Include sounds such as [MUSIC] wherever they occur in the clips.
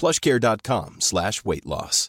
PlushCare dot com slash weight loss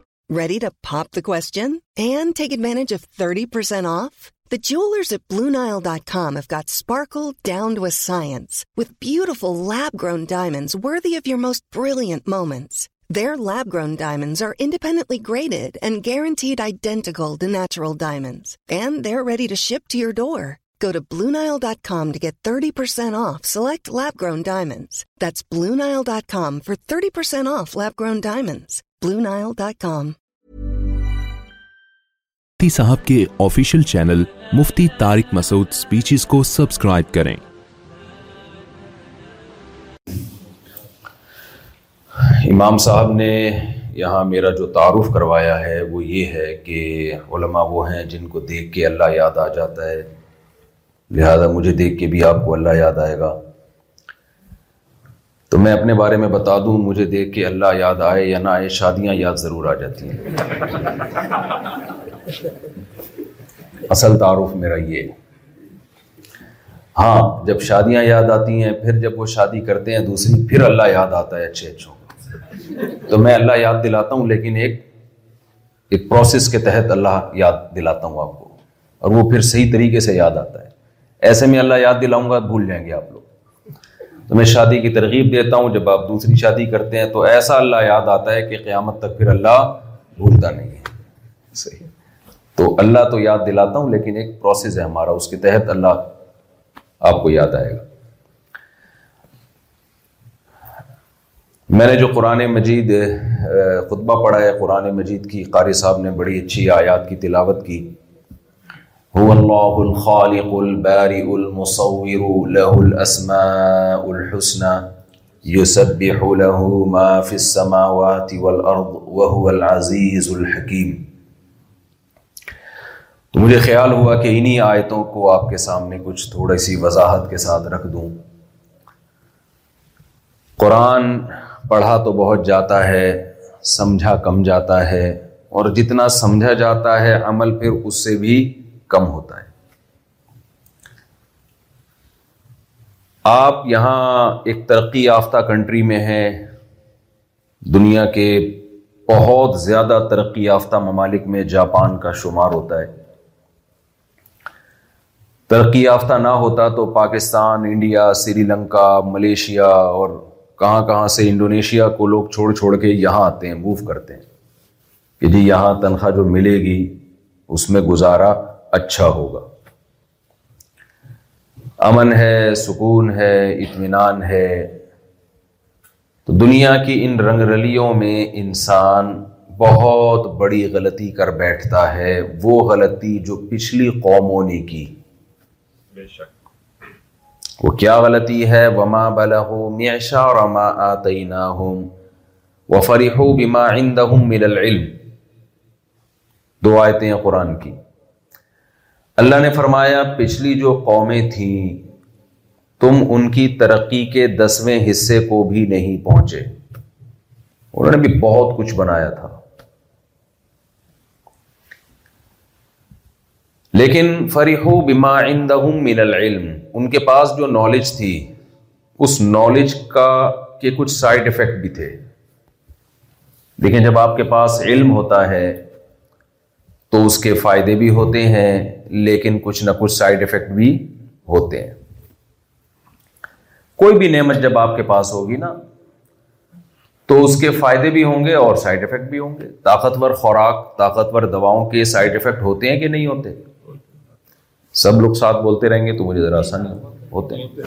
Very the کوچنجرٹی percents worthy of your موسٹنٹ movements their lab grounds natural diamonds ڈورین oil dot com to get پراؤنڈس dot com with percent diamonds پلون dot com مفتی صاحب کے official channel Mufti Tariq speeches کو subscribe کریں امام صاحب نے یہاں میرا جو تعارف کروایا ہے وہ یہ ہے کہ علماء وہ ہیں جن کو دیکھ کے اللہ یاد آ جاتا ہے لہذا مجھے دیکھ کے بھی آپ کو اللہ یاد آئے گا تو میں اپنے بارے میں بتا دوں مجھے دیکھ کے اللہ یاد آئے یا نہ آئے شادیاں یاد ضرور آ جاتی ہیں اصل تعارف میرا یہ ہاں جب شادیاں یاد آتی ہیں پھر جب وہ شادی کرتے ہیں دوسری پھر اللہ یاد آتا ہے اچھے اچھوں تو میں اللہ یاد دلاتا ہوں لیکن ایک ایک پروسیس کے تحت اللہ یاد دلاتا ہوں آپ کو اور وہ پھر صحیح طریقے سے یاد آتا ہے ایسے میں اللہ یاد دلاؤں گا بھول جائیں گے آپ لوگ تو میں شادی کی ترغیب دیتا ہوں جب آپ دوسری شادی کرتے ہیں تو ایسا اللہ یاد آتا ہے کہ قیامت تک پھر اللہ بھولتا نہیں ہے صحیح تو اللہ تو یاد دلاتا ہوں لیکن ایک پروسیس ہے ہمارا اس کے تحت اللہ آپ کو یاد آئے گا میں نے جو قرآن مجید خطبہ پڑھا ہے قرآن مجید کی قاری صاحب نے بڑی اچھی آیات کی تلاوت کی هو اللہ الخالق البارئ المصور له الاسماء الحسنى يسبح له ما في السماوات والارض وهو العزيز الحكيم تو مجھے خیال ہوا کہ انہی آیتوں کو آپ کے سامنے کچھ تھوڑی سی وضاحت کے ساتھ رکھ دوں قرآن پڑھا تو بہت جاتا ہے سمجھا کم جاتا ہے اور جتنا سمجھا جاتا ہے عمل پھر اس سے بھی کم ہوتا ہے آپ یہاں ایک ترقی یافتہ کنٹری میں ہیں دنیا کے بہت زیادہ ترقی یافتہ ممالک میں جاپان کا شمار ہوتا ہے ترقی یافتہ نہ ہوتا تو پاکستان انڈیا سری لنکا ملیشیا اور کہاں کہاں سے انڈونیشیا کو لوگ چھوڑ چھوڑ کے یہاں آتے ہیں موو کرتے ہیں کہ جی یہاں تنخواہ جو ملے گی اس میں گزارا اچھا ہوگا امن ہے سکون ہے اطمینان ہے تو دنیا کی ان رنگ رلیوں میں انسان بہت بڑی غلطی کر بیٹھتا ہے وہ غلطی جو پچھلی قوموں نے کی شک وہ کیا غلطی ہے وما بلغوا معشار ما آتیناہم وفرحوا بما عندهم من العلم دو آیتیں ہیں قرآن کی اللہ نے فرمایا پچھلی جو قومیں تھیں تم ان کی ترقی کے دسویں حصے کو بھی نہیں پہنچے انہوں نے بھی بہت کچھ بنایا تھا لیکن فریح بیما ان من العلم ان کے پاس جو نالج تھی اس نالج کا کے کچھ سائڈ افیکٹ بھی تھے دیکھیں جب آپ کے پاس علم ہوتا ہے تو اس کے فائدے بھی ہوتے ہیں لیکن کچھ نہ کچھ سائڈ افیکٹ بھی ہوتے ہیں کوئی بھی نعمت جب آپ کے پاس ہوگی نا تو اس کے فائدے بھی ہوں گے اور سائڈ افیکٹ بھی ہوں گے طاقتور خوراک طاقتور دواؤں کے سائڈ افیکٹ ہوتے ہیں کہ نہیں ہوتے سب لوگ ساتھ بولتے رہیں گے تو مجھے ذرا آسانی ہوتے ہیں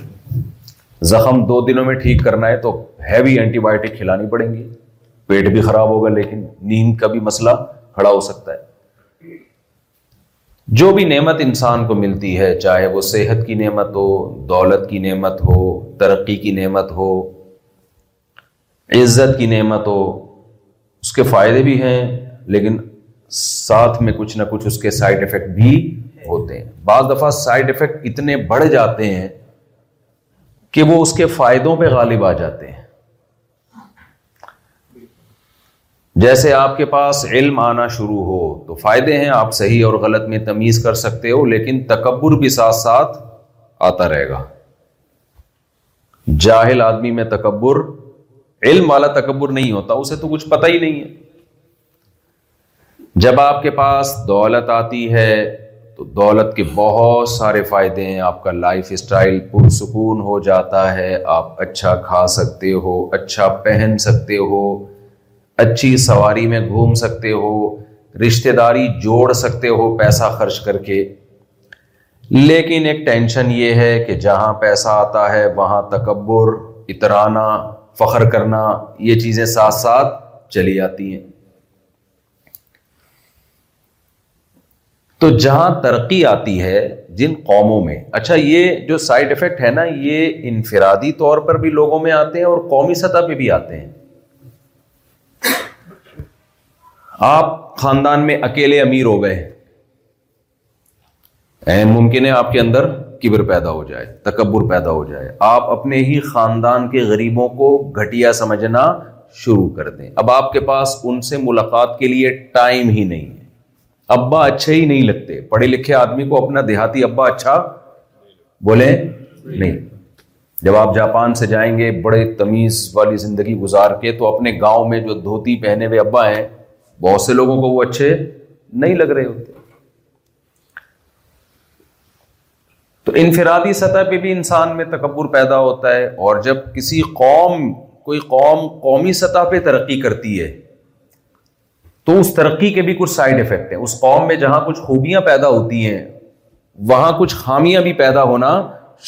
زخم دو دنوں میں ٹھیک کرنا ہے تو ہیوی اینٹی بایوٹک کھلانی پڑیں گی پیٹ بھی خراب ہوگا لیکن نیند کا بھی مسئلہ کھڑا ہو سکتا ہے جو بھی نعمت انسان کو ملتی ہے چاہے وہ صحت کی نعمت ہو دولت کی نعمت ہو ترقی کی نعمت ہو عزت کی نعمت ہو اس کے فائدے بھی ہیں لیکن ساتھ میں کچھ نہ کچھ اس کے سائڈ افیکٹ بھی ہوتے ہیں بعض دفعہ سائڈ افیکٹ اتنے بڑھ جاتے ہیں کہ وہ اس کے فائدوں پہ غالب آ جاتے ہیں جیسے آپ کے پاس علم آنا شروع ہو تو فائدے ہیں آپ صحیح اور غلط میں تمیز کر سکتے ہو لیکن تکبر بھی ساتھ ساتھ آتا رہے گا جاہل آدمی میں تکبر علم والا تکبر نہیں ہوتا اسے تو کچھ پتہ ہی نہیں ہے جب آپ کے پاس دولت آتی ہے تو دولت کے بہت سارے فائدے ہیں آپ کا لائف اسٹائل پرسکون ہو جاتا ہے آپ اچھا کھا سکتے ہو اچھا پہن سکتے ہو اچھی سواری میں گھوم سکتے ہو رشتے داری جوڑ سکتے ہو پیسہ خرچ کر کے لیکن ایک ٹینشن یہ ہے کہ جہاں پیسہ آتا ہے وہاں تکبر اترانا فخر کرنا یہ چیزیں ساتھ ساتھ چلی آتی ہیں تو جہاں ترقی آتی ہے جن قوموں میں اچھا یہ جو سائڈ افیکٹ ہے نا یہ انفرادی طور پر بھی لوگوں میں آتے ہیں اور قومی سطح پہ بھی آتے ہیں آپ خاندان میں اکیلے امیر ہو گئے ممکن ہے آپ کے اندر کبر پیدا ہو جائے تکبر پیدا ہو جائے آپ اپنے ہی خاندان کے غریبوں کو گھٹیا سمجھنا شروع کر دیں اب آپ کے پاس ان سے ملاقات کے لیے ٹائم ہی نہیں ابا اچھے ہی نہیں لگتے پڑھے لکھے آدمی کو اپنا دیہاتی ابا اچھا بولے نہیں جب آپ جاپان سے جائیں گے بڑے تمیز والی زندگی گزار کے تو اپنے گاؤں میں جو دھوتی پہنے ہوئے ابا ہیں بہت سے لوگوں کو وہ اچھے نہیں لگ رہے ہوتے تو انفرادی سطح پہ بھی انسان میں تکبر پیدا ہوتا ہے اور جب کسی قوم کوئی قوم قومی سطح پہ ترقی کرتی ہے تو اس ترقی کے بھی کچھ سائڈ افیکٹ ہیں اس قوم میں جہاں کچھ خوبیاں پیدا ہوتی ہیں وہاں کچھ خامیاں بھی پیدا ہونا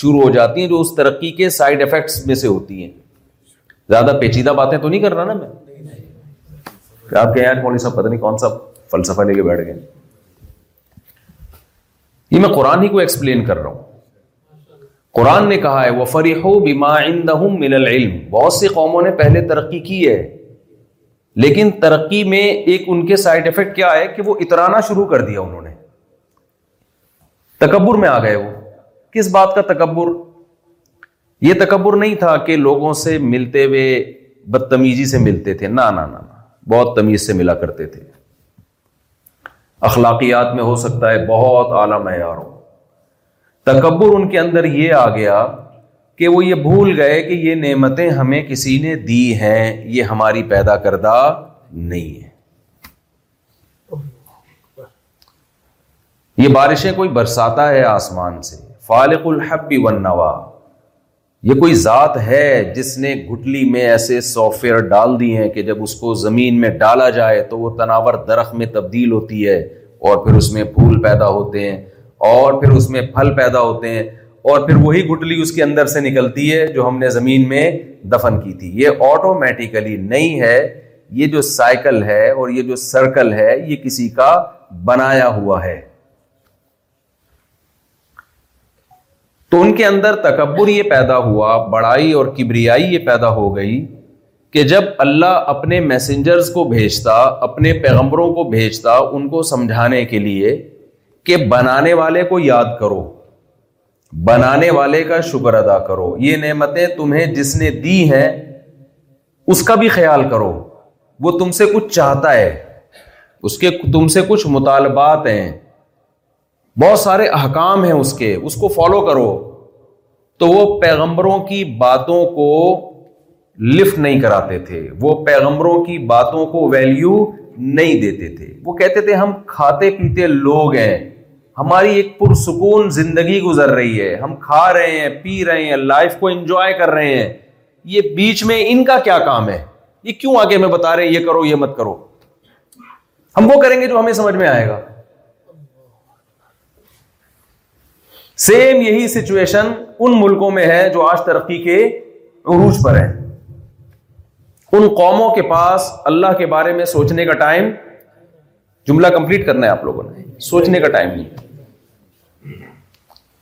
شروع ہو جاتی ہیں جو اس ترقی کے سائڈ افیکٹس میں سے ہوتی ہیں زیادہ پیچیدہ باتیں تو نہیں کر رہا نا میں آپ کے یہاں صاحب پتہ نہیں کون سا فلسفہ لے کے بیٹھ گئے یہ میں قرآن ہی کو ایکسپلین کر رہا ہوں قرآن نے کہا ہے وہ فریح علم بہت سی قوموں نے پہلے ترقی کی ہے لیکن ترقی میں ایک ان کے سائڈ افیکٹ کیا ہے کہ وہ اترانا شروع کر دیا انہوں نے تکبر میں آ گئے وہ کس بات کا تکبر یہ تکبر نہیں تھا کہ لوگوں سے ملتے ہوئے بدتمیزی سے ملتے تھے نہ بہت تمیز سے ملا کرتے تھے اخلاقیات میں ہو سکتا ہے بہت اعلیٰ معیار ہو تکبر ان کے اندر یہ آ گیا کہ وہ یہ بھول گئے کہ یہ نعمتیں ہمیں کسی نے دی ہیں یہ ہماری پیدا کردہ نہیں ہے یہ بارشیں کوئی برساتا ہے آسمان سے الحبی ون نوا یہ کوئی ذات ہے جس نے گٹلی میں ایسے سافٹ ویئر ڈال دی ہیں کہ جب اس کو زمین میں ڈالا جائے تو وہ تناور درخت میں تبدیل ہوتی ہے اور پھر اس میں پھول پیدا ہوتے ہیں اور پھر اس میں پھل پیدا ہوتے ہیں اور پھر وہی گٹلی اس کے اندر سے نکلتی ہے جو ہم نے زمین میں دفن کی تھی یہ آٹومیٹیکلی نہیں ہے یہ جو سائیکل ہے اور یہ جو سرکل ہے یہ کسی کا بنایا ہوا ہے تو ان کے اندر تکبر یہ پیدا ہوا بڑائی اور کبریائی یہ پیدا ہو گئی کہ جب اللہ اپنے میسنجرز کو بھیجتا اپنے پیغمبروں کو بھیجتا ان کو سمجھانے کے لیے کہ بنانے والے کو یاد کرو بنانے والے کا شکر ادا کرو یہ نعمتیں تمہیں جس نے دی ہیں اس کا بھی خیال کرو وہ تم سے کچھ چاہتا ہے اس کے تم سے کچھ مطالبات ہیں بہت سارے احکام ہیں اس کے اس کو فالو کرو تو وہ پیغمبروں کی باتوں کو لفٹ نہیں کراتے تھے وہ پیغمبروں کی باتوں کو ویلیو نہیں دیتے تھے وہ کہتے تھے ہم کھاتے پیتے لوگ ہیں ہماری ایک پرسکون زندگی گزر رہی ہے ہم کھا رہے ہیں پی رہے ہیں لائف کو انجوائے کر رہے ہیں یہ بیچ میں ان کا کیا کام ہے یہ کیوں آگے ہمیں بتا رہے ہیں یہ کرو یہ مت کرو ہم وہ کریں گے جو ہمیں سمجھ میں آئے گا سیم یہی سچویشن ان ملکوں میں ہے جو آج ترقی کے عروج پر ہیں ان قوموں کے پاس اللہ کے بارے میں سوچنے کا ٹائم جملہ کمپلیٹ کرنا ہے آپ لوگوں نے سوچنے کا ٹائم نہیں ہے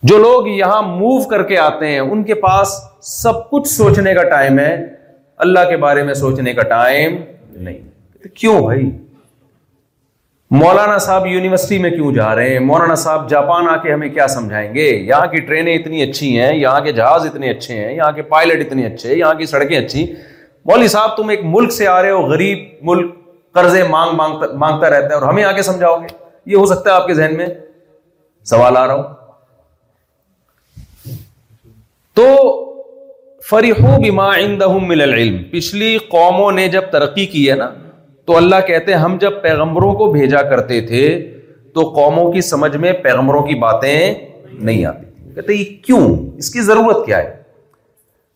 جو لوگ یہاں موو کر کے آتے ہیں ان کے پاس سب کچھ سوچنے کا ٹائم ہے اللہ کے بارے میں سوچنے کا ٹائم نہیں کیوں بھائی مولانا صاحب یونیورسٹی میں کیوں جا رہے ہیں مولانا صاحب جاپان آ کے ہمیں کیا سمجھائیں گے یہاں کی ٹرینیں اتنی اچھی ہیں یہاں کے جہاز اتنے اچھے ہیں یہاں کے پائلٹ اتنے اچھے یہاں کی سڑکیں اچھی مولوی صاحب تم ایک ملک سے آ رہے ہو غریب ملک قرضے مانگ مانگتا مانگتا رہتا ہے اور ہمیں آ کے سمجھاؤ گے یہ ہو سکتا ہے آپ کے ذہن میں سوال آ رہا ہوں تو بما عندهم من العلم پچھلی قوموں نے جب ترقی کی ہے نا تو اللہ کہتے ہیں ہم جب پیغمبروں کو بھیجا کرتے تھے تو قوموں کی سمجھ میں پیغمبروں کی باتیں نہیں آتی کہتے یہ کیوں اس کی ضرورت کیا ہے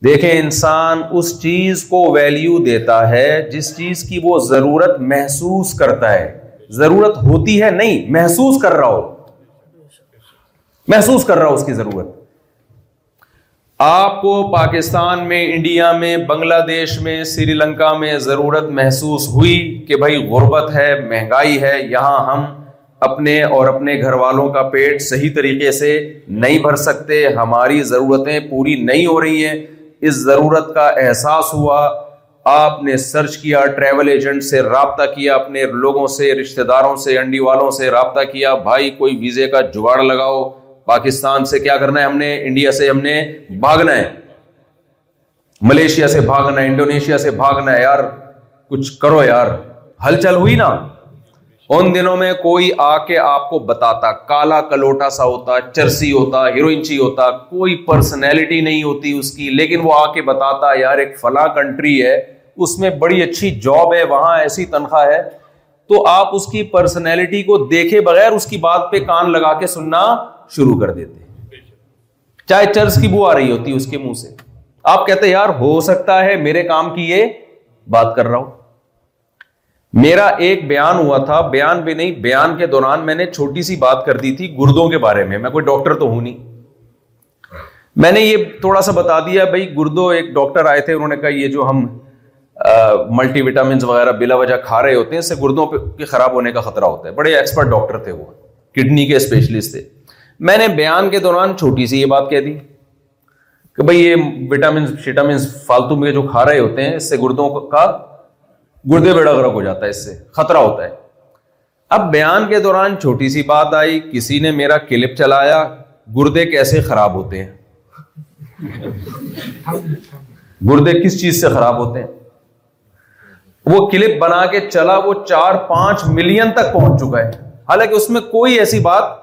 دیکھیں انسان اس چیز کو ویلیو دیتا ہے جس چیز کی وہ ضرورت محسوس کرتا ہے ضرورت ہوتی ہے نہیں محسوس کر رہا ہو محسوس کر رہا ہو اس کی ضرورت آپ کو پاکستان میں انڈیا میں بنگلہ دیش میں سری لنکا میں ضرورت محسوس ہوئی کہ بھائی غربت ہے مہنگائی ہے یہاں ہم اپنے اور اپنے گھر والوں کا پیٹ صحیح طریقے سے نہیں بھر سکتے ہماری ضرورتیں پوری نہیں ہو رہی ہیں اس ضرورت کا احساس ہوا آپ نے سرچ کیا ٹریول ایجنٹ سے رابطہ کیا اپنے لوگوں سے رشتہ داروں سے انڈی والوں سے رابطہ کیا بھائی کوئی ویزے کا جگاڑ لگاؤ پاکستان سے کیا کرنا ہے ہم نے انڈیا سے ہم نے بھاگنا ہے ملیشیا سے بھاگنا ہے انڈونیشیا سے بھاگنا ہے یار کچھ کرو یار ہلچل ہوئی نا ان دنوں میں کوئی آ کے آپ کو بتاتا کالا کلوٹا سا ہوتا چرسی ہوتا ہیروئنچی ہوتا کوئی پرسنالٹی نہیں ہوتی اس کی لیکن وہ آ کے بتاتا یار ایک فلاں کنٹری ہے اس میں بڑی اچھی جاب ہے وہاں ایسی تنخواہ ہے تو آپ اس کی پرسنالٹی کو دیکھے بغیر اس کی بات پہ کان لگا کے سننا شروع کر دیتے چاہے چرس کی بو آ رہی ہوتی اس کے منہ سے آپ کہتے یار ہو سکتا ہے میرے کام کی یہ بات کر رہا ہوں میرا ایک بیان ہوا تھا بیان بھی نہیں بیان کے دوران میں نے چھوٹی سی بات کر دی تھی گردوں کے بارے میں میں کوئی ڈاکٹر تو ہوں نہیں میں نے یہ تھوڑا سا بتا دیا بھائی گردو ایک ڈاکٹر آئے تھے انہوں نے کہا یہ جو ہم ملٹی وٹامنس وغیرہ بلا وجہ کھا رہے ہوتے ہیں اس سے گردوں کے خراب ہونے کا خطرہ ہوتا ہے بڑے ایکسپرٹ ڈاکٹر تھے وہ کڈنی کے اسپیشلسٹ تھے میں نے بیان کے دوران چھوٹی سی یہ بات کہہ دی کہ بھائی یہ فالتو میں جو کھا رہے ہوتے ہیں اس سے گردوں کا گردے بیڑا گرک ہو جاتا ہے اس سے خطرہ ہوتا ہے اب بیان کے دوران چھوٹی سی بات آئی کسی نے میرا کلپ چلایا گردے کیسے خراب ہوتے ہیں گردے کس چیز سے خراب ہوتے ہیں وہ کلپ بنا کے چلا وہ چار پانچ ملین تک پہنچ چکا ہے حالانکہ اس میں کوئی ایسی بات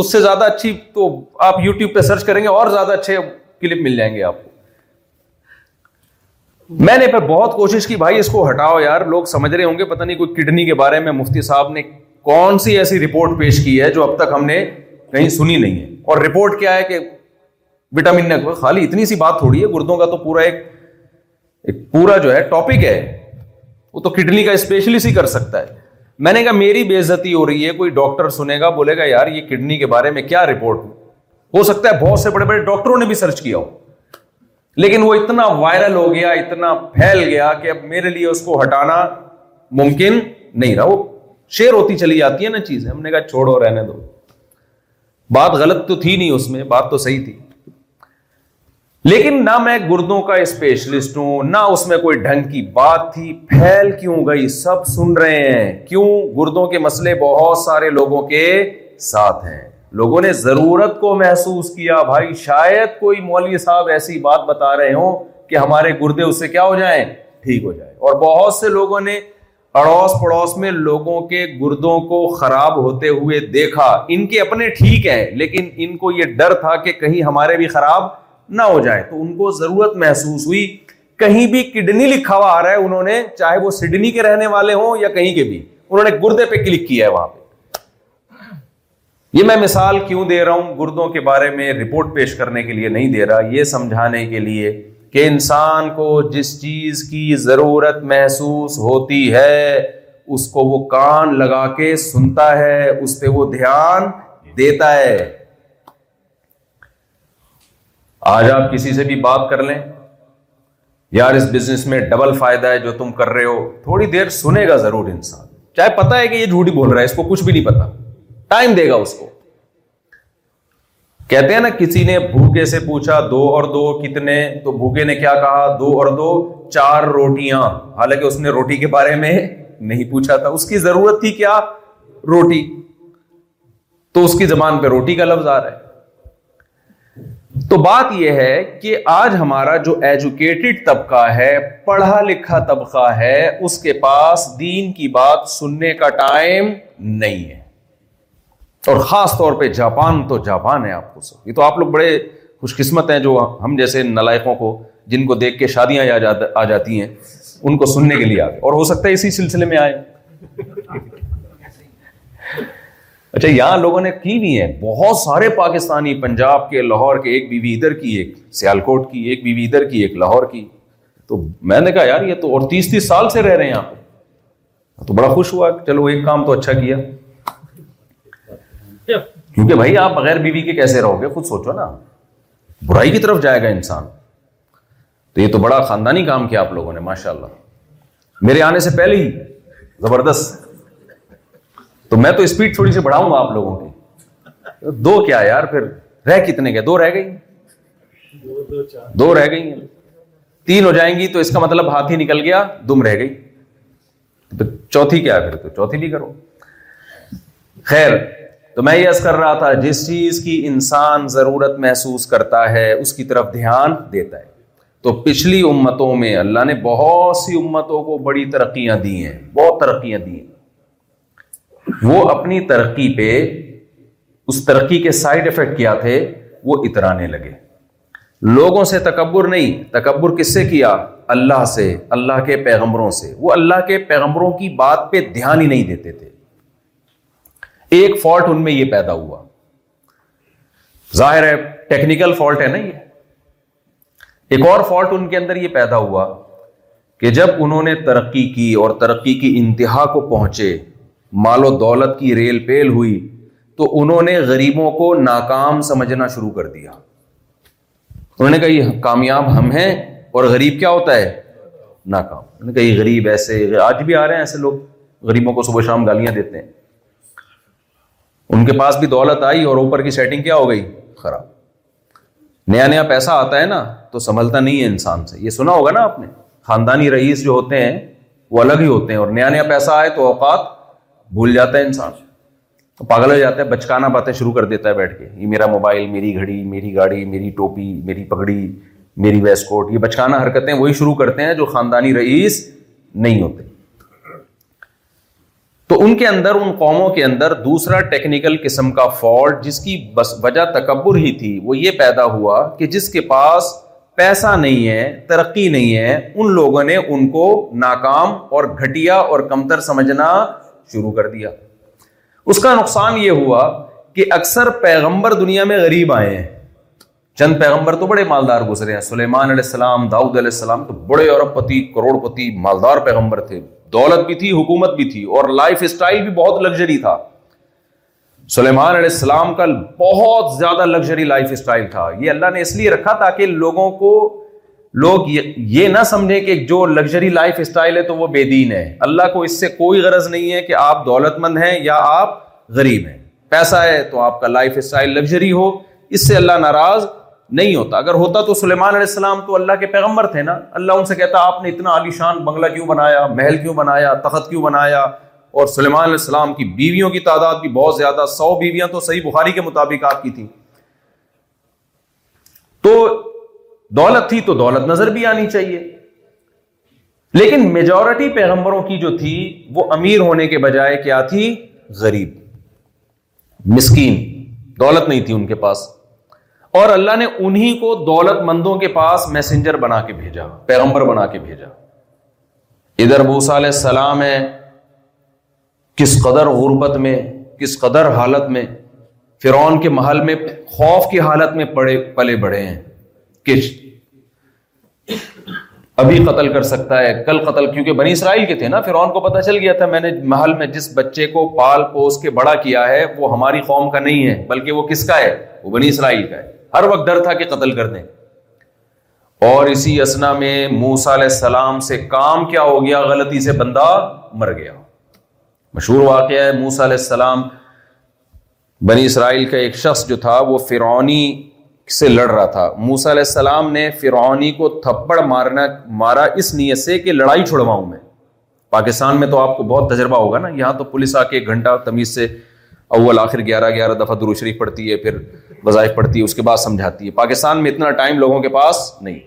اس سے زیادہ اچھی تو آپ یو ٹیوب پہ سرچ کریں گے اور زیادہ اچھے کلپ مل جائیں گے آپ کو میں نے پھر بہت کوشش کی بھائی اس کو ہٹاؤ یار لوگ سمجھ رہے ہوں گے پتہ نہیں کوئی کڈنی کے بارے میں مفتی صاحب نے کون سی ایسی رپورٹ پیش کی ہے جو اب تک ہم نے کہیں سنی نہیں ہے اور رپورٹ کیا ہے کہ وٹامن نے خالی اتنی سی بات تھوڑی ہے گردوں کا تو پورا ایک ایک پورا جو ہے ٹاپک ہے وہ تو کڈنی کا اسپیشلسٹ ہی کر سکتا ہے میں نے کہا میری بے عزتی ہو رہی ہے کوئی ڈاکٹر سنے گا بولے گا یار یہ کڈنی کے بارے میں کیا رپورٹ ہو سکتا ہے بہت سے بڑے بڑے ڈاکٹروں نے بھی سرچ کیا ہو لیکن وہ اتنا وائرل ہو گیا اتنا پھیل گیا کہ اب میرے لیے اس کو ہٹانا ممکن نہیں رہا وہ شیر ہوتی چلی جاتی ہے نا چیز ہم نے کہا چھوڑو رہنے دو بات غلط تو تھی نہیں اس میں بات تو صحیح تھی لیکن نہ میں گردوں کا اسپیشلسٹ ہوں نہ اس میں کوئی ڈھنگ کی بات تھی پھیل کیوں گئی سب سن رہے ہیں کیوں گردوں کے مسئلے بہت سارے لوگوں کے ساتھ ہیں لوگوں نے ضرورت کو محسوس کیا بھائی شاید کوئی مولوی صاحب ایسی بات بتا رہے ہوں کہ ہمارے گردے اس سے کیا ہو جائیں ٹھیک ہو جائے اور بہت سے لوگوں نے اڑوس پڑوس میں لوگوں کے گردوں کو خراب ہوتے ہوئے دیکھا ان کے اپنے ٹھیک ہیں لیکن ان کو یہ ڈر تھا کہ کہیں ہمارے بھی خراب نہ ہو جائے تو ان کو ضرورت محسوس ہوئی کہیں بھی کڈنی لکھا ہوا آ رہا ہے انہوں نے چاہے وہ سڈنی کے رہنے والے ہوں یا کہیں کے بھی انہوں نے گردے پہ کلک کیا ہے وہاں پہ یہ میں مثال کیوں دے رہا ہوں گردوں کے بارے میں رپورٹ پیش کرنے کے لیے نہیں دے رہا یہ سمجھانے کے لیے کہ انسان کو جس چیز کی ضرورت محسوس ہوتی ہے اس کو وہ کان لگا کے سنتا ہے اس پہ وہ دھیان دیتا ہے آج آپ کسی سے بھی بات کر لیں یار اس بزنس میں ڈبل فائدہ ہے جو تم کر رہے ہو تھوڑی دیر سنے گا ضرور انسان چاہے پتا ہے کہ یہ جھوٹی بول رہا ہے اس کو کچھ بھی نہیں پتا ٹائم دے گا اس کو کہتے ہیں نا کسی نے بھوکے سے پوچھا دو اور دو کتنے تو بھوکے نے کیا کہا دو اور دو چار روٹیاں حالانکہ اس نے روٹی کے بارے میں نہیں پوچھا تھا اس کی ضرورت تھی کیا روٹی تو اس کی زبان پہ روٹی کا لفظ آ رہا ہے تو بات یہ ہے کہ آج ہمارا جو ایجوکیٹڈ طبقہ ہے پڑھا لکھا طبقہ ہے اس کے پاس دین کی بات سننے کا ٹائم نہیں ہے اور خاص طور پہ جاپان تو جاپان ہے آپ کو سب یہ تو آپ لوگ بڑے خوش قسمت ہیں جو ہم جیسے نلائقوں کو جن کو دیکھ کے شادیاں آ جاتی ہیں ان کو سننے کے لیے آ گئے اور ہو سکتا ہے اسی سلسلے میں آئے اچھا یہاں لوگوں نے کی بھی ہے بہت سارے پاکستانی پنجاب کے لاہور کے ایک بیوی ادھر کی ایک سیال کوٹ کی ایک بیوی ادھر کی ایک لاہور کی تو میں نے کہا یار یہ تو اور تیس تیس سال سے رہ رہے ہیں تو بڑا خوش ہوا چلو ایک کام تو اچھا کیا کیونکہ بھائی آپ بغیر بیوی کے کیسے رہو گے خود سوچو نا برائی کی طرف جائے گا انسان تو یہ تو بڑا خاندانی کام کیا آپ لوگوں نے ماشاء اللہ میرے آنے سے پہلے ہی زبردست تو میں تو اسپیڈ تھوڑی سی بڑھاؤں گا آپ لوگوں کی دو کیا یار پھر رہ کتنے گئے دو رہ گئی دو رہ گئی ہیں تین ہو جائیں گی تو اس کا مطلب ہاتھ ہی نکل گیا دم رہ گئی تو چوتھی کیا تو چوتھی بھی کرو خیر تو میں یس کر رہا تھا جس چیز کی انسان ضرورت محسوس کرتا ہے اس کی طرف دھیان دیتا ہے تو پچھلی امتوں میں اللہ نے بہت سی امتوں کو بڑی ترقیاں دی ہیں بہت ترقیاں دی ہیں وہ اپنی ترقی پہ اس ترقی کے سائڈ افیکٹ کیا تھے وہ اترانے لگے لوگوں سے تکبر نہیں تکبر کس سے کیا اللہ سے اللہ کے پیغمبروں سے وہ اللہ کے پیغمبروں کی بات پہ دھیان ہی نہیں دیتے تھے ایک فالٹ ان میں یہ پیدا ہوا ظاہر ہے ٹیکنیکل فالٹ ہے نا یہ ایک اور فالٹ ان کے اندر یہ پیدا ہوا کہ جب انہوں نے ترقی کی اور ترقی کی انتہا کو پہنچے مال و دولت کی ریل پیل ہوئی تو انہوں نے غریبوں کو ناکام سمجھنا شروع کر دیا انہوں نے کہا یہ کامیاب ہم ہیں اور غریب کیا ہوتا ہے ناکام انہوں نے کہا یہ غریب ایسے آج بھی آ رہے ہیں ایسے لوگ غریبوں کو صبح شام گالیاں دیتے ہیں ان کے پاس بھی دولت آئی اور اوپر کی سیٹنگ کیا ہو گئی خراب نیا نیا پیسہ آتا ہے نا تو سنبھلتا نہیں ہے انسان سے یہ سنا ہوگا نا آپ نے خاندانی رئیس جو ہوتے ہیں وہ الگ ہی ہوتے ہیں اور نیا نیا پیسہ آئے تو اوقات بھول جاتا ہے انسان پاگل ہو جاتا ہے بچکانا باتیں شروع کر دیتا ہے بیٹھ کے یہ میرا موبائل میری گھڑی میری گاڑی میری میری ٹوپی پگڑی میری کوٹ یہ بچکانا حرکتیں وہی شروع کرتے ہیں جو خاندانی رئیس نہیں ہوتے تو ان کے اندر ان قوموں کے اندر دوسرا ٹیکنیکل قسم کا فالٹ جس کی بس وجہ تکبر ہی تھی وہ یہ پیدا ہوا کہ جس کے پاس پیسہ نہیں ہے ترقی نہیں ہے ان لوگوں نے ان کو ناکام اور گھٹیا اور کمتر سمجھنا شروع کر دیا اس کا نقصان یہ ہوا کہ اکثر پیغمبر دنیا میں غریب آئے ہیں چند پیغمبر تو بڑے مالدار گزرے ہیں سلیمان علیہ السلام داؤد علیہ السلام تو بڑے اور پتی کروڑ پتی مالدار پیغمبر تھے دولت بھی تھی حکومت بھی تھی اور لائف اسٹائل بھی بہت لگژری تھا سلیمان علیہ السلام کا بہت زیادہ لگژری لائف اسٹائل تھا یہ اللہ نے اس لیے رکھا تاکہ لوگوں کو لوگ یہ نہ سمجھیں کہ جو لگژری لائف اسٹائل ہے تو وہ بے دین ہے اللہ کو اس سے کوئی غرض نہیں ہے کہ آپ دولت مند ہیں یا آپ غریب ہیں پیسہ ہے تو آپ کا لائف اسٹائل لگژری ہو اس سے اللہ ناراض نہیں ہوتا اگر ہوتا تو سلیمان علیہ السلام تو اللہ کے پیغمبر تھے نا اللہ ان سے کہتا آپ نے اتنا شان بنگلہ کیوں بنایا محل کیوں بنایا تخت کیوں بنایا اور سلیمان علیہ السلام کی بیویوں کی تعداد بھی بہت زیادہ سو بیویاں تو صحیح بخاری کے مطابق آپ کی تھیں تو دولت تھی تو دولت نظر بھی آنی چاہیے لیکن میجورٹی پیغمبروں کی جو تھی وہ امیر ہونے کے بجائے کیا تھی غریب مسکین دولت نہیں تھی ان کے پاس اور اللہ نے انہی کو دولت مندوں کے پاس میسنجر بنا کے بھیجا پیغمبر بنا کے بھیجا ادھر علیہ السلام ہے کس قدر غربت میں کس قدر حالت میں فرعون کے محل میں خوف کی حالت میں پڑے پلے بڑھے ہیں کہ ابھی قتل کر سکتا ہے کل قتل کیونکہ بنی اسرائیل کے تھے نا فرعون کو پتہ چل گیا تھا میں نے محل میں جس بچے کو پال پوس کے بڑا کیا ہے وہ ہماری قوم کا نہیں ہے بلکہ وہ کس کا ہے وہ بنی اسرائیل کا ہے ہر وقت ڈر تھا کہ قتل کر دیں اور اسی اسنا میں موسا علیہ السلام سے کام کیا ہو گیا غلطی سے بندہ مر گیا مشہور واقعہ ہے موسا علیہ السلام بنی اسرائیل کا ایک شخص جو تھا وہ فرعونی سے لڑ رہا تھا موسا علیہ السلام نے فرعونی کو تھپڑ مارنا مارا اس نیت سے کہ لڑائی چھڑواؤں میں پاکستان میں تو آپ کو بہت تجربہ ہوگا نا یہاں تو پولیس آ کے ایک گھنٹہ تمیز سے اول آخر گیارہ گیارہ دفعہ درو شریف پڑتی ہے پھر وظائف پڑتی ہے اس کے بعد سمجھاتی ہے پاکستان میں اتنا ٹائم لوگوں کے پاس نہیں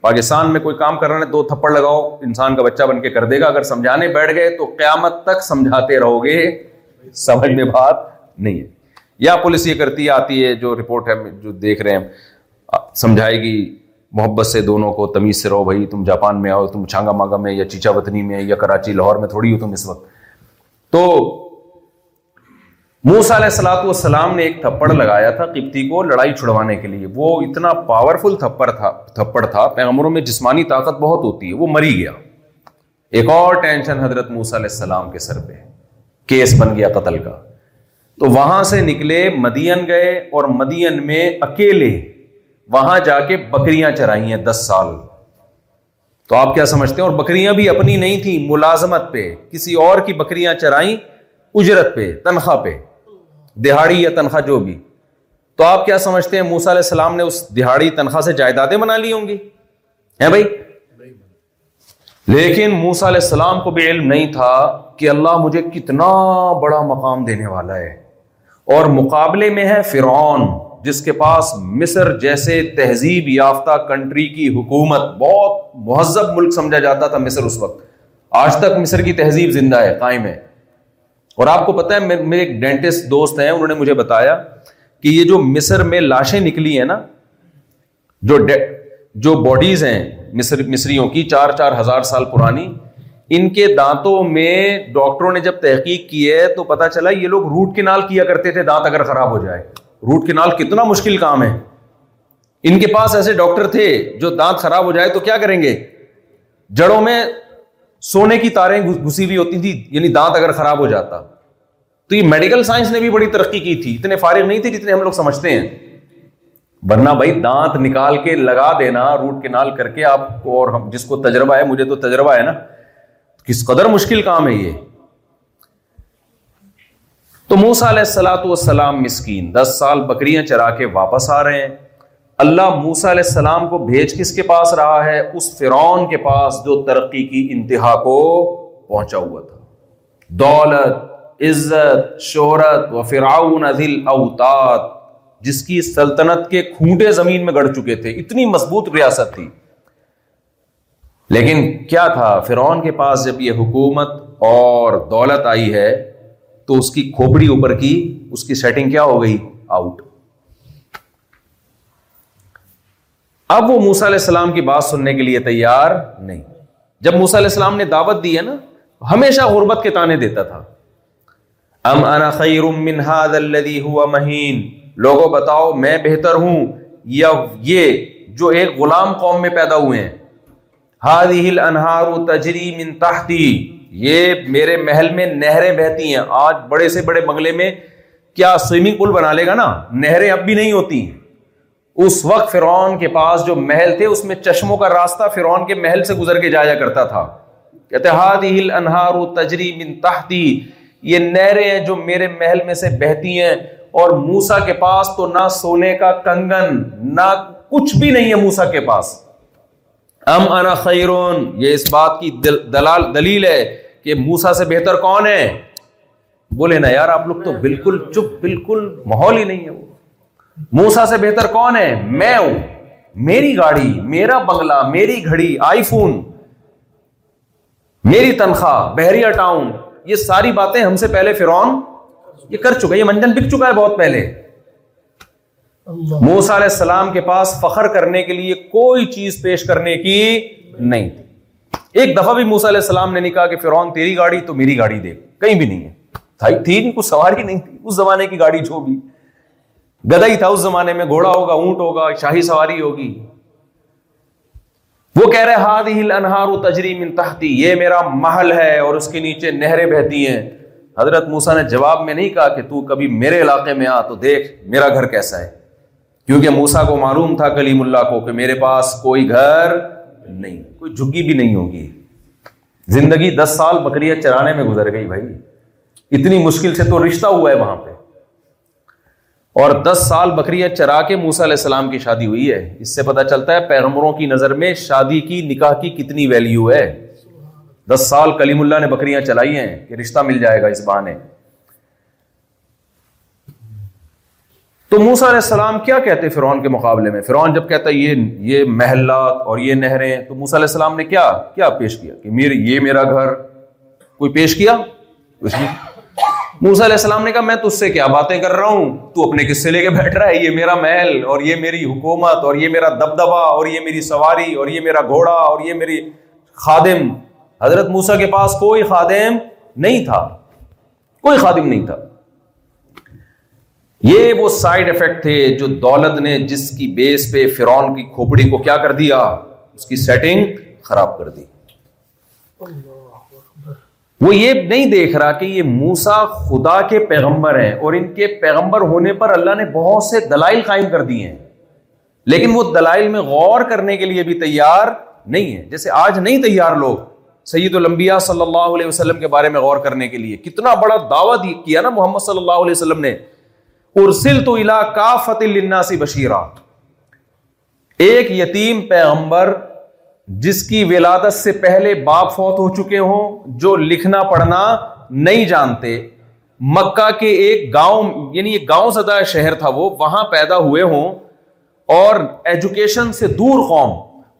پاکستان میں کوئی کام کر رہا ہے دو تھپڑ لگاؤ انسان کا بچہ بن کے کر دے گا اگر سمجھانے بیٹھ گئے تو قیامت تک سمجھاتے رہو گے سمجھ میں بات نہیں ہے یا پولیس یہ کرتی آتی ہے جو رپورٹ ہے جو دیکھ رہے ہیں سمجھائے گی محبت سے دونوں کو تمیز سے رہو بھائی تم جاپان میں آؤ تم چھانگا مانگا میں یا چیچا وطنی میں یا کراچی لاہور میں تھوڑی ہو تم اس وقت تو موسا علیہ السلاۃ والسلام نے ایک تھپڑ لگایا تھا کپتی کو لڑائی چھڑوانے کے لیے وہ اتنا پاورفل تھپڑ تھا تھپڑ تھا پیغمبروں میں جسمانی طاقت بہت ہوتی ہے وہ مری گیا ایک اور ٹینشن حضرت موسا علیہ السلام کے سر پہ کیس بن گیا قتل کا تو وہاں سے نکلے مدین گئے اور مدین میں اکیلے وہاں جا کے بکریاں چرائی ہیں دس سال تو آپ کیا سمجھتے ہیں اور بکریاں بھی اپنی نہیں تھیں ملازمت پہ کسی اور کی بکریاں چرائیں اجرت پہ تنخواہ پہ دہاڑی یا تنخواہ جو بھی تو آپ کیا سمجھتے ہیں موسا علیہ السلام نے اس دہاڑی تنخواہ سے جائیدادیں بنا لی ہوں گی ہیں بھائی لیکن موسا علیہ السلام کو بھی علم نہیں تھا کہ اللہ مجھے کتنا بڑا مقام دینے والا ہے اور مقابلے میں ہے فرعون جس کے پاس مصر جیسے تہذیب یافتہ کنٹری کی حکومت بہت مہذب ملک سمجھا جاتا تھا مصر اس وقت آج تک مصر کی تہذیب زندہ ہے قائم ہے اور آپ کو پتا ہے میرے ایک ڈینٹسٹ دوست ہیں انہوں نے مجھے بتایا کہ یہ جو مصر میں لاشیں نکلی ہیں نا جو جو باڈیز ہیں مصر مصریوں کی چار چار ہزار سال پرانی ان کے دانتوں میں ڈاکٹروں نے جب تحقیق کی ہے تو پتا چلا یہ لوگ روٹ کنال کیا کرتے تھے دانت اگر خراب ہو جائے روٹ کنال کتنا مشکل کام ہے ان کے پاس ایسے ڈاکٹر تھے جو دانت خراب ہو جائے تو کیا کریں گے جڑوں میں سونے کی تاریں گھسی ہوئی ہوتی تھی یعنی دانت اگر خراب ہو جاتا تو یہ میڈیکل سائنس نے بھی بڑی ترقی کی تھی اتنے فارغ نہیں تھے جتنے ہم لوگ سمجھتے ہیں ورنہ بھائی دانت نکال کے لگا دینا روٹ کنال کر کے آپ کو اور جس کو تجربہ ہے مجھے تو تجربہ ہے نا کس قدر مشکل کام ہے یہ تو موسا علیہ السلاۃ والسلام مسکین دس سال بکریاں چرا کے واپس آ رہے ہیں اللہ موسا علیہ السلام کو بھیج کس کے پاس رہا ہے اس فرعون کے پاس جو ترقی کی انتہا کو پہنچا ہوا تھا دولت عزت شہرت و فراؤنزل اوتاد جس کی سلطنت کے کھوٹے زمین میں گڑ چکے تھے اتنی مضبوط ریاست تھی لیکن کیا تھا فرعون کے پاس جب یہ حکومت اور دولت آئی ہے تو اس کی کھوپڑی اوپر کی اس کی سیٹنگ کیا ہو گئی آؤٹ اب وہ موسا علیہ السلام کی بات سننے کے لیے تیار نہیں جب موسا علیہ السلام نے دعوت دی ہے نا ہمیشہ غربت کے تانے دیتا تھا ام انا خیر من مہین لوگوں بتاؤ میں بہتر ہوں یا یہ جو ایک غلام قوم میں پیدا ہوئے ہیں ہاد ہل انہار تجری تحتی یہ میرے محل میں نہریں بہتی ہیں آج بڑے سے بڑے بنگلے میں کیا سوئمنگ پول بنا لے گا نا نہریں اب بھی نہیں ہوتی اس وقت فرعون کے پاس جو محل تھے اس میں چشموں کا راستہ فرعون کے محل سے گزر کے جایا کرتا تھا کہتے ہاد ہل و تجری تحتی یہ نہریں ہیں جو میرے محل میں سے بہتی ہیں اور موسا کے پاس تو نہ سونے کا کنگن نہ کچھ بھی نہیں ہے موسا کے پاس ام انا خیرون یہ اس بات کی دل دلال دلیل ہے کہ موسا سے بہتر کون ہے بولے نا یار آپ لوگ تو بالکل چپ بالکل ماحول ہی نہیں ہے وہ موسا سے بہتر کون ہے میں ہوں میری گاڑی میرا بنگلہ میری گھڑی آئی فون میری تنخواہ بحریہ ٹاؤن یہ ساری باتیں ہم سے پہلے فرون یہ کر چکا یہ منجن بک چکا ہے بہت پہلے موسا علیہ السلام کے پاس فخر کرنے کے لیے کوئی چیز پیش کرنے کی نہیں تھی ایک دفعہ بھی موسا علیہ السلام نے نہیں کہا کہ فرون تیری گاڑی تو میری گاڑی دے کہیں بھی نہیں ہے تھی کچھ سواری نہیں تھی اس زمانے کی گاڑی جو بھی گدا ہی تھا اس زمانے میں گھوڑا ہوگا اونٹ ہوگا شاہی سواری ہوگی وہ کہہ رہے ہاد ہل انہار یہ میرا محل ہے اور اس کے نیچے نہریں بہتی ہیں حضرت موسا نے جواب میں نہیں کہا کہ تو کبھی میرے علاقے میں آ تو دیکھ میرا گھر کیسا ہے کیونکہ موسا کو معلوم تھا کلیم اللہ کو کہ میرے پاس کوئی گھر نہیں کوئی جھگی بھی نہیں ہوگی زندگی دس سال بکریاں چرانے میں گزر گئی بھائی اتنی مشکل سے تو رشتہ ہوا ہے وہاں پہ اور دس سال بکریاں چرا کے موسا علیہ السلام کی شادی ہوئی ہے اس سے پتا چلتا ہے پیغمبروں کی نظر میں شادی کی نکاح کی کتنی ویلیو ہے دس سال کلیم اللہ نے بکریاں چلائی ہیں کہ رشتہ مل جائے گا اس بہانے تو موسا علیہ السلام کیا کہتے فرعون کے مقابلے میں فرعون جب کہتا ہے یہ یہ محلات اور یہ نہریں تو موسا علیہ السلام نے کیا کیا پیش کیا کہ میرے یہ میرا گھر کوئی پیش کیا موسا علیہ السلام نے کہا میں تج سے کیا باتیں کر رہا ہوں تو اپنے قصے لے کے بیٹھ رہا ہے یہ میرا محل اور یہ میری حکومت اور یہ میرا دبدبا اور یہ میری سواری اور یہ میرا گھوڑا اور یہ میری خادم حضرت موسا کے پاس کوئی خادم نہیں تھا کوئی خادم نہیں تھا یہ وہ سائڈ افیکٹ تھے جو دولت نے جس کی بیس پہ فرون کی کھوپڑی کو کیا کر دیا اس کی سیٹنگ خراب کر دی وہ یہ نہیں دیکھ رہا کہ یہ موسا خدا کے پیغمبر ہیں اور ان کے پیغمبر ہونے پر اللہ نے بہت سے دلائل قائم کر دیے ہیں لیکن وہ دلائل میں غور کرنے کے لیے بھی تیار نہیں ہے جیسے آج نہیں تیار لوگ سید المبیا صلی اللہ علیہ وسلم کے بارے میں غور کرنے کے لیے کتنا بڑا دعویٰ کیا نا محمد صلی اللہ علیہ وسلم نے ارسل تو علاقہ فتح الناسی بشیرہ ایک یتیم پیغمبر جس کی ولادت سے پہلے باپ فوت ہو چکے ہوں جو لکھنا پڑھنا نہیں جانتے مکہ کے ایک گاؤں یعنی ایک گاؤں زدہ شہر تھا وہ وہاں پیدا ہوئے ہوں اور ایجوکیشن سے دور قوم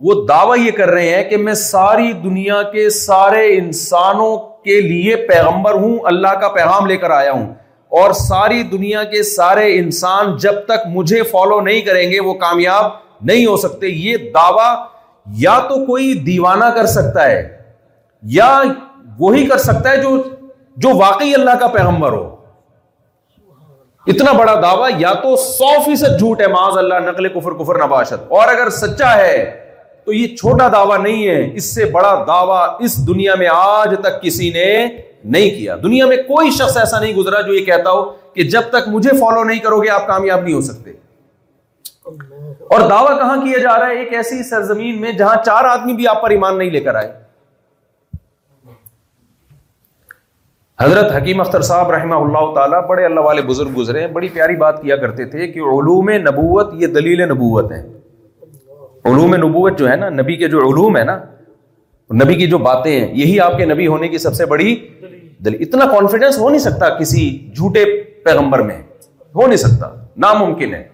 وہ دعویٰ یہ کر رہے ہیں کہ میں ساری دنیا کے سارے انسانوں کے لیے پیغمبر ہوں اللہ کا پیغام لے کر آیا ہوں اور ساری دنیا کے سارے انسان جب تک مجھے فالو نہیں کریں گے وہ کامیاب نہیں ہو سکتے یہ دعوی یا تو کوئی دیوانہ کر سکتا ہے یا وہی کر سکتا ہے جو جو واقعی اللہ کا پیغمبر ہو اتنا بڑا دعوی یا تو سو فیصد جھوٹ ہے معاذ اللہ نقل کفر کفر نباشت اور اگر سچا ہے تو یہ چھوٹا دعویٰ نہیں ہے اس سے بڑا دعویٰ اس دنیا میں آج تک کسی نے نہیں کیا دنیا میں کوئی شخص ایسا نہیں گزرا جو یہ کہتا ہو کہ جب تک مجھے فالو نہیں کرو گے آپ کامیاب نہیں ہو سکتے اور دعویٰ کہاں کیا جا رہا ہے ایک ایسی سرزمین میں جہاں چار آدمی بھی آپ پر ایمان نہیں لے کر آئے حضرت حکیم اختر صاحب رحمہ اللہ تعالیٰ بڑے اللہ والے بزرگ گزرے ہیں بڑی پیاری بات کیا کرتے تھے کہ علوم نبوت یہ دلیل نبوت ہیں علوم نبوت جو ہے نا نبی کے جو علوم ہے نا نبی کی جو باتیں ہیں یہی آپ کے نبی ہونے کی سب سے بڑی اتنا کانفیڈینس ہو نہیں سکتا کسی جھوٹے پیغمبر میں ہو نہیں سکتا ناممکن ہے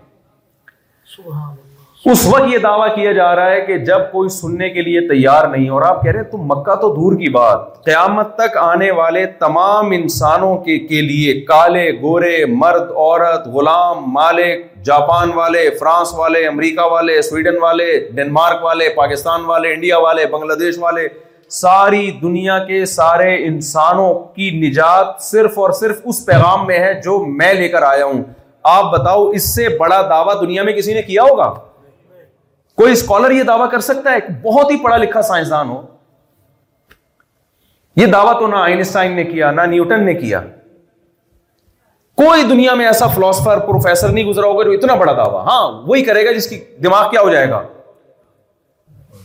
اس وقت یہ دعویٰ کیا جا رہا ہے کہ جب کوئی سننے کے لیے تیار نہیں اور آپ کہہ رہے ہیں تم مکہ تو دور کی بات قیامت تک آنے والے تمام انسانوں کے کے لیے کالے گورے مرد عورت غلام مالک جاپان والے فرانس والے امریکہ والے سویڈن والے ڈنمارک والے پاکستان والے انڈیا والے بنگلہ دیش والے ساری دنیا کے سارے انسانوں کی نجات صرف اور صرف اس پیغام میں ہے جو میں لے کر آیا ہوں آپ بتاؤ اس سے بڑا دعویٰ دنیا میں کسی نے کیا ہوگا کوئی اسکالر یہ دعویٰ کر سکتا ہے بہت ہی پڑھا لکھا سائنسدان ہو یہ دعویٰ تو نہ آئنسٹائن نے کیا نہ نیوٹن نے کیا کوئی دنیا میں ایسا فلاسفر پروفیسر نہیں گزرا ہوگا جو اتنا بڑا دعویٰ ہاں وہی کرے گا جس کی دماغ کیا ہو جائے گا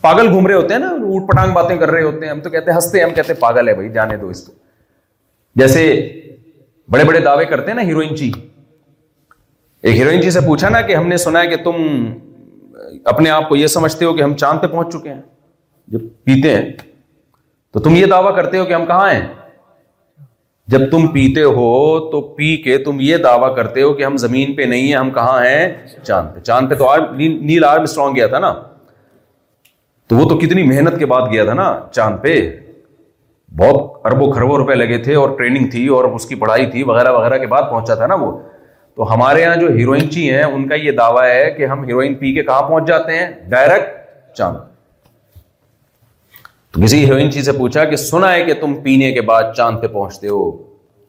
پاگل گھوم رہے ہوتے ہیں نا اوٹ پٹانگ باتیں کر رہے ہوتے ہیں ہم تو کہتے ہیں ہنستے ہم کہتے ہیں پاگل ہے بھائی جانے دو اس کو جیسے بڑے بڑے دعوے کرتے ہیں نا ہیروئن جی ایک ہیروئن جی سے پوچھا نا کہ ہم نے سنا ہے کہ تم اپنے آپ کو یہ سمجھتے ہو کہ ہم چاند پہ پہنچ چکے ہیں جب پیتے ہیں تو تم یہ دعویٰ کرتے ہو کہ ہم کہاں ہیں جب تم پیتے ہو تو پی کے تم یہ دعویٰ کرتے ہو کہ ہم زمین پہ نہیں ہیں ہم کہاں ہیں چاند پہ چاند پہ تو آر نیل آرم اسٹرانگ گیا تھا نا تو وہ تو کتنی محنت کے بعد گیا تھا نا چاند پہ بہت اربوں کھربوں روپے لگے تھے اور ٹریننگ تھی اور اس کی پڑھائی تھی وغیرہ وغیرہ کے بعد پہنچا تھا نا وہ تو ہمارے یہاں جو ہیروئن چی جی ہیں ان کا یہ دعویٰ ہے کہ ہم ہیروئن پی کے کہاں پہنچ جاتے ہیں ڈائریکٹ چاند تو کسی ہیروئن چی جی سے پوچھا کہ سنا ہے کہ تم پینے کے بعد چاند پہ پہنچتے ہو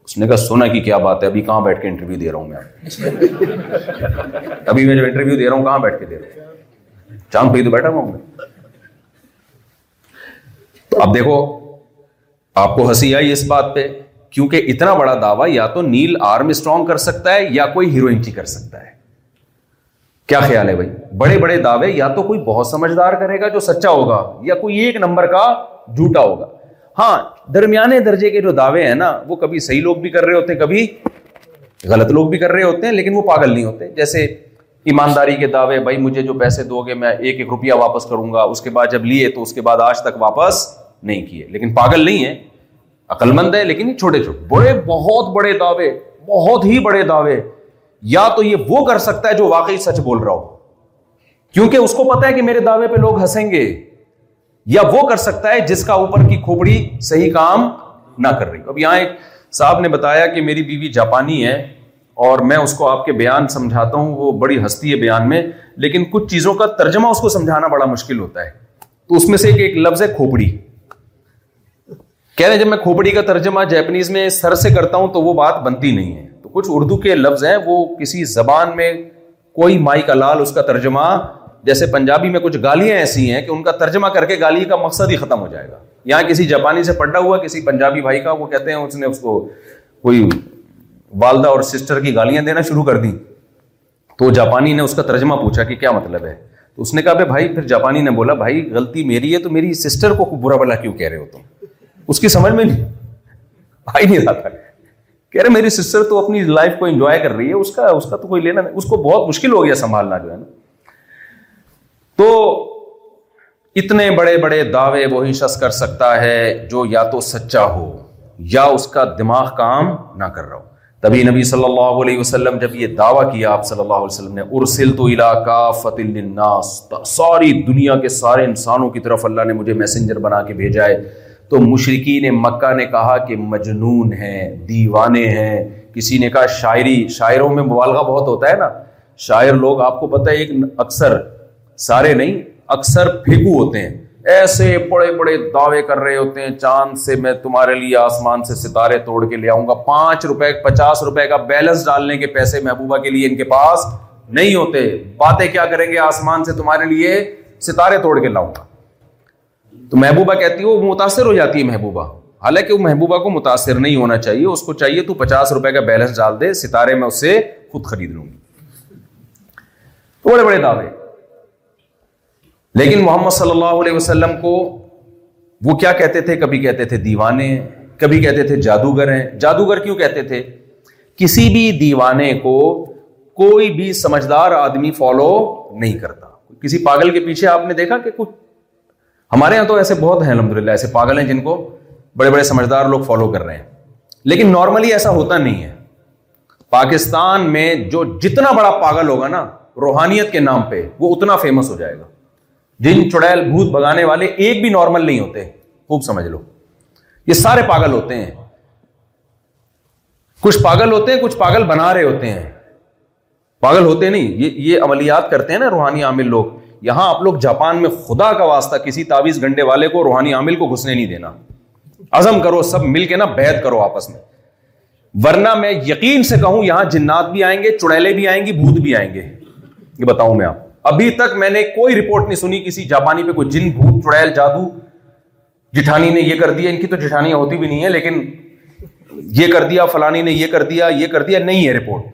اس نے کہا سنا کی کیا بات ہے ابھی کہاں بیٹھ کے انٹرویو دے رہا ہوں میں ابھی میں جو انٹرویو دے رہا ہوں کہاں بیٹھ کے دے رہا ہوں چاند پہ تو بیٹھا ہوں میں اب دیکھو آپ کو ہنسی آئی اس بات پہ کیونکہ اتنا بڑا دعوی یا تو نیل آرم اسٹرانگ کر سکتا ہے یا کوئی کی کر سکتا ہے کیا خیال ہے بھائی بڑے بڑے دعوے یا تو کوئی بہت سمجھدار کرے گا جو سچا ہوگا یا کوئی ایک نمبر کا جھوٹا ہوگا ہاں درمیانے درجے کے جو دعوے ہیں نا وہ کبھی صحیح لوگ بھی کر رہے ہوتے ہیں کبھی غلط لوگ بھی کر رہے ہوتے ہیں لیکن وہ پاگل نہیں ہوتے جیسے ایمانداری کے دعوے بھائی مجھے جو پیسے دو گے میں ایک ایک روپیہ واپس کروں گا اس کے بعد جب لیے تو اس کے بعد آج تک واپس نہیں کیے لیکن پاگل نہیں ہے عقل مند ہے لیکن چھوٹے چھوٹے بڑے بڑے بڑے بہت بہت دعوے دعوے ہی یا تو یہ وہ کر سکتا ہے جو واقعی سچ بول رہا ہو کیونکہ اس کو پتا ہے کہ میرے دعوے پہ لوگ ہنسیں گے یا وہ کر سکتا ہے جس کا اوپر کی کھوپڑی صحیح کام نہ کر رہی اب یہاں ایک صاحب نے بتایا کہ میری بیوی جاپانی ہے اور میں اس کو آپ کے بیان سمجھاتا ہوں وہ بڑی ہستی ہے بیان میں لیکن کچھ چیزوں کا ترجمہ اس کو سمجھانا بڑا مشکل ہوتا ہے تو اس میں سے ایک ایک لفظ ہے کھوپڑی کہہ رہے ہیں جب میں کھوپڑی کا ترجمہ جیپنیز میں سر سے کرتا ہوں تو وہ بات بنتی نہیں ہے تو کچھ اردو کے لفظ ہیں وہ کسی زبان میں کوئی مائی کا لال اس کا ترجمہ جیسے پنجابی میں کچھ گالیاں ایسی ہیں کہ ان کا ترجمہ کر کے گالی کا مقصد ہی ختم ہو جائے گا یہاں کسی جاپانی سے پڑھا ہوا کسی پنجابی بھائی کا وہ کہتے ہیں اس نے اس کو کوئی والدہ اور سسٹر کی گالیاں دینا شروع کر دی تو جاپانی نے اس کا ترجمہ پوچھا کہ کیا مطلب ہے تو اس نے کہا بھائی پھر جاپانی نے بولا بھائی غلطی میری ہے تو میری سسٹر کو برا بلا کیوں کہہ رہے ہو تم اس کی سمجھ میں نہیں آئی نہیں رہتا میری سسٹر تو اپنی لائف کو انجوائے کر رہی ہے اس اس اس کا کا تو کوئی لینا نہیں کو بہت مشکل ہو گیا سنبھالنا جو ہے نا تو اتنے بڑے بڑے دعوے وہی شخص کر سکتا ہے جو یا تو سچا ہو یا اس کا دماغ کام نہ کر رہا ہو تبھی نبی صلی اللہ علیہ وسلم جب یہ دعویٰ کیا آپ صلی اللہ علیہ وسلم نے ارسل تو علاقہ فتح ساری دنیا کے سارے انسانوں کی طرف اللہ نے مجھے میسنجر بنا کے بھیجا ہے مشرقی نے مکہ نے کہا کہ مجنون ہیں دیوانے ہیں کسی نے کہا شاعری شاعروں میں مبالغہ بہت ہوتا ہے نا شاعر لوگ آپ کو پتہ ہے ایک اکثر سارے نہیں اکثر پھیکو ہوتے ہیں ایسے بڑے بڑے دعوے کر رہے ہوتے ہیں چاند سے میں تمہارے لیے آسمان سے ستارے توڑ کے لے آؤں گا پانچ روپے پچاس روپے کا بیلنس ڈالنے کے پیسے محبوبہ کے لیے ان کے پاس نہیں ہوتے باتیں کیا کریں گے آسمان سے تمہارے لیے ستارے توڑ کے لاؤں گا تو محبوبہ کہتی ہے وہ متاثر ہو جاتی ہے محبوبہ حالانکہ وہ محبوبہ کو متاثر نہیں ہونا چاہیے اس کو چاہیے تو پچاس روپے کا بیلنس ڈال دے ستارے میں اسے خود خرید لوں گی تو بڑے بڑے دعوے لیکن محمد صلی اللہ علیہ وسلم کو وہ کیا کہتے تھے کبھی کہتے تھے دیوانے کبھی کہتے تھے جادوگر ہیں جادوگر کیوں کہتے تھے کسی بھی دیوانے کو کوئی بھی سمجھدار آدمی فالو نہیں کرتا کسی پاگل کے پیچھے آپ نے دیکھا کہ کچھ ہمارے یہاں تو ایسے بہت ہیں الحمد للہ ایسے پاگل ہیں جن کو بڑے بڑے سمجھدار لوگ فالو کر رہے ہیں لیکن نارملی ایسا ہوتا نہیں ہے پاکستان میں جو جتنا بڑا پاگل ہوگا نا روحانیت کے نام پہ وہ اتنا فیمس ہو جائے گا جن چڑیل بھوت بھگانے والے ایک بھی نارمل نہیں ہوتے خوب سمجھ لو یہ سارے پاگل ہوتے ہیں کچھ پاگل ہوتے ہیں کچھ پاگل بنا رہے ہوتے ہیں پاگل ہوتے نہیں یہ عملیات کرتے ہیں نا روحانی عامل لوگ یہاں آپ لوگ جاپان میں خدا کا واسطہ کسی گھنٹے والے کو روحانی عامل کو گھسنے نہیں دینا عزم کرو سب مل کے نا بیت کرو آپس میں ورنہ میں یقین سے کہوں یہاں جنات بھی آئیں گے چڑیلے بھی آئیں گی آئیں گے یہ بتاؤں میں آپ ابھی تک میں نے کوئی رپورٹ نہیں سنی کسی جاپانی پہ کوئی جن بھوت چڑیل جادو جٹھانی نے یہ کر دیا ان کی تو جٹھانیاں ہوتی بھی نہیں ہے لیکن یہ کر دیا فلانی نے یہ کر دیا یہ کر دیا نہیں ہے رپورٹ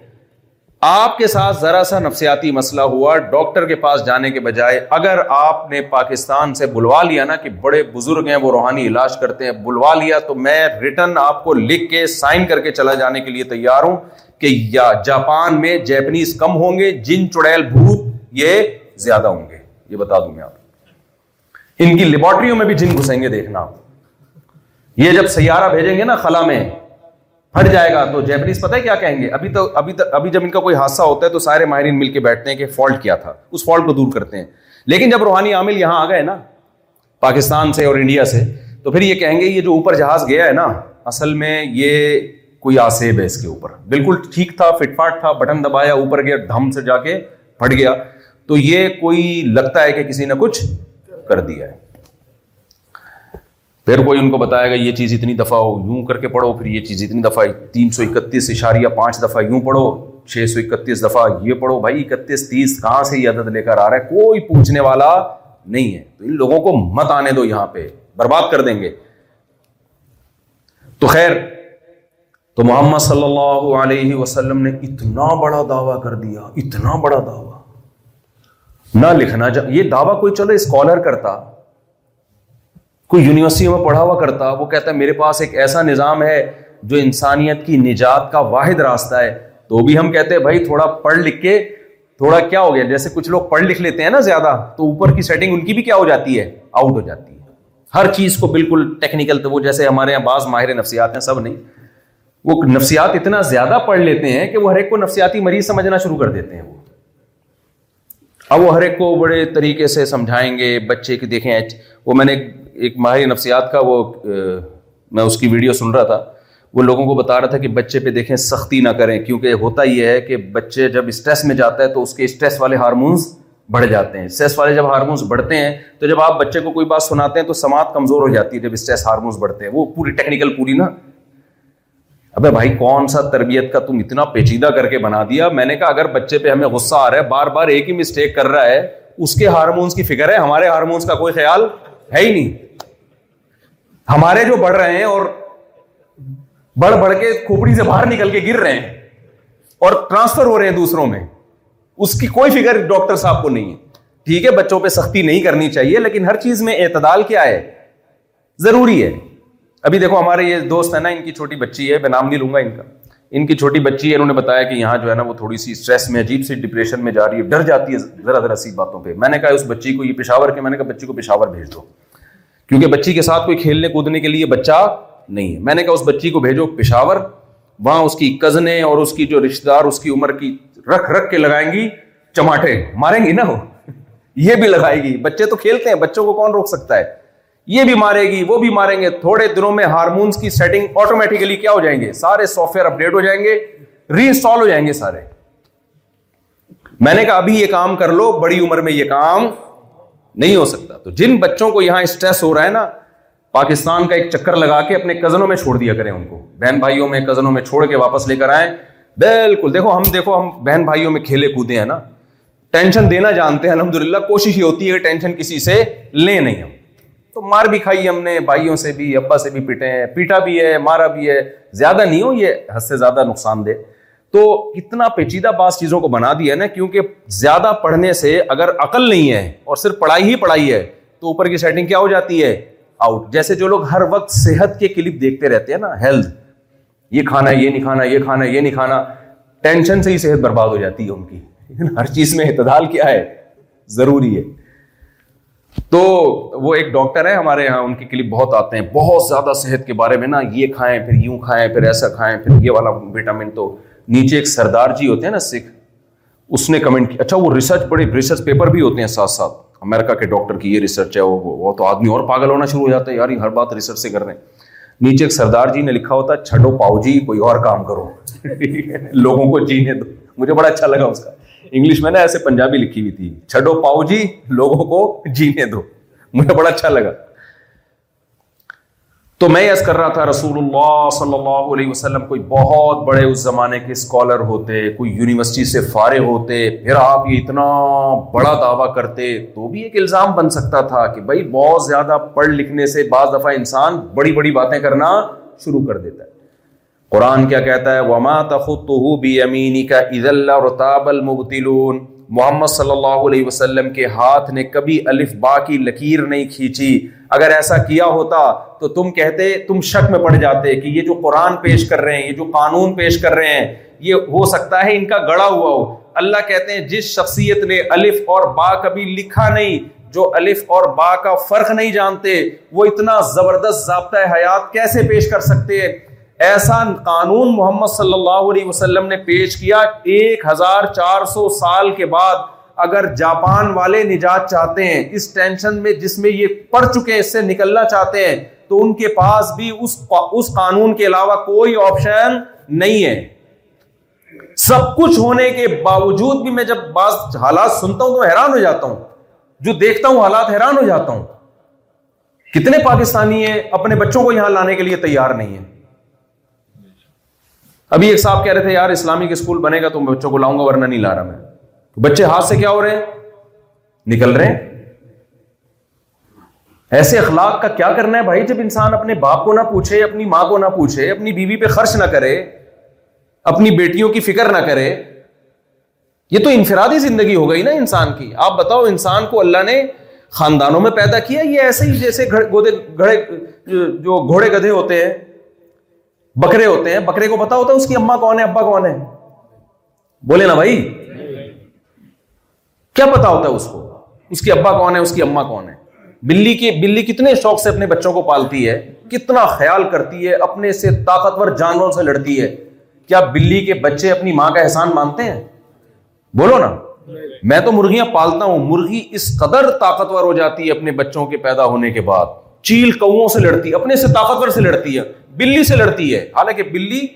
آپ کے ساتھ ذرا سا نفسیاتی مسئلہ ہوا ڈاکٹر کے پاس جانے کے بجائے اگر آپ نے پاکستان سے بلوا لیا نا کہ بڑے بزرگ ہیں وہ روحانی علاج کرتے ہیں بلوا لیا تو میں ریٹرن آپ کو لکھ کے سائن کر کے چلا جانے کے لیے تیار ہوں کہ یا جاپان میں جیپنیز کم ہوں گے جن چڑیل بھوت یہ زیادہ ہوں گے یہ بتا دوں میں آپ ان کی لیبورٹریوں میں بھی جن گھسیں گے دیکھنا آپ یہ جب سیارہ بھیجیں گے نا خلا میں ہٹ جائے گا تو جیپنیز پتہ ہے کیا کہیں گے ابھی تو ابھی تو ابھی جب ان کا کوئی حادثہ ہوتا ہے تو سارے ماہرین مل کے بیٹھتے ہیں کہ فالٹ کیا تھا اس فالٹ کو دور کرتے ہیں لیکن جب روحانی عامل یہاں آ گئے نا پاکستان سے اور انڈیا سے تو پھر یہ کہیں گے یہ جو اوپر جہاز گیا ہے نا اصل میں یہ کوئی آسیب ہے اس کے اوپر بالکل ٹھیک تھا فٹ فاٹ تھا بٹن دبایا اوپر گیا دھم سے جا کے پھٹ گیا تو یہ کوئی لگتا ہے کہ کسی نے کچھ کر دیا ہے پھر کوئی ان کو بتائے گا یہ چیز اتنی دفعہ ہو یوں کر کے پڑھو پھر یہ چیز اتنی دفعہ تین سو اکتیس اشاریہ پانچ دفعہ یوں پڑھو چھ سو اکتیس دفعہ یہ پڑھو بھائی اکتیس تیس کہاں سے یہ عدد لے کر آ رہا ہے کوئی پوچھنے والا نہیں ہے تو ان لوگوں کو مت آنے دو یہاں پہ برباد کر دیں گے تو خیر تو محمد صلی اللہ علیہ وسلم نے اتنا بڑا دعویٰ کر دیا اتنا بڑا دعویٰ نہ لکھنا جا یہ دعویٰ کوئی چلو اسکالر کرتا کوئی یونیورسٹیوں میں پڑھا ہوا کرتا وہ کہتا ہے میرے پاس ایک ایسا نظام ہے جو انسانیت کی نجات کا واحد راستہ ہے تو بھی ہم کہتے ہیں بھائی تھوڑا پڑھ لکھ کے تھوڑا کیا ہو گیا جیسے کچھ لوگ پڑھ لکھ لیتے ہیں نا زیادہ تو اوپر کی سیٹنگ ان کی بھی کیا ہو جاتی ہے آؤٹ ہو جاتی ہے ہر چیز کو بالکل ٹیکنیکل تو وہ جیسے ہمارے یہاں بعض ماہر نفسیات ہیں سب نہیں وہ نفسیات اتنا زیادہ پڑھ لیتے ہیں کہ وہ ہر ایک کو نفسیاتی مریض سمجھنا شروع کر دیتے ہیں وہ اب وہ ہر ایک کو بڑے طریقے سے سمجھائیں گے بچے کی دیکھیں وہ میں نے ایک ماہر نفسیات کا وہ میں اس کی ویڈیو سن رہا تھا وہ لوگوں کو بتا رہا تھا کہ بچے پہ دیکھیں سختی نہ کریں کیونکہ ہوتا یہ ہے کہ بچے جب اسٹریس میں جاتا ہے تو اس کے اسٹریس والے ہارمونس بڑھ جاتے ہیں اسٹریس والے جب ہارمونس بڑھتے ہیں تو جب آپ بچے کو کوئی بات سناتے ہیں تو سماعت کمزور ہو جاتی ہے جب اسٹریس ہارمونس بڑھتے ہیں وہ پوری ٹیکنیکل پوری نا ابے بھائی کون سا تربیت کا تم اتنا پیچیدہ کر کے بنا دیا میں نے کہا اگر بچے پہ ہمیں غصہ آ رہا ہے بار بار ایک ہی مسٹیک کر رہا ہے اس کے ہارمونس کی فکر ہے ہمارے ہارمونس کا کوئی خیال ہے ہی نہیں ہمارے جو بڑھ رہے ہیں اور بڑھ بڑھ کے کھوپڑی سے باہر نکل کے گر رہے ہیں اور ٹرانسفر ہو رہے ہیں دوسروں میں اس کی کوئی فکر ڈاکٹر صاحب کو نہیں ہے ٹھیک ہے بچوں پہ سختی نہیں کرنی چاہیے لیکن ہر چیز میں اعتدال کیا ہے ضروری ہے ابھی دیکھو ہمارے یہ دوست ہے نا ان کی چھوٹی بچی ہے میں نام نہیں لوں گا ان کا ان کی چھوٹی بچی ہے انہوں نے بتایا کہ یہاں جو ہے نا وہ تھوڑی سی اسٹریس میں عجیب سی ڈپریشن میں جا رہی ہے ڈر جاتی ہے ذرا ذرا سی باتوں پہ میں نے کہا اس بچی کو یہ پشاور کے میں نے کہا بچی کو پشاور بھیج دو کیونکہ بچی کے ساتھ کوئی کھیلنے کودنے کے لیے بچہ نہیں ہے میں نے کہا اس بچی کو بھیجو پشاور وہاں اس کی کزنیں اور اس کی جو رشتے دار اس کی رکھ رکھ کے لگائیں گی چماٹے ماریں گی نا وہ یہ بھی لگائے گی بچے تو کھیلتے ہیں بچوں کو کون روک سکتا ہے یہ بھی مارے گی وہ بھی ماریں گے تھوڑے دنوں میں ہارمونس کی سیٹنگ آٹومیٹکلی کیا ہو جائیں گے سارے سافٹ ویئر اپڈیٹ ہو جائیں گے ری انسٹال ہو جائیں گے سارے میں نے کہا ابھی یہ کام کر لو بڑی عمر میں یہ کام نہیں ہو سکتا تو جن بچوں کو یہاں اسٹریس ہو رہا ہے نا پاکستان کا ایک چکر لگا کے اپنے کزنوں میں چھوڑ دیا کریں ان کو بہن بھائیوں میں کزنوں میں چھوڑ کے واپس لے کر آئیں بالکل دیکھو دیکھو ہم ہم بہن بھائیوں میں کھیلے کودے ہیں نا ٹینشن دینا جانتے ہیں الحمد للہ کوشش ہی ہوتی ہے کہ ٹینشن کسی سے لے نہیں ہم تو مار بھی کھائی ہم نے بھائیوں سے بھی ابا سے بھی پیٹے ہیں پیٹا بھی ہے مارا بھی ہے زیادہ نہیں ہو یہ حد سے زیادہ نقصان دہ تو اتنا پیچیدہ بعض چیزوں کو بنا دیا نا کیونکہ زیادہ پڑھنے سے اگر عقل نہیں ہے اور صرف پڑھائی ہی پڑھائی ہے تو اوپر کی سیٹنگ کیا ہو جاتی ہے آؤٹ جیسے جو لوگ ہر وقت صحت کے کلپ دیکھتے رہتے ہیں نا ہیلتھ یہ کھانا یہ نہیں کھانا یہ کھانا یہ نہیں کھانا ٹینشن سے ہی صحت برباد ہو جاتی ہے ان کی لیکن [LAUGHS] ہر چیز میں اعتدال کیا ہے ضروری ہے تو وہ ایک ڈاکٹر ہے ہمارے یہاں ان کی کلپ بہت آتے ہیں بہت زیادہ صحت کے بارے میں نا یہ کھائیں پھر یوں کھائیں پھر ایسا کھائیں پھر یہ والا وٹامن تو نیچے ایک سردار جی ہوتے ہیں نا سکھ اس نے کمنٹ کیا اچھا وہ ریسرچ بڑے ریسرچ پیپر بھی ہوتے ہیں ساتھ ساتھ امیرکا کے ڈاکٹر کی یہ ریسرچ ہے وہ وہ تو آدمی اور پاگل ہونا شروع ہو جاتا ہے یار ہر بات ریسرچ سے کر رہے ہیں نیچے ایک سردار جی نے لکھا ہوتا ہے چھڈو پاؤ جی کوئی اور کام کرو [LAUGHS] لوگوں کو جینے دو مجھے بڑا اچھا لگا اس کا انگلش میں نا ایسے پنجابی لکھی ہوئی تھی چھڈو پاؤ جی لوگوں کو جینے دو مجھے بڑا اچھا لگا تو میں یس کر رہا تھا رسول اللہ صلی اللہ علیہ وسلم کوئی بہت بڑے اس زمانے کے اسکالر ہوتے کوئی یونیورسٹی سے فارغ ہوتے پھر آپ یہ اتنا بڑا دعویٰ کرتے تو بھی ایک الزام بن سکتا تھا کہ بھائی بہت زیادہ پڑھ لکھنے سے بعض دفعہ انسان بڑی بڑی باتیں کرنا شروع کر دیتا ہے قرآن کیا کہتا ہے وما تفتہ بھی امینی کا عید اللہ تاب المبتلون محمد صلی اللہ علیہ وسلم کے ہاتھ نے کبھی الف با کی لکیر نہیں کھینچی اگر ایسا کیا ہوتا تو تم کہتے تم شک میں پڑ جاتے کہ یہ جو قرآن پیش کر رہے ہیں یہ جو قانون پیش کر رہے ہیں یہ ہو سکتا ہے ان کا گڑا ہوا ہو اللہ کہتے ہیں جس شخصیت نے الف اور با کبھی لکھا نہیں جو الف اور با کا فرق نہیں جانتے وہ اتنا زبردست ضابطۂ حیات کیسے پیش کر سکتے ہیں ایسا قانون محمد صلی اللہ علیہ وسلم نے پیش کیا ایک ہزار چار سو سال کے بعد اگر جاپان والے نجات چاہتے ہیں اس ٹینشن میں جس میں یہ پڑ چکے ہیں اس سے نکلنا چاہتے ہیں تو ان کے پاس بھی اس اس قانون کے علاوہ کوئی آپشن نہیں ہے سب کچھ ہونے کے باوجود بھی میں جب بعض حالات سنتا ہوں تو حیران ہو جاتا ہوں جو دیکھتا ہوں حالات حیران ہو جاتا ہوں کتنے پاکستانی ہیں اپنے بچوں کو یہاں لانے کے لیے تیار نہیں ہیں ابھی ایک صاحب کہہ رہے تھے یار اسلامک اسکول بنے گا تو بچوں کو لاؤں گا ورنہ نہیں لا رہا میں بچے ہاتھ سے کیا ہو رہے ہیں نکل رہے ہیں ایسے اخلاق کا کیا کرنا ہے بھائی جب انسان اپنے باپ کو نہ پوچھے اپنی ماں کو نہ پوچھے اپنی بیوی پہ خرچ نہ کرے اپنی بیٹیوں کی فکر نہ کرے یہ تو انفرادی زندگی ہو گئی نا انسان کی آپ بتاؤ انسان کو اللہ نے خاندانوں میں پیدا کیا یہ ایسے ہی جیسے گھڑے گھڑے جو گھوڑے گدھے ہوتے ہیں بکرے ہوتے ہیں بکرے کو پتا ہوتا ہے اس کی اما کون ہے ابا کون ہے بولے نا بھائی کیا پتا ہوتا ہے ہے ہے اس اس اس کو کی کی ابا کون کون اما بلی بلی کتنے شوق سے اپنے بچوں کو پالتی ہے کتنا خیال کرتی ہے اپنے سے طاقتور جانوروں سے لڑتی ہے کیا بلی کے بچے اپنی ماں کا احسان مانتے ہیں بولو نا میں تو مرغیاں پالتا ہوں مرغی اس قدر طاقتور ہو جاتی ہے اپنے بچوں کے پیدا ہونے کے بعد چیل کؤں سے لڑتی ہے اپنے طاقتور سے لڑتی ہے بلی سے لڑتی ہے حالانکہ بلی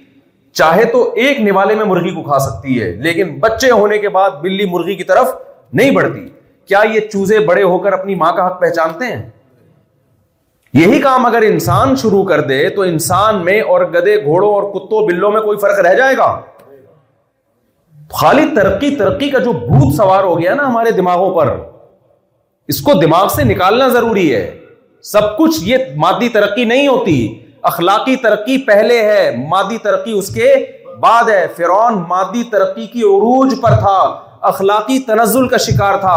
چاہے تو ایک نوالے میں مرغی کو کھا سکتی ہے لیکن بچے ہونے کے بعد بلی مرغی کی طرف نہیں بڑھتی کیا یہ چوزے بڑے ہو کر اپنی ماں کا حق پہچانتے ہیں یہی کام اگر انسان شروع کر دے تو انسان میں اور گدے گھوڑوں اور کتوں بلوں میں کوئی فرق رہ جائے گا خالی ترقی ترقی کا جو بھوت سوار ہو گیا نا ہمارے دماغوں پر اس کو دماغ سے نکالنا ضروری ہے سب کچھ یہ مادی ترقی نہیں ہوتی اخلاقی ترقی پہلے ہے مادی ترقی اس کے بعد ہے فرعون مادی ترقی کی عروج پر تھا اخلاقی تنزل کا شکار تھا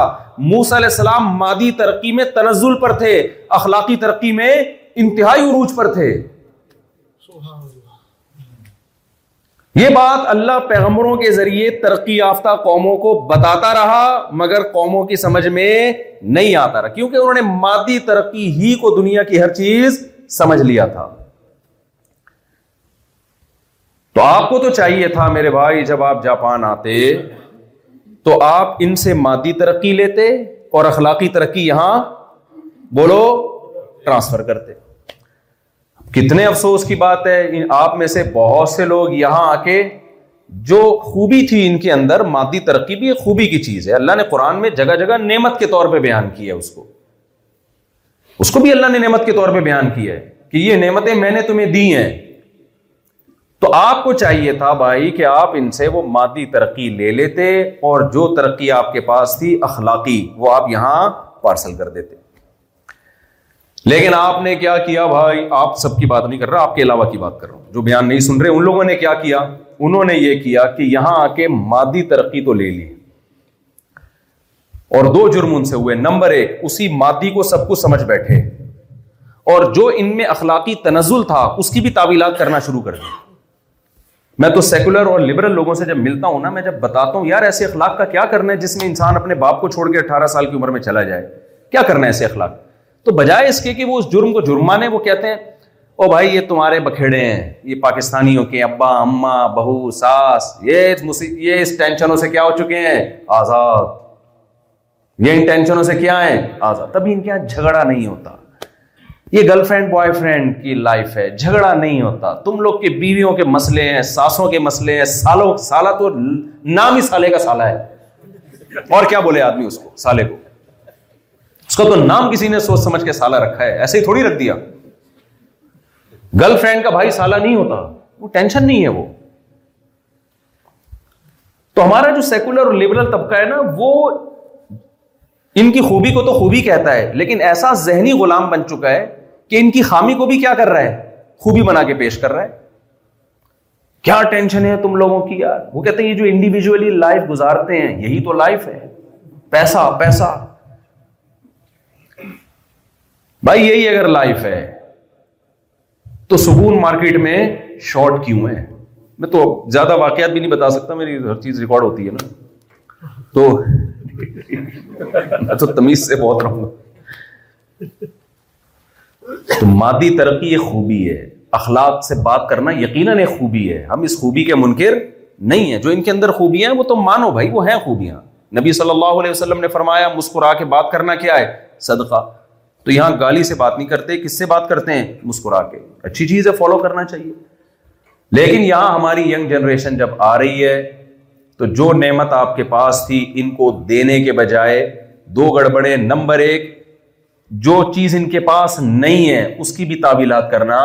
موس علیہ السلام مادی ترقی میں تنزل پر تھے اخلاقی ترقی میں انتہائی عروج پر تھے یہ بات اللہ پیغمبروں کے ذریعے ترقی یافتہ قوموں کو بتاتا رہا مگر قوموں کی سمجھ میں نہیں آتا رہا کیونکہ انہوں نے مادی ترقی ہی کو دنیا کی ہر چیز سمجھ لیا تھا تو آپ کو تو چاہیے تھا میرے بھائی جب آپ جاپان آتے تو آپ ان سے مادی ترقی لیتے اور اخلاقی ترقی یہاں بولو ٹرانسفر کرتے کتنے افسوس کی بات ہے آپ میں سے بہت سے لوگ یہاں آ کے جو خوبی تھی ان کے اندر مادی ترقی بھی خوبی کی چیز ہے اللہ نے قرآن میں جگہ جگہ نعمت کے طور پہ بیان کیا ہے اس کو اس کو بھی اللہ نے نعمت کے طور پہ بیان کیا ہے کہ یہ نعمتیں میں نے تمہیں دی ہیں تو آپ کو چاہیے تھا بھائی کہ آپ ان سے وہ مادی ترقی لے لیتے اور جو ترقی آپ کے پاس تھی اخلاقی وہ آپ یہاں پارسل کر دیتے لیکن آپ نے کیا کیا بھائی آپ سب کی بات نہیں کر رہا آپ کے علاوہ کی بات کر رہا ہوں جو بیان نہیں سن رہے ان لوگوں نے کیا کیا انہوں نے یہ کیا کہ یہاں آ کے مادی ترقی تو لے لی اور دو جرم ان سے ہوئے نمبر ایک اسی مادی کو سب کچھ سمجھ بیٹھے اور جو ان میں اخلاقی تنزل تھا اس کی بھی تعویلات کرنا شروع کر دی میں تو سیکولر اور لبرل لوگوں سے جب ملتا ہوں نا میں جب بتاتا ہوں یار ایسے اخلاق کا کیا کرنا ہے جس میں انسان اپنے باپ کو چھوڑ کے اٹھارہ سال کی عمر میں چلا جائے کیا کرنا ہے ایسے اخلاق تو بجائے اس کے کہ وہ اس جرم کو جرمانے وہ کہتے ہیں او بھائی یہ تمہارے بکھیڑے ہیں یہ پاکستانیوں کے ابا اما بہو ساس یہ یہ اس ٹینشنوں سے کیا ہو چکے ہیں آزاد یہ ان ٹینشنوں سے کیا ہے آزاد تبھی ان کے یہاں جھگڑا نہیں ہوتا یہ گرل فرینڈ بوائے فرینڈ کی لائف ہے جھگڑا نہیں ہوتا تم لوگ کے بیویوں کے مسئلے ہیں ساسوں کے مسئلے ہیں سالوں سالہ تو نام ہی سالے کا سالہ ہے اور کیا بولے آدمی اس کو سالے کو اس کا تو نام کسی نے سوچ سمجھ کے سالا رکھا ہے ایسے ہی تھوڑی رکھ دیا گرل فرینڈ کا بھائی سالا نہیں ہوتا وہ ٹینشن نہیں ہے وہ تو ہمارا جو سیکولر اور لبرل طبقہ ہے نا وہ ان کی خوبی کو تو خوبی کہتا ہے لیکن ایسا ذہنی غلام بن چکا ہے کہ ان کی خامی کو بھی کیا کر رہا ہے خوبی بنا کے پیش کر رہا ہے کیا ٹینشن ہے تم لوگوں کی یار وہ کہتے ہیں یہ جو انڈیویجلی لائف گزارتے ہیں یہی تو لائف ہے پیسہ پیسہ بھائی یہی اگر لائف ہے تو سکون مارکیٹ میں شارٹ کیوں ہے میں تو زیادہ واقعات بھی نہیں بتا سکتا میری ہر چیز ریکارڈ ہوتی ہے نا تو اچھا تمیز سے بہت رہوں گا تو مادی ترقی ایک خوبی ہے اخلاق سے بات کرنا یقیناً ایک خوبی ہے ہم اس خوبی کے منکر نہیں ہیں جو ان کے اندر خوبیاں ہیں وہ تو مانو بھائی وہ ہیں خوبیاں نبی صلی اللہ علیہ وسلم نے فرمایا مسکرا کے بات کرنا کیا ہے صدقہ تو یہاں گالی سے بات نہیں کرتے کس سے بات کرتے ہیں مسکرا کے اچھی چیز ہے فالو کرنا چاہیے لیکن یہاں ہماری یگ جنریشن جب آ رہی ہے تو جو نعمت آپ کے پاس تھی ان کو دینے کے بجائے دو گڑبڑے نمبر ایک جو چیز ان کے پاس نہیں ہے اس کی بھی تعبیلات کرنا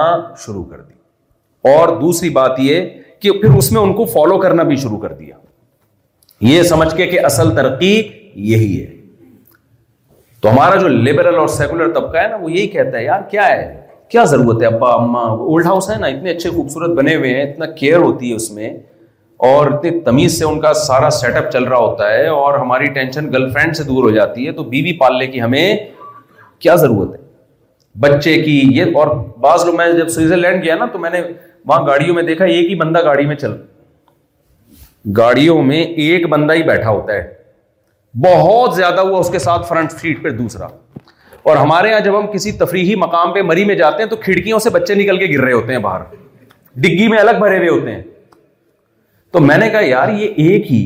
شروع کر دی اور دوسری بات یہ کہ پھر اس میں ان کو فالو کرنا بھی شروع کر دیا یہ سمجھ کے کہ اصل ترقی یہی ہے تو ہمارا جو لبرل اور سیکولر طبقہ ہے نا وہ یہی کہتا ہے یار کیا ہے کیا ضرورت ہے ابا اولڈ ہاؤس ہے نا اتنے اچھے خوبصورت بنے ہوئے ہیں اتنا کیئر ہوتی ہے اس میں اور اتنے تمیز سے ان کا سارا سیٹ اپ چل رہا ہوتا ہے اور ہماری ٹینشن گرل فرینڈ سے دور ہو جاتی ہے تو بیوی بی پالنے کی ہمیں کیا ضرورت ہے بچے کی یہ اور بعض لوگ میں جب سوئٹزرلینڈ گیا نا تو میں نے وہاں گاڑیوں میں دیکھا ایک ہی بندہ گاڑی میں چل گاڑیوں میں ایک بندہ ہی بیٹھا ہوتا ہے بہت زیادہ ہوا اس کے ساتھ فرنٹ سیٹ پہ دوسرا اور ہمارے یہاں جب ہم کسی تفریحی مقام پہ مری میں جاتے ہیں تو کھڑکیوں سے بچے نکل کے گر رہے ہوتے ہیں باہر ڈگی میں الگ بھرے ہوئے ہوتے ہیں تو میں نے کہا یار یہ ایک ہی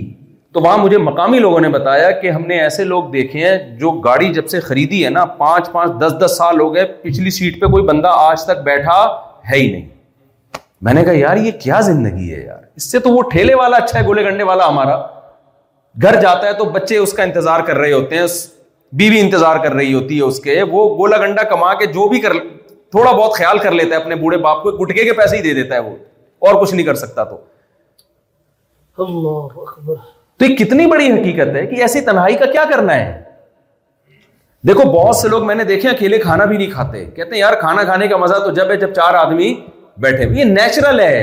تو وہاں مجھے مقامی لوگوں نے بتایا کہ ہم نے ایسے لوگ دیکھے ہیں جو گاڑی جب سے خریدی ہے نا پانچ پانچ دس دس سال ہو گئے پچھلی سیٹ پہ کوئی بندہ آج تک بیٹھا ہے ہی نہیں میں نے کہا یار یہ کیا زندگی ہے یار اس سے تو وہ ٹھیلے والا اچھا ہے گولے گنڈے والا ہمارا گھر جاتا ہے تو بچے اس کا انتظار کر رہے ہوتے ہیں بیوی بی انتظار کر رہی ہوتی ہے اس کے وہ گولا گنڈا کما کے جو بھی کر تھوڑا بہت خیال کر لیتا ہے اپنے بوڑھے باپ کو گٹکے کے پیسے ہی دے دیتا ہے وہ اور کچھ نہیں کر سکتا تو تو یہ کتنی بڑی حقیقت ہے کہ ایسی تنہائی کا کیا کرنا ہے دیکھو بہت سے لوگ میں نے دیکھے اکیلے کھانا بھی نہیں کھاتے کہتے ہیں یار کھانا کھانے کا مزہ تو جب ہے جب چار آدمی بیٹھے یہ نیچرل ہے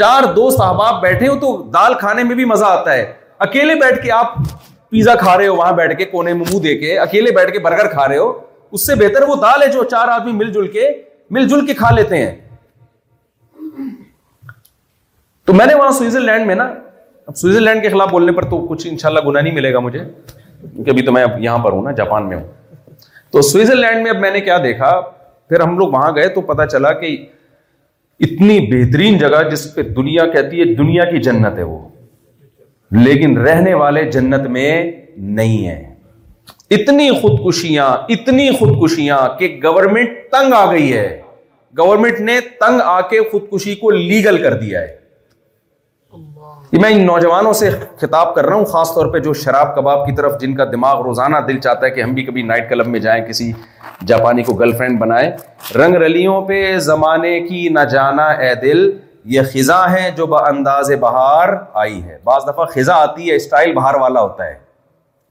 چار دوست احباب بیٹھے ہو تو دال کھانے میں بھی مزہ آتا ہے اکیلے بیٹھ کے آپ پیزا کھا رہے ہو وہاں بیٹھ کے کونے میں منہ دے کے اکیلے بیٹھ کے برگر کھا رہے ہو اس سے بہتر وہ دال ہے جو چار آدمی مل جل کے مل جل کے کھا لیتے ہیں تو میں نے وہاں سوئٹزرلینڈ میں نا اب سوئٹزرلینڈ کے خلاف بولنے پر تو کچھ ان شاء اللہ گنا نہیں ملے گا مجھے کیونکہ ابھی تو میں یہاں پر ہوں نا جاپان میں ہوں تو سوئٹزر لینڈ میں اب میں نے کیا دیکھا پھر ہم لوگ وہاں گئے تو پتا چلا کہ اتنی بہترین جگہ جس پہ دنیا کہتی ہے دنیا کی جنت ہے وہ لیکن رہنے والے جنت میں نہیں ہیں اتنی خودکشیاں اتنی خودکشیاں کہ گورنمنٹ تنگ آ گئی ہے گورنمنٹ نے تنگ آ کے خودکشی کو لیگل کر دیا ہے یہ میں ان نوجوانوں سے خطاب کر رہا ہوں خاص طور پہ جو شراب کباب کی طرف جن کا دماغ روزانہ دل چاہتا ہے کہ ہم بھی کبھی نائٹ کلب میں جائیں کسی جاپانی کو گرل فرینڈ بنائیں رنگ رلیوں پہ زمانے کی نہ جانا اے دل یہ خزاں ہے جو با انداز بہار آئی ہے بعض دفعہ خزاں آتی ہے اسٹائل بہار والا ہوتا ہے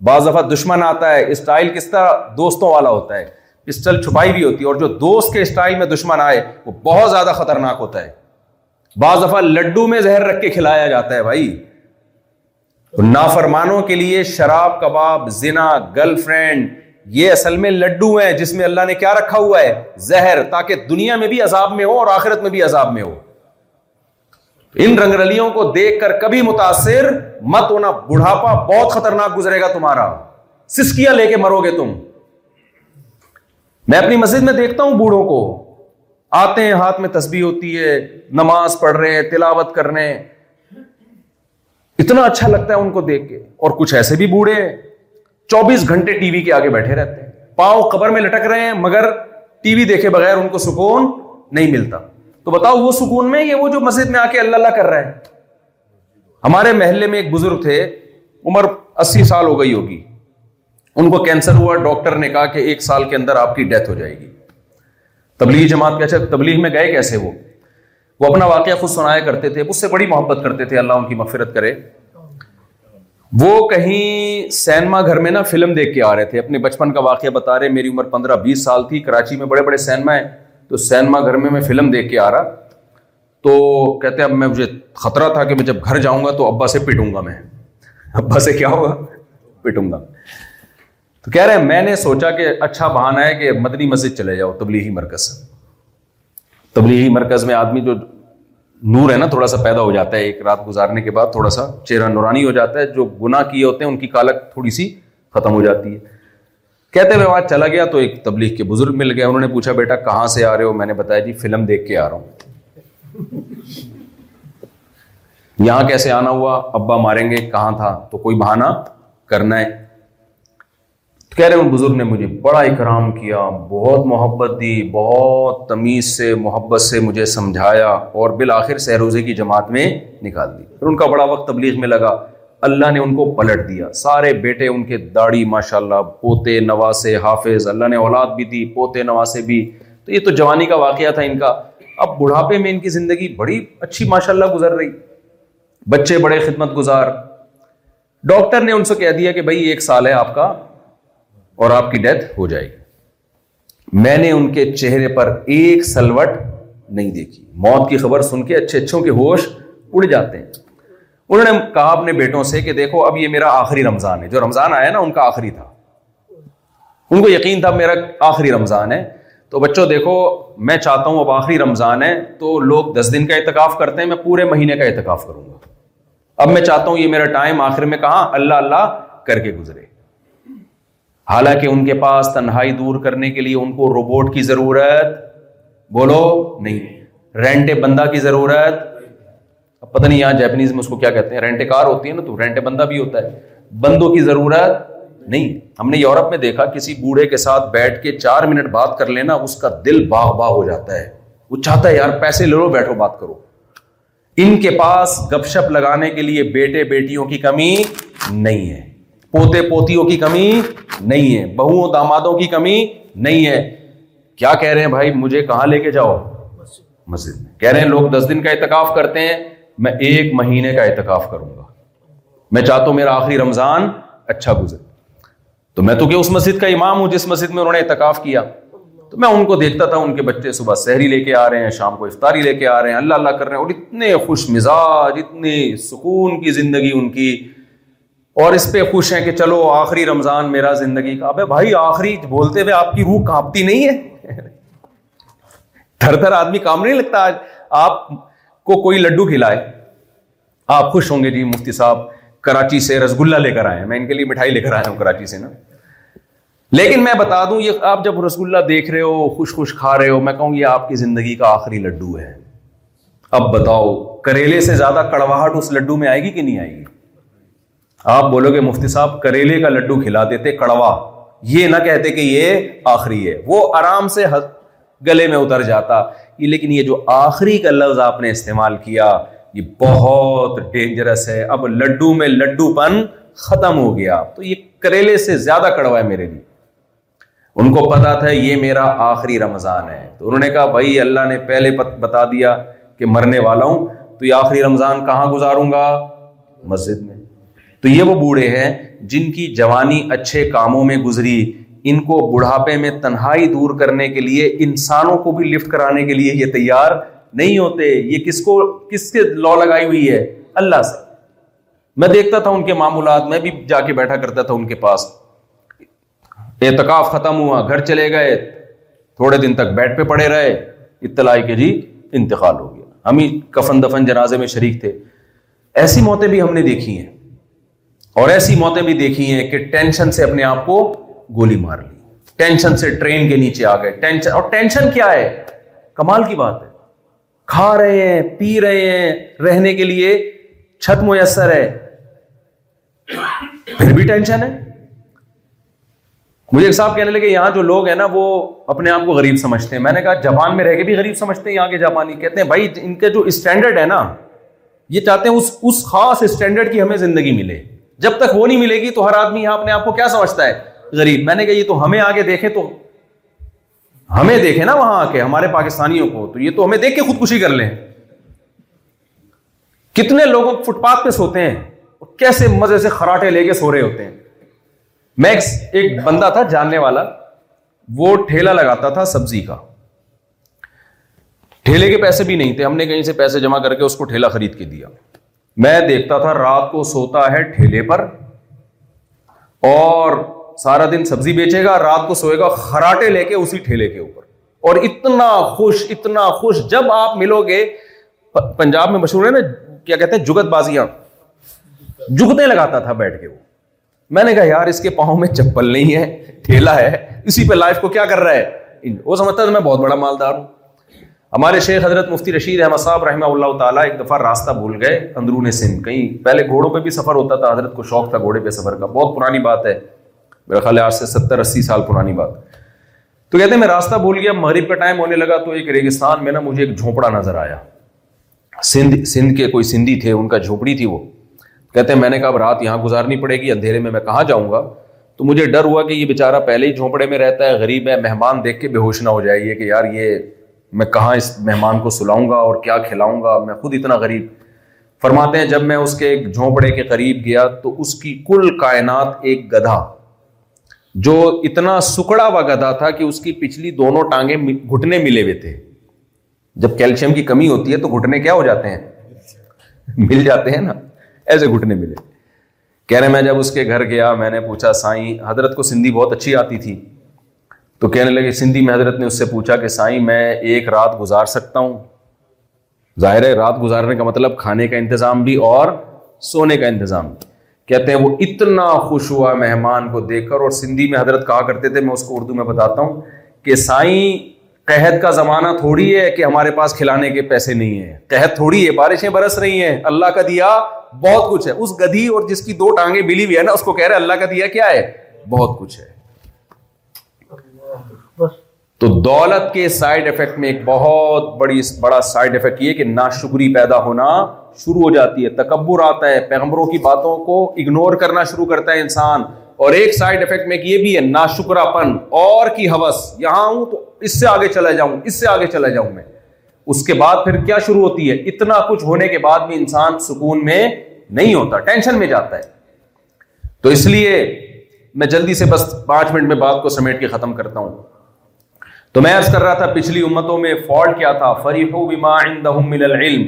بعض دفعہ دشمن آتا ہے اسٹائل کس طرح دوستوں والا ہوتا ہے پسٹل چھپائی بھی ہوتی ہے اور جو دوست کے اسٹائل میں دشمن آئے وہ بہت زیادہ خطرناک ہوتا ہے بعض دفعہ لڈو میں زہر رکھ کے کھلایا جاتا ہے بھائی نافرمانوں کے لیے شراب کباب زنا گرل فرینڈ یہ اصل میں لڈو ہیں جس میں اللہ نے کیا رکھا ہوا ہے زہر تاکہ دنیا میں بھی عذاب میں ہو اور آخرت میں بھی عذاب میں ہو ان رنگ رلیوں کو دیکھ کر کبھی متاثر مت ہونا بڑھاپا بہت خطرناک گزرے گا تمہارا سسکیاں لے کے مرو گے تم میں اپنی مسجد میں دیکھتا ہوں بوڑھوں کو آتے ہیں ہاتھ میں تسبیح ہوتی ہے نماز پڑھ رہے ہیں تلاوت کر رہے ہیں اتنا اچھا لگتا ہے ان کو دیکھ کے اور کچھ ایسے بھی بوڑھے ہیں چوبیس گھنٹے ٹی وی کے آگے بیٹھے رہتے ہیں پاؤں قبر میں لٹک رہے ہیں مگر ٹی وی دیکھے بغیر ان کو سکون نہیں ملتا تو بتاؤ وہ سکون میں یہ وہ جو مسجد میں آ کے اللہ اللہ کر رہا ہے ہمارے محلے میں ایک بزرگ تھے عمر اسی سال ہو گئی ہوگی ان کو کینسر ہوا ڈاکٹر نے کہا کہ ایک سال کے اندر آپ کی ڈیتھ ہو جائے گی تبلیغ جماعت کے اچھا تبلیغ میں گئے کیسے وہ وہ اپنا واقعہ خود سنایا کرتے تھے اس سے بڑی محبت کرتے تھے اللہ ان کی مغفرت کرے وہ کہیں سینما گھر میں نا فلم دیکھ کے آ رہے تھے اپنے بچپن کا واقعہ بتا رہے میری عمر پندرہ بیس سال تھی کراچی میں بڑے بڑے سینما ہیں تو سینما گھر میں میں فلم دیکھ کے آ رہا تو کہتے اب میں مجھے خطرہ تھا کہ میں جب گھر جاؤں گا تو ابا سے پٹوں گا میں ابا سے کیا ہوگا پٹوں گا تو کہہ رہے ہیں میں نے سوچا کہ اچھا بہانا ہے کہ مدنی مسجد چلے جاؤ تبلیغی مرکز تبلیغی مرکز میں آدمی جو نور ہے نا تھوڑا سا پیدا ہو جاتا ہے ایک رات گزارنے کے بعد تھوڑا سا چہرہ نورانی ہو جاتا ہے جو گناہ کیے ہوتے ہیں ان کی کالک تھوڑی سی ختم ہو جاتی ہے کہتے ہوئے چلا گیا تو ایک تبلیغ کے بزرگ مل گیا پوچھا بیٹا کہاں سے آ رہے ہو میں نے بتایا جی فلم دیکھ کے آ رہا ہوں یہاں کیسے آنا ہوا ابا ماریں گے کہاں تھا تو کوئی بہانا کرنا ہے کہہ رہے ہیں بزرگ نے مجھے بڑا اکرام کیا بہت محبت دی بہت تمیز سے محبت سے مجھے سمجھایا اور بالآخر سہروزے کی جماعت میں نکال دی پھر ان کا بڑا وقت تبلیغ میں لگا اللہ نے ان کو پلٹ دیا سارے بیٹے ان کے داڑھی ماشاء اللہ پوتے نواسے حافظ اللہ نے اولاد بھی دی پوتے نواسے بھی تو یہ تو جوانی کا واقعہ تھا ان کا اب بڑھاپے میں ان کی زندگی بڑی اچھی ماشاء اللہ گزر رہی بچے بڑے خدمت گزار ڈاکٹر نے ان سے کہہ دیا کہ بھائی ایک سال ہے آپ کا اور آپ کی ڈیتھ ہو جائے گی میں نے ان کے چہرے پر ایک سلوٹ نہیں دیکھی موت کی خبر سن کے اچھے اچھوں کے ہوش اڑ جاتے ہیں انہوں نے کہا اپنے بیٹوں سے کہ دیکھو اب یہ میرا آخری رمضان ہے جو رمضان آیا نا ان کا آخری تھا ان کو یقین تھا میرا آخری رمضان ہے تو بچوں دیکھو میں چاہتا ہوں اب آخری رمضان ہے تو لوگ دس دن کا اعتکاف کرتے ہیں میں پورے مہینے کا اعتکاف کروں گا اب میں چاہتا ہوں یہ میرا ٹائم آخر میں کہاں اللہ اللہ کر کے گزرے حالانکہ ان کے پاس تنہائی دور کرنے کے لیے ان کو روبوٹ کی ضرورت بولو نہیں رینٹ بندہ کی ضرورت اب پتہ نہیں یہاں جیپنیز میں اس کو کیا کہتے ہیں رینٹے کار ہوتی ہے نا تو رینٹے بندہ بھی ہوتا ہے بندوں کی ضرورت نہیں ہم نے یورپ میں دیکھا کسی بوڑھے کے ساتھ بیٹھ کے چار منٹ بات کر لینا اس کا دل باغ باغ ہو جاتا ہے وہ چاہتا ہے یار پیسے لے لو بیٹھو بات کرو ان کے پاس گپ شپ لگانے کے لیے بیٹے بیٹیوں کی کمی نہیں ہے پوتے پوتیوں کی کمی نہیں ہے بہو دامادوں کی کمی نہیں ہے کیا کہہ رہے ہیں بھائی مجھے کہاں لے کے جاؤ مسجد میں کہہ رہے ہیں لوگ دس دن کا اعتکاف کرتے ہیں میں ایک مہینے کا اعتکاف کروں گا میں چاہتا ہوں میرا آخری رمضان اچھا گزرے تو میں تو کہ اس مسجد کا امام ہوں جس مسجد میں انہوں نے اعتکاف کیا تو میں ان کو دیکھتا تھا ان کے بچے صبح سحری لے کے آ رہے ہیں شام کو افطاری لے کے آ رہے ہیں اللہ اللہ کر رہے ہیں اور اتنے خوش مزاج اتنی سکون کی زندگی ان کی اور اس پہ خوش ہیں کہ چلو آخری رمضان میرا زندگی کا ابے بھائی آخری بولتے ہوئے آپ کی روح کانپتی نہیں ہے [LAUGHS] تھر تھر آدمی کام نہیں لگتا آج آپ کو کوئی لڈو کھلائے آپ خوش ہوں گے جی مفتی صاحب کراچی سے رس گلا لے کر آئے میں ان کے لیے مٹھائی لے کر آیا ہوں کراچی سے نا لیکن میں بتا دوں یہ آپ جب رس گلا دیکھ رہے ہو خوش خوش کھا رہے ہو میں کہوں یہ آپ کی زندگی کا آخری لڈو ہے اب بتاؤ کریلے سے زیادہ کڑواہٹ اس لڈو میں آئے گی کہ نہیں آئے گی آپ بولو گے مفتی صاحب کریلے کا لڈو کھلا دیتے کڑوا یہ نہ کہتے کہ یہ آخری ہے وہ آرام سے گلے میں اتر جاتا لیکن یہ جو آخری کا لفظ آپ نے استعمال کیا یہ بہت ڈینجرس ہے اب لڈو میں لڈو پن ختم ہو گیا تو یہ کریلے سے زیادہ کڑوا ہے میرے لیے ان کو پتا تھا یہ میرا آخری رمضان ہے تو انہوں نے کہا بھائی اللہ نے پہلے بتا دیا کہ مرنے والا ہوں تو یہ آخری رمضان کہاں گزاروں گا مسجد میں تو یہ وہ بوڑھے ہیں جن کی جوانی اچھے کاموں میں گزری ان کو بڑھاپے میں تنہائی دور کرنے کے لیے انسانوں کو بھی لفٹ کرانے کے لیے یہ تیار نہیں ہوتے یہ کس کس کو کے کے کے کے لا لگائی ہوئی ہے اللہ سے میں میں دیکھتا تھا تھا ان ان معمولات بھی جا بیٹھا کرتا پاس اعتکاف ختم ہوا گھر چلے گئے تھوڑے دن تک بیٹھ پہ پڑے رہے اطلاع کے جی انتقال ہو گیا ہم ہی کفن دفن جنازے میں شریک تھے ایسی موتیں بھی ہم نے دیکھی ہیں اور ایسی موتیں بھی دیکھی ہیں کہ ٹینشن سے اپنے آپ کو گولی مار لی ٹینشن سے ٹرین کے نیچے آ گئے ٹینشن اور ٹینشن کیا ہے کمال کی بات ہے کھا رہے ہیں پی رہے ہیں رہنے کے لیے چھت میسر ہے پھر بھی ٹینشن ہے مجھے ایک صاحب کہنے لگے یہاں جو لوگ ہیں نا وہ اپنے آپ کو غریب سمجھتے ہیں میں نے کہا جاپان میں رہ کے بھی غریب سمجھتے ہیں یہاں کے جاپانی کہتے ہیں بھائی ان کے جو اسٹینڈرڈ ہے نا یہ چاہتے ہیں اس اس خاص اسٹینڈرڈ کی ہمیں زندگی ملے جب تک وہ نہیں ملے گی تو ہر آدمی یہاں اپنے آپ کو کیا سمجھتا ہے غریب میں نے کہا یہ تو ہمیں آگے دیکھے تو ہمیں دیکھے نا وہاں آ کے ہمارے پاکستانیوں کو تو یہ تو ہمیں دیکھ کے خودکشی کر لیں کتنے لوگوں فٹ پاتھ پہ سوتے ہیں کیسے مزے سے خراٹے لے کے سو رہے ہوتے ہیں ایک بندہ تھا جاننے والا وہ ٹھیلا لگاتا تھا سبزی کا ٹھیلے کے پیسے بھی نہیں تھے ہم نے کہیں سے پیسے جمع کر کے اس کو ٹھیلا خرید کے دیا میں دیکھتا تھا رات کو سوتا ہے ٹھیلے پر اور سارا دن سبزی بیچے گا رات کو سوئے گا خراٹے لے کے اسی ٹھیلے کے اوپر اور اتنا خوش اتنا خوش جب آپ ملو گے پنجاب میں مشہور ہے نا کیا کہتے ہیں جگت بازیاں جگتے لگاتا تھا بیٹھ کے وہ میں نے کہا یار اس کے پاؤں میں چپل نہیں ہے ٹھیلا ہے اسی پہ لائف کو کیا کر رہا ہے وہ سمجھتا تھا میں بہت بڑا مالدار ہوں ہمارے شیخ حضرت مفتی رشید احمد صاحب رحمہ اللہ تعالیٰ ایک دفعہ راستہ بھول گئے اندرون سندھ کہیں پہلے گھوڑوں پہ بھی سفر ہوتا تھا حضرت کو شوق تھا گھوڑے پہ سفر کا بہت پرانی بات ہے میرا خیال ہے آج سے ستر اسی سال پرانی بات تو کہتے ہیں میں راستہ بھول گیا مغرب کا ٹائم ہونے لگا تو ایک ریگستان میں نا مجھے ایک جھونپڑا نظر آیا سندھ سندھ کے کوئی سندھی تھے ان کا جھونپڑی تھی وہ کہتے ہیں میں نے کہا اب رات یہاں گزارنی پڑے گی اندھیرے میں میں کہاں جاؤں گا تو مجھے ڈر ہوا کہ یہ بیچارہ پہلے ہی جھونپڑے میں رہتا ہے غریب ہے مہمان دیکھ کے بے ہوش نہ ہو جائے یہ کہ یار یہ میں کہاں اس مہمان کو سلاؤں گا اور کیا کھلاؤں گا میں خود اتنا غریب فرماتے ہیں جب میں اس کے جھونپڑے کے قریب گیا تو اس کی کل کائنات ایک گدھا جو اتنا سکڑا ہوا گدھا تھا کہ اس کی پچھلی دونوں ٹانگیں گھٹنے ملے ہوئے تھے جب کیلشیم کی کمی ہوتی ہے تو گھٹنے کیا ہو جاتے ہیں مل جاتے ہیں نا ایسے گھٹنے ملے کہہ رہے میں جب اس کے گھر گیا میں نے پوچھا سائیں حضرت کو سندھی بہت اچھی آتی تھی تو کہنے لگے سندھی میں حضرت نے اس سے پوچھا کہ سائیں میں ایک رات گزار سکتا ہوں ظاہر ہے رات گزارنے کا مطلب کھانے کا انتظام بھی اور سونے کا انتظام بھی کہتے ہیں وہ اتنا خوش ہوا مہمان کو دیکھ کر اور سندھی میں حضرت کہا کرتے تھے میں اس کو اردو میں بتاتا ہوں کہ سائیں قحط کا زمانہ تھوڑی ہے کہ ہمارے پاس کھلانے کے پیسے نہیں ہیں قحط تھوڑی ہے بارشیں برس رہی ہیں اللہ کا دیا بہت کچھ ہے اس گدھی اور جس کی دو ٹانگیں بلی ہوئی ہے نا اس کو کہہ رہے اللہ کا دیا کیا ہے بہت کچھ ہے تو دولت کے سائڈ افیکٹ میں ایک بہت بڑی بڑا سائڈ افیکٹ یہ کہ ناشکری پیدا ہونا شروع ہو جاتی ہے تکبر آتا ہے پیغمبروں کی باتوں کو اگنور کرنا شروع کرتا ہے انسان اور ایک سائڈ افیکٹ میں یہ بھی ہے ناشکرا پن اور کی حوث یہاں ہوں تو اس سے آگے چلا جاؤں اس سے آگے چلا جاؤں میں اس کے بعد پھر کیا شروع ہوتی ہے اتنا کچھ ہونے کے بعد بھی انسان سکون میں نہیں ہوتا ٹینشن میں جاتا ہے تو اس لیے میں جلدی سے بس پانچ منٹ میں بات کو سمیٹ کے ختم کرتا ہوں تو میں عرض کر رہا تھا پچھلی امتوں میں فالٹ کیا تھا من العلم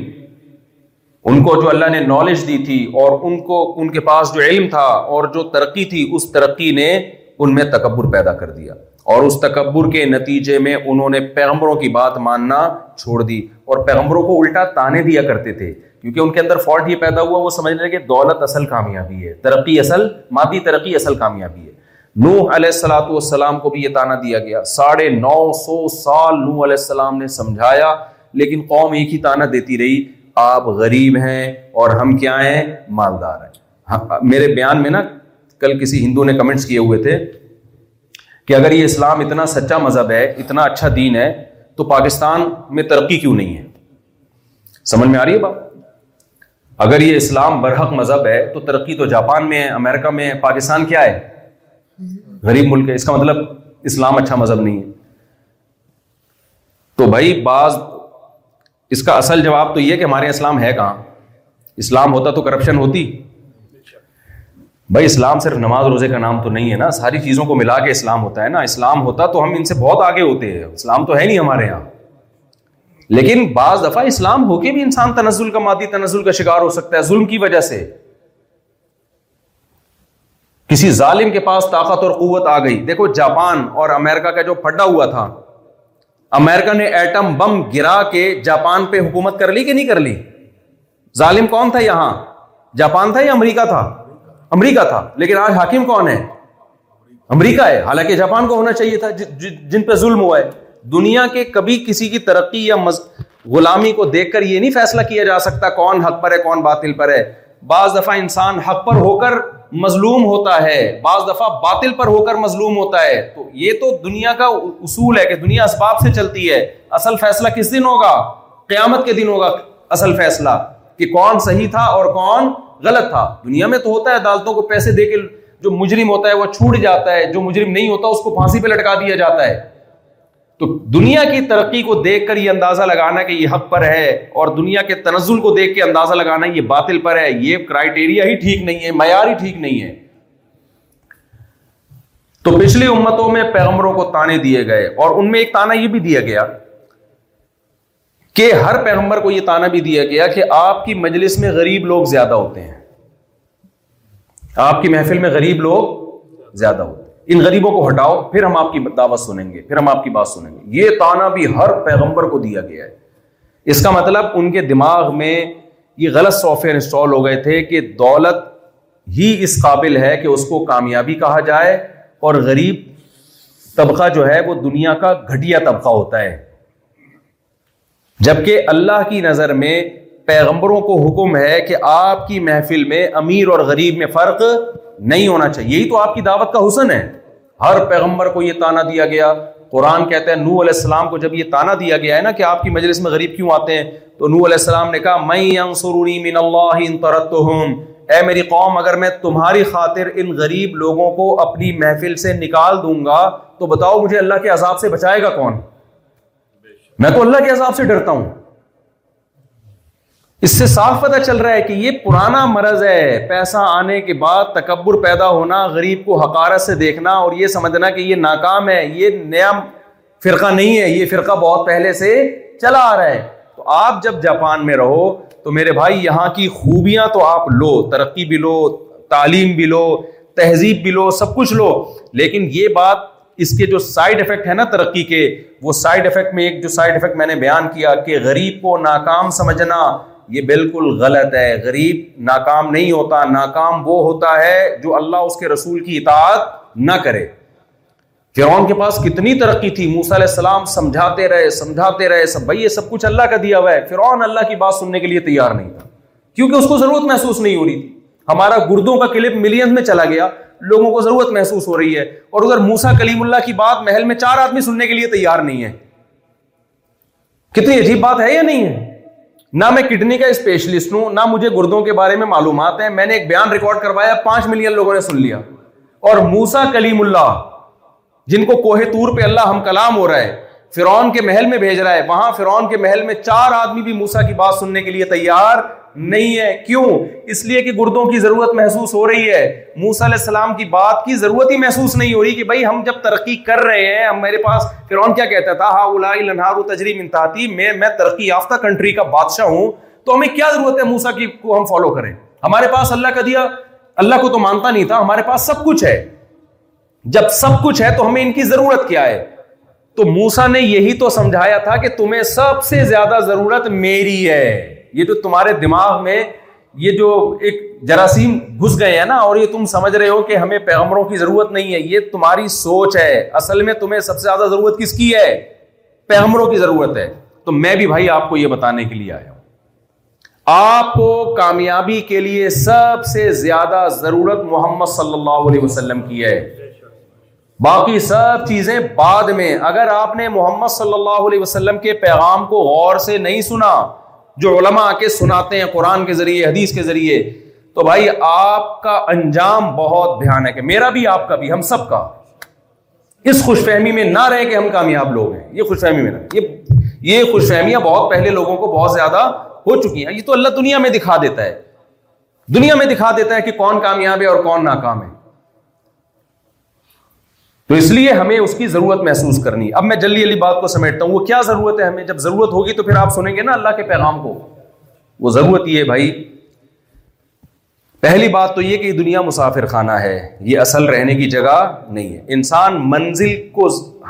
ان کو جو اللہ نے نالج دی تھی اور ان کو ان کے پاس جو علم تھا اور جو ترقی تھی اس ترقی نے ان میں تکبر پیدا کر دیا اور اس تکبر کے نتیجے میں انہوں نے پیغمبروں کی بات ماننا چھوڑ دی اور پیغمبروں کو الٹا تانے دیا کرتے تھے کیونکہ ان کے اندر فالٹ یہ پیدا ہوا وہ سمجھ رہے کہ دولت اصل کامیابی ہے ترقی اصل مادی ترقی اصل کامیابی ہے نوح علیہ السلاۃ والسلام کو بھی یہ تانا دیا گیا ساڑھے نو سو سال نوح علیہ السلام نے سمجھایا لیکن قوم ایک ہی تانا دیتی رہی آپ غریب ہیں اور ہم کیا ہیں مالدار ہیں ہاں، میرے بیان میں نا کل کسی ہندو نے کمنٹس کیے ہوئے تھے کہ اگر یہ اسلام اتنا سچا مذہب ہے اتنا اچھا دین ہے تو پاکستان میں ترقی کیوں نہیں ہے سمجھ میں آ رہی ہے باپ اگر یہ اسلام برحق مذہب ہے تو ترقی تو جاپان میں ہے امریکہ میں ہے پاکستان کیا ہے غریب ملک ہے اس کا مطلب اسلام اچھا مذہب نہیں ہے تو بھائی بعض اس کا اصل جواب تو یہ کہ ہمارے اسلام ہے کہاں اسلام ہوتا تو کرپشن ہوتی بھائی اسلام صرف نماز روزے کا نام تو نہیں ہے نا ساری چیزوں کو ملا کے اسلام ہوتا ہے نا اسلام ہوتا تو ہم ان سے بہت آگے ہوتے ہیں اسلام تو ہے نہیں ہمارے یہاں لیکن بعض دفعہ اسلام ہو کے بھی انسان تنزل کا مادی تنزل کا شکار ہو سکتا ہے ظلم کی وجہ سے کسی ظالم کے پاس طاقت اور قوت آ گئی دیکھو جاپان اور امریکہ کا جو پھڈا ہوا تھا امریکہ نے ایٹم بم گرا کے جاپان پہ حکومت کر لی کہ نہیں کر لی ظالم کون تھا یہاں جاپان تھا یا امریکہ تھا امریکہ تھا لیکن آج حاکم کون ہے امریکہ ہے حالانکہ جاپان کو ہونا چاہیے تھا جن پہ ظلم ہوا ہے دنیا کے کبھی کسی کی ترقی یا مز... غلامی کو دیکھ کر یہ نہیں فیصلہ کیا جا سکتا کون حق پر ہے کون باطل پر ہے بعض دفعہ انسان حق پر ہو کر مظلوم ہوتا ہے بعض دفعہ باطل پر ہو کر مظلوم ہوتا ہے تو یہ تو دنیا کا اصول ہے کہ دنیا اسباب سے چلتی ہے اصل فیصلہ کس دن ہوگا قیامت کے دن ہوگا اصل فیصلہ کہ کون صحیح تھا اور کون غلط تھا دنیا میں تو ہوتا ہے عدالتوں کو پیسے دے کے جو مجرم ہوتا ہے وہ چھوٹ جاتا ہے جو مجرم نہیں ہوتا اس کو پھانسی پہ لٹکا دیا جاتا ہے تو دنیا کی ترقی کو دیکھ کر یہ اندازہ لگانا کہ یہ حق پر ہے اور دنیا کے تنزل کو دیکھ کے اندازہ لگانا یہ باطل پر ہے یہ کرائیٹیریا ہی ٹھیک نہیں ہے معیار ہی ٹھیک نہیں ہے تو پچھلی امتوں میں پیغمبروں کو تانے دیے گئے اور ان میں ایک تانا یہ بھی دیا گیا کہ ہر پیغمبر کو یہ تانا بھی دیا گیا کہ آپ کی مجلس میں غریب لوگ زیادہ ہوتے ہیں آپ کی محفل میں غریب لوگ زیادہ ہوتے ہیں ان غریبوں کو ہٹاؤ پھر ہم آپ کی دعوت سنیں گے پھر ہم آپ کی بات سنیں گے یہ تانا بھی ہر پیغمبر کو دیا گیا ہے اس کا مطلب ان کے دماغ میں یہ غلط سافٹ ویئر انسٹال ہو گئے تھے کہ دولت ہی اس قابل ہے کہ اس کو کامیابی کہا جائے اور غریب طبقہ جو ہے وہ دنیا کا گھٹیا طبقہ ہوتا ہے جبکہ اللہ کی نظر میں پیغمبروں کو حکم ہے کہ آپ کی محفل میں امیر اور غریب میں فرق نہیں ہونا چاہیے یہی تو آپ کی دعوت کا حسن ہے ہر پیغمبر کو یہ تانا دیا گیا قرآن کہتا ہے نو علیہ السلام کو جب یہ تانا دیا گیا ہے نا کہ آپ کی مجلس میں غریب کیوں آتے ہیں تو نو علیہ السلام نے کہا میں قوم اگر میں تمہاری خاطر ان غریب لوگوں کو اپنی محفل سے نکال دوں گا تو بتاؤ مجھے اللہ کے عذاب سے بچائے گا کون میں تو اللہ کے عذاب سے ڈرتا ہوں اس سے صاف پتہ چل رہا ہے کہ یہ پرانا مرض ہے پیسہ آنے کے بعد تکبر پیدا ہونا غریب کو حکارت سے دیکھنا اور یہ سمجھنا کہ یہ ناکام ہے یہ نیا فرقہ نہیں ہے یہ فرقہ بہت پہلے سے چلا آ رہا ہے تو آپ جب جاپان میں رہو تو میرے بھائی یہاں کی خوبیاں تو آپ لو ترقی بھی لو تعلیم بھی لو تہذیب بھی لو سب کچھ لو لیکن یہ بات اس کے جو سائڈ افیکٹ ہے نا ترقی کے وہ سائڈ افیکٹ میں ایک جو سائڈ افیکٹ میں نے بیان کیا کہ غریب کو ناکام سمجھنا یہ بالکل غلط ہے غریب ناکام نہیں ہوتا ناکام وہ ہوتا ہے جو اللہ اس کے رسول کی اطاعت نہ کرے فرعون کے پاس کتنی ترقی تھی موسا علیہ السلام سمجھاتے رہے سمجھاتے رہے سب بھائی یہ سب کچھ اللہ کا دیا ہوا ہے فرعون اللہ کی بات سننے کے لیے تیار نہیں تھا کیونکہ اس کو ضرورت محسوس نہیں ہو رہی تھی ہمارا گردوں کا کلپ ملین میں چلا گیا لوگوں کو ضرورت محسوس ہو رہی ہے اور ادھر موسا کلیم اللہ کی بات محل میں چار آدمی سننے کے لیے تیار نہیں ہے کتنی عجیب بات ہے یا نہیں ہے نہ میں کڈنی کا اسپیشلسٹ ہوں نہ مجھے گردوں کے بارے میں معلومات ہیں میں نے ایک بیان ریکارڈ کروایا پانچ ملین لوگوں نے سن لیا اور موسا کلیم اللہ جن کو کوہ تور پہ اللہ ہم کلام ہو رہا ہے فرعون کے محل میں بھیج رہا ہے وہاں فرون کے محل میں چار آدمی بھی موسا کی بات سننے کے لیے تیار نہیں ہے کیوں اس لیے کہ گردوں کی ضرورت محسوس ہو رہی ہے موسا علیہ السلام کی بات کی ضرورت ہی محسوس نہیں ہو رہی کہ بھائی ہم جب ترقی کر رہے ہیں ہم میرے پاس کیا کہتا تھا میں میں ترقی یافتہ کنٹری کا بادشاہ ہوں تو ہمیں کیا ضرورت ہے موسا کی کو ہم فالو کریں ہمارے پاس اللہ کا دیا اللہ کو تو مانتا نہیں تھا ہمارے پاس سب کچھ ہے جب سب کچھ ہے تو ہمیں ان کی ضرورت کیا ہے تو موسا نے یہی تو سمجھایا تھا کہ تمہیں سب سے زیادہ ضرورت میری ہے یہ جو تمہارے دماغ میں یہ جو ایک جراثیم گھس گئے ہیں نا اور یہ تم سمجھ رہے ہو کہ ہمیں پیغمبروں کی ضرورت نہیں ہے یہ تمہاری سوچ ہے اصل میں تمہیں سب سے زیادہ ضرورت کس کی ہے پیغمبروں کی ضرورت ہے تو میں بھی بھائی آپ کو یہ بتانے کے لیے آیا ہوں آپ کو کامیابی کے لیے سب سے زیادہ ضرورت محمد صلی اللہ علیہ وسلم کی ہے باقی سب چیزیں بعد میں اگر آپ نے محمد صلی اللہ علیہ وسلم کے پیغام کو غور سے نہیں سنا جو علماء آ کے سناتے ہیں قرآن کے ذریعے حدیث کے ذریعے تو بھائی آپ کا انجام بہت دھیان ہے کہ میرا بھی آپ کا بھی ہم سب کا اس خوش فہمی میں نہ رہے کہ ہم کامیاب لوگ ہیں یہ خوش فہمی میں نہ یہ یہ خوش فہمیاں بہت پہلے لوگوں کو بہت زیادہ ہو چکی ہیں یہ تو اللہ دنیا میں دکھا دیتا ہے دنیا میں دکھا دیتا ہے کہ کون کامیاب ہے اور کون ناکام ہے تو اس لیے ہمیں اس کی ضرورت محسوس کرنی اب میں جلدی علی بات کو سمیٹتا ہوں وہ کیا ضرورت ہے ہمیں جب ضرورت ہوگی تو پھر آپ سنیں گے نا اللہ کے پیغام کو وہ ضرورت یہ بھائی پہلی بات تو یہ کہ دنیا مسافر خانہ ہے یہ اصل رہنے کی جگہ نہیں ہے انسان منزل کو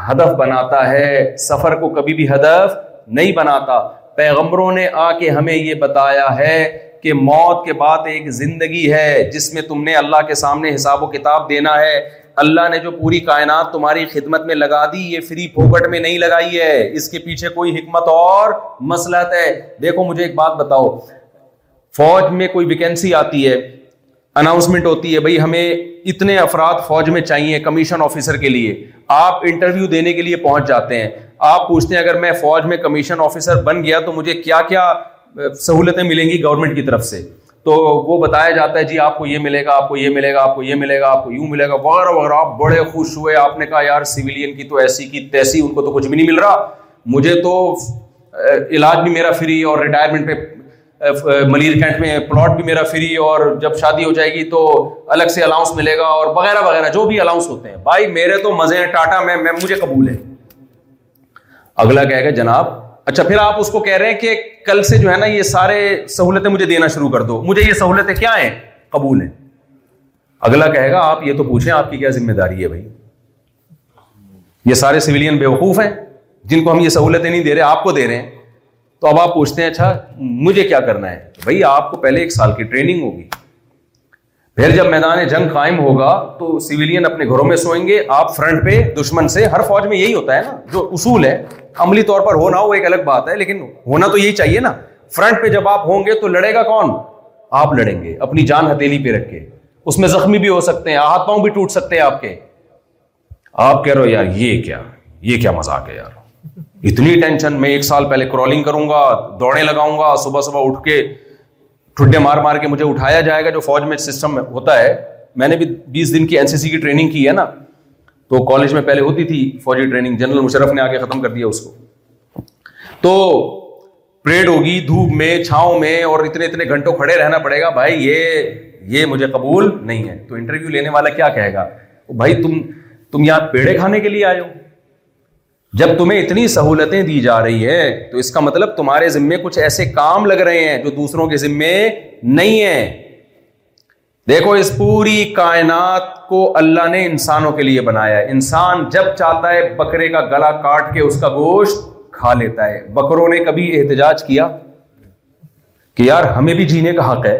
ہدف بناتا ہے سفر کو کبھی بھی ہدف نہیں بناتا پیغمبروں نے آ کے ہمیں یہ بتایا ہے کہ موت کے بعد ایک زندگی ہے جس میں تم نے اللہ کے سامنے حساب و کتاب دینا ہے اللہ نے جو پوری کائنات تمہاری خدمت میں لگا دی یہ فری پھوکٹ میں نہیں لگائی ہے اس کے پیچھے کوئی حکمت اور مسئلہ ہے دیکھو مجھے ایک بات بتاؤ فوج میں کوئی ویکینسی آتی ہے اناؤنسمنٹ ہوتی ہے بھائی ہمیں اتنے افراد فوج میں چاہیے کمیشن آفیسر کے لیے آپ انٹرویو دینے کے لیے پہنچ جاتے ہیں آپ پوچھتے ہیں اگر میں فوج میں کمیشن آفیسر بن گیا تو مجھے کیا کیا سہولتیں ملیں گی گورنمنٹ کی طرف سے تو وہ بتایا جاتا ہے جی آپ کو یہ ملے گا آپ کو یہ ملے گا آپ کو یہ ملے گا آپ کو یوں ملے گا وغیرہ وغیرہ آپ بڑے خوش ہوئے آپ نے کہا یار سویلین کی تو ایسی کی تیسی ان کو تو کچھ بھی نہیں مل رہا مجھے تو علاج بھی میرا فری اور ریٹائرمنٹ پہ ملیر کینٹ میں پلاٹ بھی میرا فری اور جب شادی ہو جائے گی تو الگ سے الاؤنس ملے گا اور وغیرہ وغیرہ جو بھی الاؤنس ہوتے ہیں بھائی میرے تو مزے ہیں ٹاٹا میں مجھے قبول ہے اگلا کہے گا جناب اچھا پھر آپ اس کو کہہ رہے ہیں کہ کل سے جو ہے نا یہ سارے سہولتیں مجھے دینا شروع کر دو مجھے یہ سہولتیں کیا ہیں قبول ہیں اگلا کہے گا آپ یہ تو پوچھیں آپ کی کیا ذمہ داری ہے بھائی یہ سارے سویلین بے وقوف ہیں جن کو ہم یہ سہولتیں نہیں دے رہے آپ کو دے رہے ہیں تو اب آپ پوچھتے ہیں اچھا مجھے کیا کرنا ہے بھائی آپ کو پہلے ایک سال کی ٹریننگ ہوگی پھر جب میدان جنگ قائم ہوگا تو سویلین اپنے گھروں میں سوئیں گے آپ فرنٹ پہ دشمن سے ہر فوج میں یہی ہوتا ہے نا جو اصول ہے عملی طور پر ہونا وہ ایک الگ بات ہے لیکن ہونا تو یہی چاہیے نا فرنٹ پہ جب آپ ہوں گے تو لڑے گا کون آپ لڑیں گے اپنی جان ہتھیلی پہ رکھ کے اس میں زخمی بھی ہو سکتے ہیں ہاتھ پاؤں بھی ٹوٹ سکتے ہیں آپ کے آپ کہہ رہے ہو یار یہ کیا یہ کیا مزاق ہے یار اتنی ٹینشن میں ایک سال پہلے کرالنگ کروں گا دوڑے لگاؤں گا صبح صبح اٹھ کے مار مار کے مجھے اٹھایا جائے گا جو فوج میں سسٹم ہوتا ہے میں نے بھی بیس دن کی این سی سی کی ٹریننگ کی ہے نا تو کالج میں پہلے ہوتی تھی فوجی ٹریننگ جنرل مشرف نے آ کے ختم کر دیا اس کو تو پریڈ ہوگی دھوپ میں چھاؤں میں اور اتنے اتنے گھنٹوں کھڑے رہنا پڑے گا بھائی یہ یہ مجھے قبول نہیں ہے تو انٹرویو لینے والا کیا کہے گا بھائی تم تم یہاں پیڑے کھانے کے لیے آئے ہو جب تمہیں اتنی سہولتیں دی جا رہی ہیں تو اس کا مطلب تمہارے ذمے کچھ ایسے کام لگ رہے ہیں جو دوسروں کے ذمے نہیں ہے دیکھو اس پوری کائنات کو اللہ نے انسانوں کے لیے بنایا ہے انسان جب چاہتا ہے بکرے کا گلا کاٹ کے اس کا گوشت کھا لیتا ہے بکروں نے کبھی احتجاج کیا کہ یار ہمیں بھی جینے کا حق ہے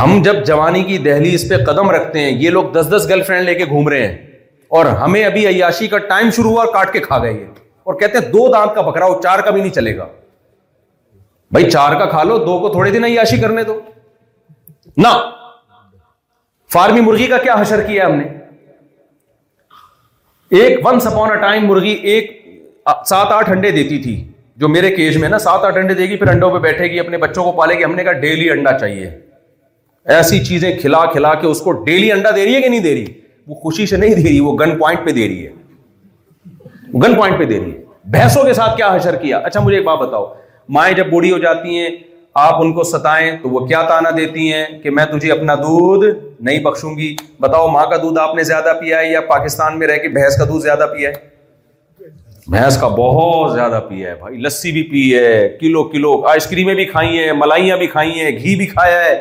ہم جب جوانی کی دہلی اس پہ قدم رکھتے ہیں یہ لوگ دس دس گرل فرینڈ لے کے گھوم رہے ہیں اور ہمیں ابھی عیاشی کا ٹائم شروع ہوا کاٹ کے کھا گئے اور کہتے ہیں دو دانت کا بکرا ہو چار کا بھی نہیں چلے گا بھائی چار کا کھا لو دو کو تھوڑے دن عیاشی کرنے دو نہ فارمی مرغی مرغی کا کیا کیا حشر ہم نے ایک ایک ٹائم سات آٹھ انڈے دیتی تھی جو میرے میں نا سات آٹھ انڈے دے گی پھر انڈوں پہ بیٹھے گی اپنے بچوں کو پالے گی ہم نے کہا ڈیلی انڈا چاہیے ایسی چیزیں کھلا کھلا کے اس کو ڈیلی انڈا دے رہی ہے کہ نہیں دے رہی وہ خوشی سے نہیں دے رہی وہ گن پوائنٹ پہ دے رہی ہے گن پوائنٹ پہ دے رہی ہے بھینسوں کے ساتھ کیا کیا حشر اچھا مجھے ایک بات بتاؤ مائیں جب بوڑھی ہو جاتی ہیں آپ ان کو ستائیں تو وہ کیا تانا دیتی ہیں کہ میں تجھے اپنا دودھ نہیں بخشوں گی بتاؤ ماں کا دودھ آپ نے زیادہ پیا ہے یا پاکستان میں رہ کے بھینس کا دودھ زیادہ پیا ہے بھینس کا بہت زیادہ پیا ہے بھائی لسی بھی پی ہے کلو کلو آئس کریمیں بھی کھائی ہیں ملائیاں بھی کھائی ہیں گھی بھی کھایا ہے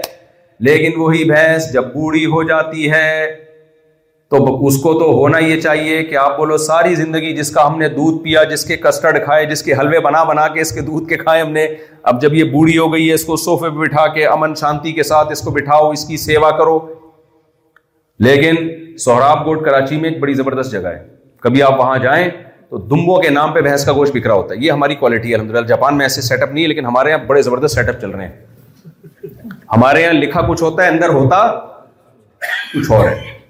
لیکن وہی بھینس جب بوڑھی ہو جاتی ہے تو اس کو تو ہونا یہ چاہیے کہ آپ بولو ساری زندگی جس کا ہم نے دودھ پیا جس کے کسٹرڈ کھائے جس کے حلوے بنا بنا کے اس کے دودھ کے کھائے ہم نے اب جب یہ بوڑھی ہو گئی ہے اس کو پہ بٹھا کے امن شانتی کے ساتھ اس اس کو بٹھاؤ کی سیوا کرو لیکن سہراب گوٹ کراچی میں ایک بڑی زبردست جگہ ہے کبھی آپ وہاں جائیں تو دمبو کے نام پہ بھینس کا گوشت بکھرا ہوتا ہے یہ ہماری کوالٹی ہے الحمد للہ جاپان میں ایسے سیٹ اپ نہیں ہے لیکن ہمارے یہاں بڑے زبردست سیٹ اپ چل رہے ہیں ہمارے یہاں لکھا کچھ ہوتا ہے اندر ہوتا کچھ اور ہے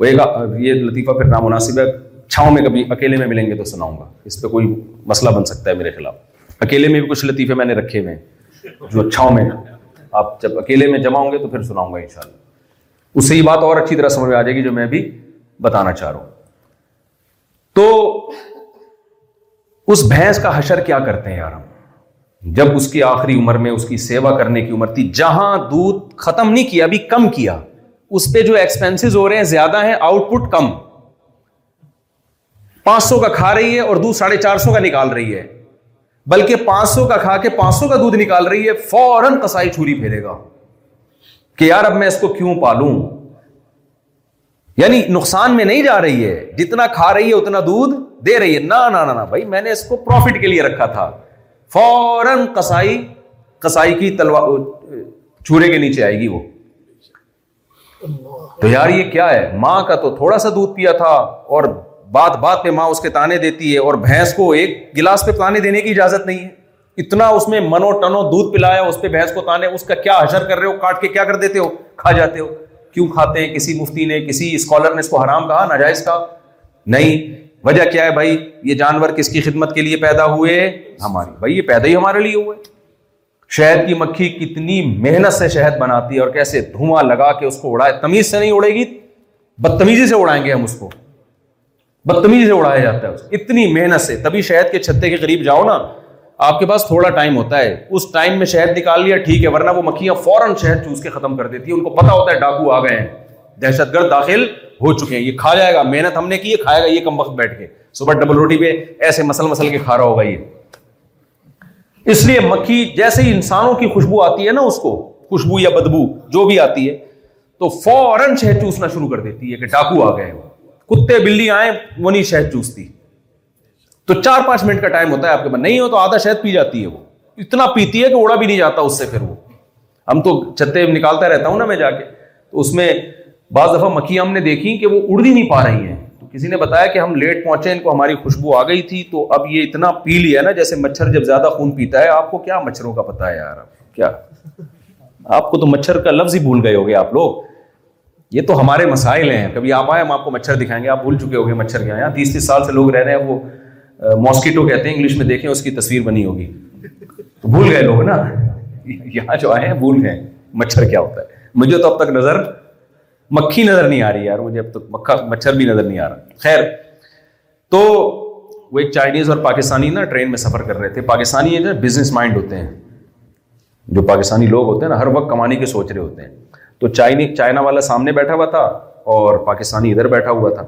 وہ یہ لطیفہ پھر نامناسب ہے چھاؤں میں کبھی اکیلے میں ملیں گے تو سناؤں گا اس پہ کوئی مسئلہ بن سکتا ہے میرے خلاف اکیلے میں بھی کچھ لطیفے میں نے رکھے ہوئے جو چھاؤں میں آپ جب اکیلے میں جمع ہوں گے تو پھر سناؤں گا ان شاء اللہ اس سے یہ بات اور اچھی طرح سمجھ میں آ جائے گی جو میں بھی بتانا چاہ رہا ہوں تو اس بھینس کا حشر کیا کرتے ہیں یار ہم جب اس کی آخری عمر میں اس کی سیوا کرنے کی عمر تھی جہاں دودھ ختم نہیں کیا ابھی کم کیا اس پہ جو ایکسپینس ہو رہے ہیں زیادہ ہیں آؤٹ پٹ کم پانچ سو کا کھا رہی ہے اور دودھ ساڑھے چار سو کا نکال رہی ہے بلکہ پانچ سو کا کھا کے پانچ سو کا دودھ نکال رہی ہے فوراً کسائی چھری پھیرے گا کہ یار اب میں اس کو کیوں پالوں یعنی نقصان میں نہیں جا رہی ہے جتنا کھا رہی ہے اتنا دودھ دے رہی ہے نہ نہ نہ بھائی میں نے اس کو پروفٹ کے لیے رکھا تھا فوراً کسائی کسائی کی تلوار چورے کے نیچے آئے گی وہ تو یار یہ کیا ہے ماں کا تو تھوڑا سا دودھ پیا تھا اور بات بات پہ ماں اس کے تانے دیتی ہے اور بھینس کو ایک گلاس پہ تانے دینے کی اجازت نہیں ہے اتنا اس میں منو ٹنو دودھ پلایا اس پہ بھینس کو تانے اس کا کیا حشر کر رہے ہو کاٹ کے کیا کر دیتے ہو کھا جاتے ہو کیوں کھاتے ہیں کسی مفتی نے کسی اسکالر نے اس کو حرام کہا ناجائز کا نہیں وجہ کیا ہے بھائی یہ جانور کس کی خدمت کے لیے پیدا ہوئے ہماری بھائی یہ پیدا ہی ہمارے لیے ہوئے شہد کی مکھی کتنی محنت سے شہد بناتی ہے اور کیسے دھواں لگا کے اس کو اڑائے تمیز سے نہیں اڑے گی بدتمیزی سے اڑائیں گے ہم اس کو بدتمیزی سے اڑایا جاتا ہے اتنی محنت سے تبھی شہد کے چھتے کے قریب جاؤ نا آپ کے پاس تھوڑا ٹائم ہوتا ہے اس ٹائم میں شہد نکال لیا ٹھیک ہے ورنہ وہ مکھیاں فوراً شہد چوس کے ختم کر دیتی ہیں ان کو پتا ہوتا ہے ڈاکو آ گئے ہیں دہشت گرد داخل ہو چکے ہیں یہ کھا جائے گا محنت ہم نے کی ہے کھائے گا یہ کم وقت بیٹھ کے صبح ڈبل روٹی پہ ایسے مسل مسل کے کھا رہا ہوگا یہ اس لیے مکھی جیسے ہی انسانوں کی خوشبو آتی ہے نا اس کو خوشبو یا بدبو جو بھی آتی ہے تو فوراً شہد چوسنا شروع کر دیتی ہے کہ ڈاکو آ گئے وہ کتے بلی آئے وہ نہیں شہد چوستی تو چار پانچ منٹ کا ٹائم ہوتا ہے آپ کے پاس نہیں ہو تو آدھا شہد پی جاتی ہے وہ اتنا پیتی ہے کہ اوڑا بھی نہیں جاتا اس سے پھر وہ ہم تو چھتے نکالتا رہتا ہوں نا میں جا کے تو اس میں بعض دفعہ مکھیاں ہم نے دیکھی کہ وہ اڑ نہیں پا رہی ہیں کسی نے بتایا کہ ہم لیٹ پہنچے ان کو ہماری خوشبو آ گئی تھی تو اب یہ اتنا پی لیا نا جیسے مچھر جب زیادہ خون پیتا ہے آپ آپ کو کو کیا کیا مچھروں کا پتا ہے یار تو مچھر کا لفظ ہی بھول گئے آپ لوگ یہ تو ہمارے مسائل ہیں کبھی آپ آئے ہم آپ کو مچھر دکھائیں گے آپ بھول چکے ہو گئے مچھر کے لوگ رہ رہے ہیں وہ ماسکیٹو کہتے ہیں انگلش میں دیکھیں اس کی تصویر بنی ہوگی تو بھول گئے لوگ نا یہاں جو آئے ہیں بھول گئے مچھر کیا ہوتا ہے مجھے تو اب تک نظر مکھی نظر نہیں آ رہی یار مجھے اب تک مکھا مچھر بھی نظر نہیں آ رہا خیر تو وہ ایک چائنیز اور پاکستانی نا ٹرین میں سفر کر رہے تھے پاکستانی بزنس مائنڈ ہوتے ہیں جو پاکستانی لوگ ہوتے ہیں نا ہر وقت کمانے کے سوچ رہے ہوتے ہیں تو چائنی چائنا والا سامنے بیٹھا ہوا تھا اور پاکستانی ادھر بیٹھا ہوا تھا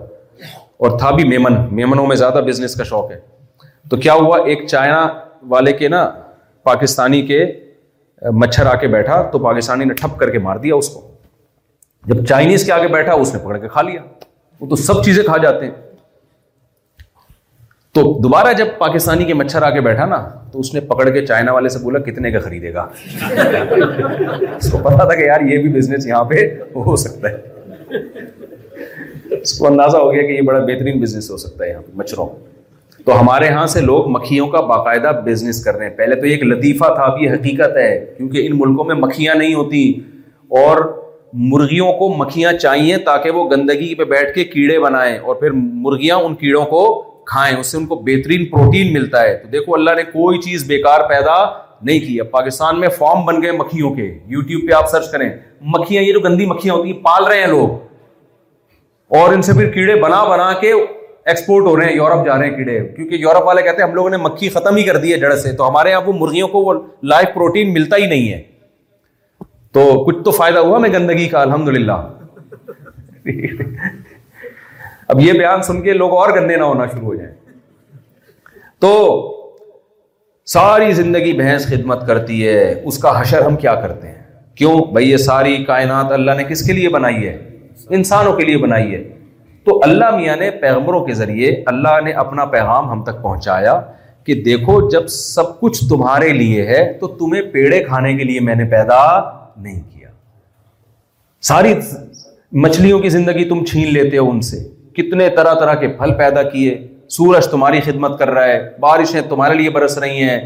اور تھا بھی میمن میمنوں میں زیادہ بزنس کا شوق ہے تو کیا ہوا ایک چائنا والے کے نا پاکستانی کے مچھر آ کے بیٹھا تو پاکستانی نے ٹھپ کر کے مار دیا اس کو جب چائنیز کے آگے بیٹھا اس نے پکڑ کے کھا لیا وہ تو سب چیزیں کھا جاتے ہیں تو دوبارہ جب پاکستانی کے مچھر آ کے بیٹھا نا تو اس نے پکڑ کے چائنا والے سے بولا کتنے کا خریدے گا اس کو پتا تھا کہ یار یہ بھی بزنس یہاں پہ ہو سکتا ہے اس کو اندازہ ہو گیا کہ یہ بڑا بہترین بزنس ہو سکتا ہے یہاں پہ مچھروں تو ہمارے ہاں سے لوگ مکھیوں کا باقاعدہ بزنس کر رہے ہیں پہلے تو ایک لطیفہ تھا اب یہ حقیقت ہے کیونکہ ان ملکوں میں مکھیاں نہیں ہوتی اور مرغیوں کو مکھیاں چاہیے تاکہ وہ گندگی پہ بیٹھ کے کیڑے بنائیں اور پھر مرغیاں ان کیڑوں کو کھائیں اس سے ان کو بہترین پروٹین ملتا ہے تو دیکھو اللہ نے کوئی چیز بیکار پیدا نہیں کی ہے پاکستان میں فارم بن گئے مکھیوں کے یو ٹیوب پہ آپ سرچ کریں مکھیاں یہ جو گندی مکھیاں ہوتی ہیں پال رہے ہیں لوگ اور ان سے پھر کیڑے بنا بنا کے ایکسپورٹ ہو رہے ہیں یورپ جا رہے ہیں کیڑے کیونکہ یورپ والے کہتے ہیں ہم لوگوں نے مکھی ختم ہی کر دی ہے جڑ سے تو ہمارے یہاں وہ مرغیوں کو وہ لائف پروٹین ملتا ہی نہیں ہے تو کچھ تو فائدہ ہوا میں گندگی کا الحمد للہ اب یہ بیان سن کے لوگ اور گندے نہ ہونا شروع ہو جائیں تو ساری زندگی بھینس خدمت کرتی ہے اس کا حشر ہم کیا کرتے ہیں کیوں بھائی یہ ساری کائنات اللہ نے کس کے لیے بنائی ہے انسانوں کے لیے بنائی ہے تو اللہ میاں نے پیغمبروں کے ذریعے اللہ نے اپنا پیغام ہم تک پہنچایا کہ دیکھو جب سب کچھ تمہارے لیے ہے تو تمہیں پیڑے کھانے کے لیے میں نے پیدا نہیں کیا ساری مچھلیوں کی زندگی تم چھین لیتے ہو ان سے کتنے طرح طرح کے پھل پیدا کیے سورج تمہاری خدمت کر رہا ہے بارشیں تمہارے لیے برس رہی ہیں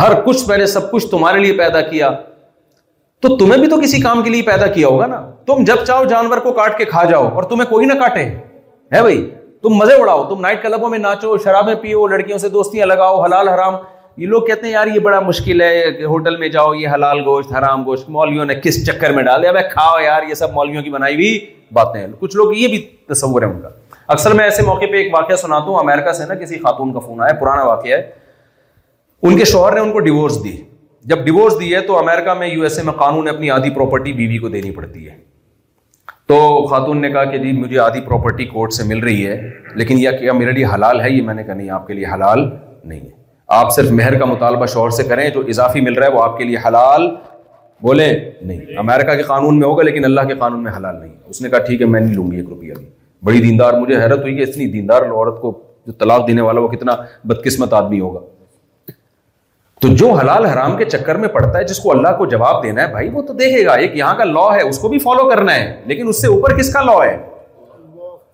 ہر کچھ پہلے سب کچھ تمہارے لیے پیدا کیا تو تمہیں بھی تو کسی کام کے لیے پیدا کیا ہوگا نا تم جب چاہو جانور کو کاٹ کے کھا جاؤ اور تمہیں کوئی نہ کاٹے ہے بھائی تم مزے اڑاؤ تم نائٹ کلبوں میں ناچو شرابیں پیو لڑکیوں سے دوستیاں لگاؤ حلال حرام یہ لوگ کہتے ہیں یار یہ بڑا مشکل ہے کہ ہوٹل میں جاؤ یہ حلال گوشت حرام گوشت مولویوں نے کس چکر میں ڈال دیا بھائی کھاؤ یار یہ سب مولویوں کی بنائی ہوئی باتیں ہیں کچھ لوگ یہ بھی تصور ہے ان کا اکثر میں ایسے موقع پہ ایک واقعہ سناتا ہوں امیرکا سے نا کسی خاتون کا فون آیا پرانا واقعہ ہے ان کے شوہر نے ان کو ڈیورس دی جب ڈیورس دی ہے تو امیرکا میں یو ایس اے میں قانون اپنی آدھی پراپرٹی بیوی کو دینی پڑتی ہے تو خاتون نے کہا کہ جی مجھے آدھی پراپرٹی کورٹ سے مل رہی ہے لیکن یہ کیا میرے لیے حلال ہے یہ میں نے کہا نہیں آپ کے لیے حلال نہیں ہے آپ صرف مہر کا مطالبہ شوہر سے کریں جو اضافی مل رہا ہے وہ آپ کے لیے حلال بولے نہیں امریکہ کے قانون میں ہوگا لیکن اللہ کے قانون میں حلال نہیں اس نے کہا ٹھیک ہے میں نہیں لوں گی ایک روپیہ بھی بڑی دیندار مجھے حیرت ہوئی کہ اتنی دیندار عورت کو جو طلاق دینے والا وہ کتنا بدقسمت آدمی ہوگا تو جو حلال حرام کے چکر میں پڑتا ہے جس کو اللہ کو جواب دینا ہے بھائی وہ تو دیکھے گا ایک یہاں کا لا ہے اس کو بھی فالو کرنا ہے لیکن اس سے اوپر کس کا لا ہے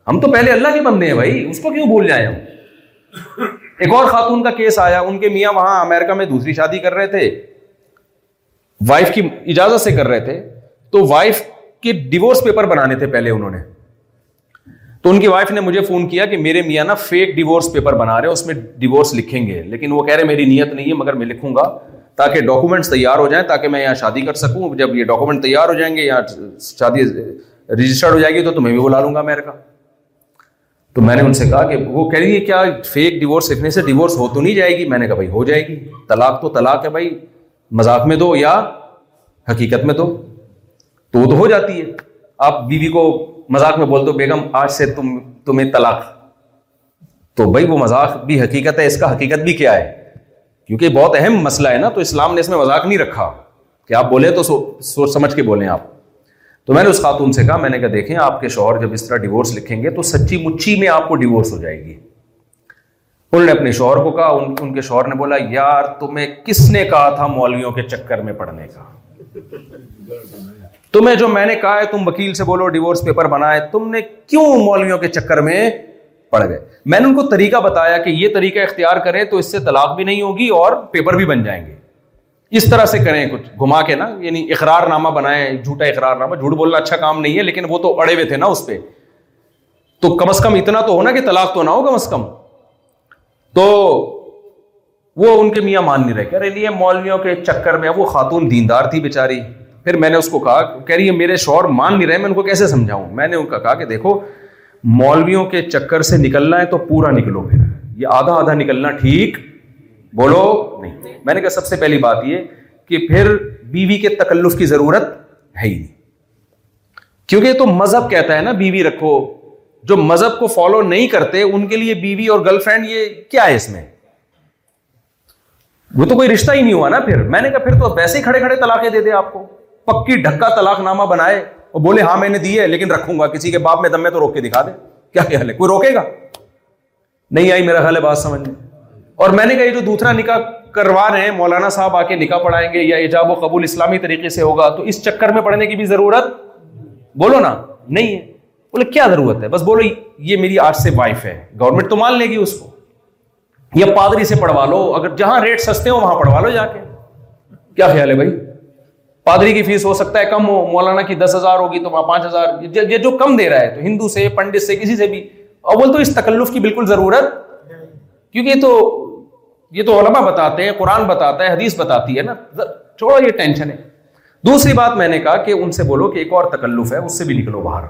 ہم تو پہلے اللہ کے بندے ہیں بھائی اس کو کیوں بھول جائیں ہم ایک اور خاتون کا کیس آیا ان کے میاں وہاں امیرکا میں دوسری شادی کر رہے تھے وائف کی اجازت سے کر رہے تھے تو وائف کے ڈیوس پیپر بنانے تھے پہلے انہوں نے تو ان کی وائف نے مجھے فون کیا کہ میرے میاں نا فیک ڈیوس پیپر بنا رہے اس میں ڈیوس لکھیں گے لیکن وہ کہہ رہے میری نیت نہیں ہے مگر میں لکھوں گا تاکہ ڈاکومنٹس تیار ہو جائیں تاکہ میں یہاں شادی کر سکوں جب یہ ڈاکومنٹ تیار ہو جائیں گے یا شادی رجسٹرڈ ہو جائے گی تو تمہیں بھی بلا لوں گا امیرکا تو میں نے ان سے کہا کہ وہ کہہ رہی ہے کیا فیک ڈیورس لکھنے سے ڈیورس ہو تو نہیں جائے گی میں نے کہا بھائی ہو جائے گی طلاق تو طلاق ہے بھائی مذاق میں دو یا حقیقت میں دو تو ہو جاتی ہے آپ بیوی بی کو مذاق میں بول دو بیگم آج سے تم تمہیں طلاق تو بھائی وہ مذاق بھی حقیقت ہے اس کا حقیقت بھی کیا ہے کیونکہ بہت اہم مسئلہ ہے نا تو اسلام نے اس میں مذاق نہیں رکھا کہ آپ بولیں تو سوچ سمجھ کے بولیں آپ تو میں نے اس خاتون سے کہا میں نے کہا دیکھیں آپ کے شوہر جب اس طرح ڈیوس لکھیں گے تو سچی مچی میں آپ کو ڈیوس ہو جائے گی انہوں نے اپنے شوہر کو کہا ان, کے شوہر نے بولا یار تمہیں کس نے کہا تھا مولویوں کے چکر میں پڑھنے کا تمہیں جو میں نے کہا ہے تم وکیل سے بولو ڈیوس پیپر بنا تم نے کیوں مولویوں کے چکر میں پڑ گئے میں نے ان کو طریقہ بتایا کہ یہ طریقہ اختیار کریں تو اس سے طلاق بھی نہیں ہوگی اور پیپر بھی بن جائیں گے اس طرح سے کریں کچھ گھما کے نا یعنی اقرار نامہ بنائیں جھوٹا اقرار نامہ جھوٹ بولنا اچھا کام نہیں ہے لیکن وہ تو اڑے ہوئے تھے نا اس پہ تو کم از کم اتنا تو ہونا کہ طلاق تو نہ ہو کم از کم تو وہ ان کے میاں مان نہیں رہے کہہ رہے یہ مولویوں کے چکر میں وہ خاتون دیندار تھی بےچاری پھر میں نے اس کو کہا کہہ رہی ہے میرے شور مان نہیں رہے میں ان کو کیسے سمجھاؤں میں نے ان کا کہا کہ دیکھو مولویوں کے چکر سے نکلنا ہے تو پورا نکلو گے یہ آدھا آدھا نکلنا ٹھیک بولو نہیں میں نے کہا سب سے پہلی بات یہ کہ پھر بیوی کے تکلف کی ضرورت ہے ہی نہیں کیونکہ یہ تو مذہب کہتا ہے نا بیوی رکھو جو مذہب کو فالو نہیں کرتے ان کے لیے بیوی اور گرل فرینڈ یہ کیا ہے اس میں وہ تو کوئی رشتہ ہی نہیں ہوا نا پھر میں نے کہا پھر تو ویسے ہی کھڑے کھڑے تلاقے دے دے آپ کو پکی ڈھکا طلاق نامہ بنائے اور بولے ہاں میں نے دی ہے لیکن رکھوں گا کسی کے باپ میں دم میں تو روک کے دکھا دے کیا خیال ہے کوئی روکے گا نہیں آئی میرا خیال ہے بات سمجھ میں اور میں نے کہا یہ جو دوسرا نکاح کروا رہے ہیں مولانا صاحب آ کے نکاح پڑھائیں گے یا ایجاب و قبول اسلامی طریقے سے ہوگا تو اس چکر میں پڑھنے کی بھی ضرورت بولو نا نہیں ہے بولے کیا ضرورت ہے بس بولو یہ میری آج سے وائف ہے گورنمنٹ تو مان لے گی اس کو یا پادری سے پڑھوا لو اگر جہاں ریٹ سستے ہو وہاں پڑھوا لو جا کے کیا خیال ہے بھائی پادری کی فیس ہو سکتا ہے کم ہو مولانا کی دس ہزار ہوگی تو وہاں پانچ ہزار یہ جو کم دے رہا ہے تو ہندو سے پنڈت سے کسی سے بھی اور بول تو اس تکلف کی بالکل ضرورت کیونکہ یہ تو یہ تو علماء بتاتے ہیں قرآن بتاتا ہے حدیث بتاتی ہے نا چھوڑا یہ ٹینشن ہے دوسری بات میں نے کہا کہ ان سے بولو کہ ایک اور تکلف ہے اس سے بھی نکلو باہر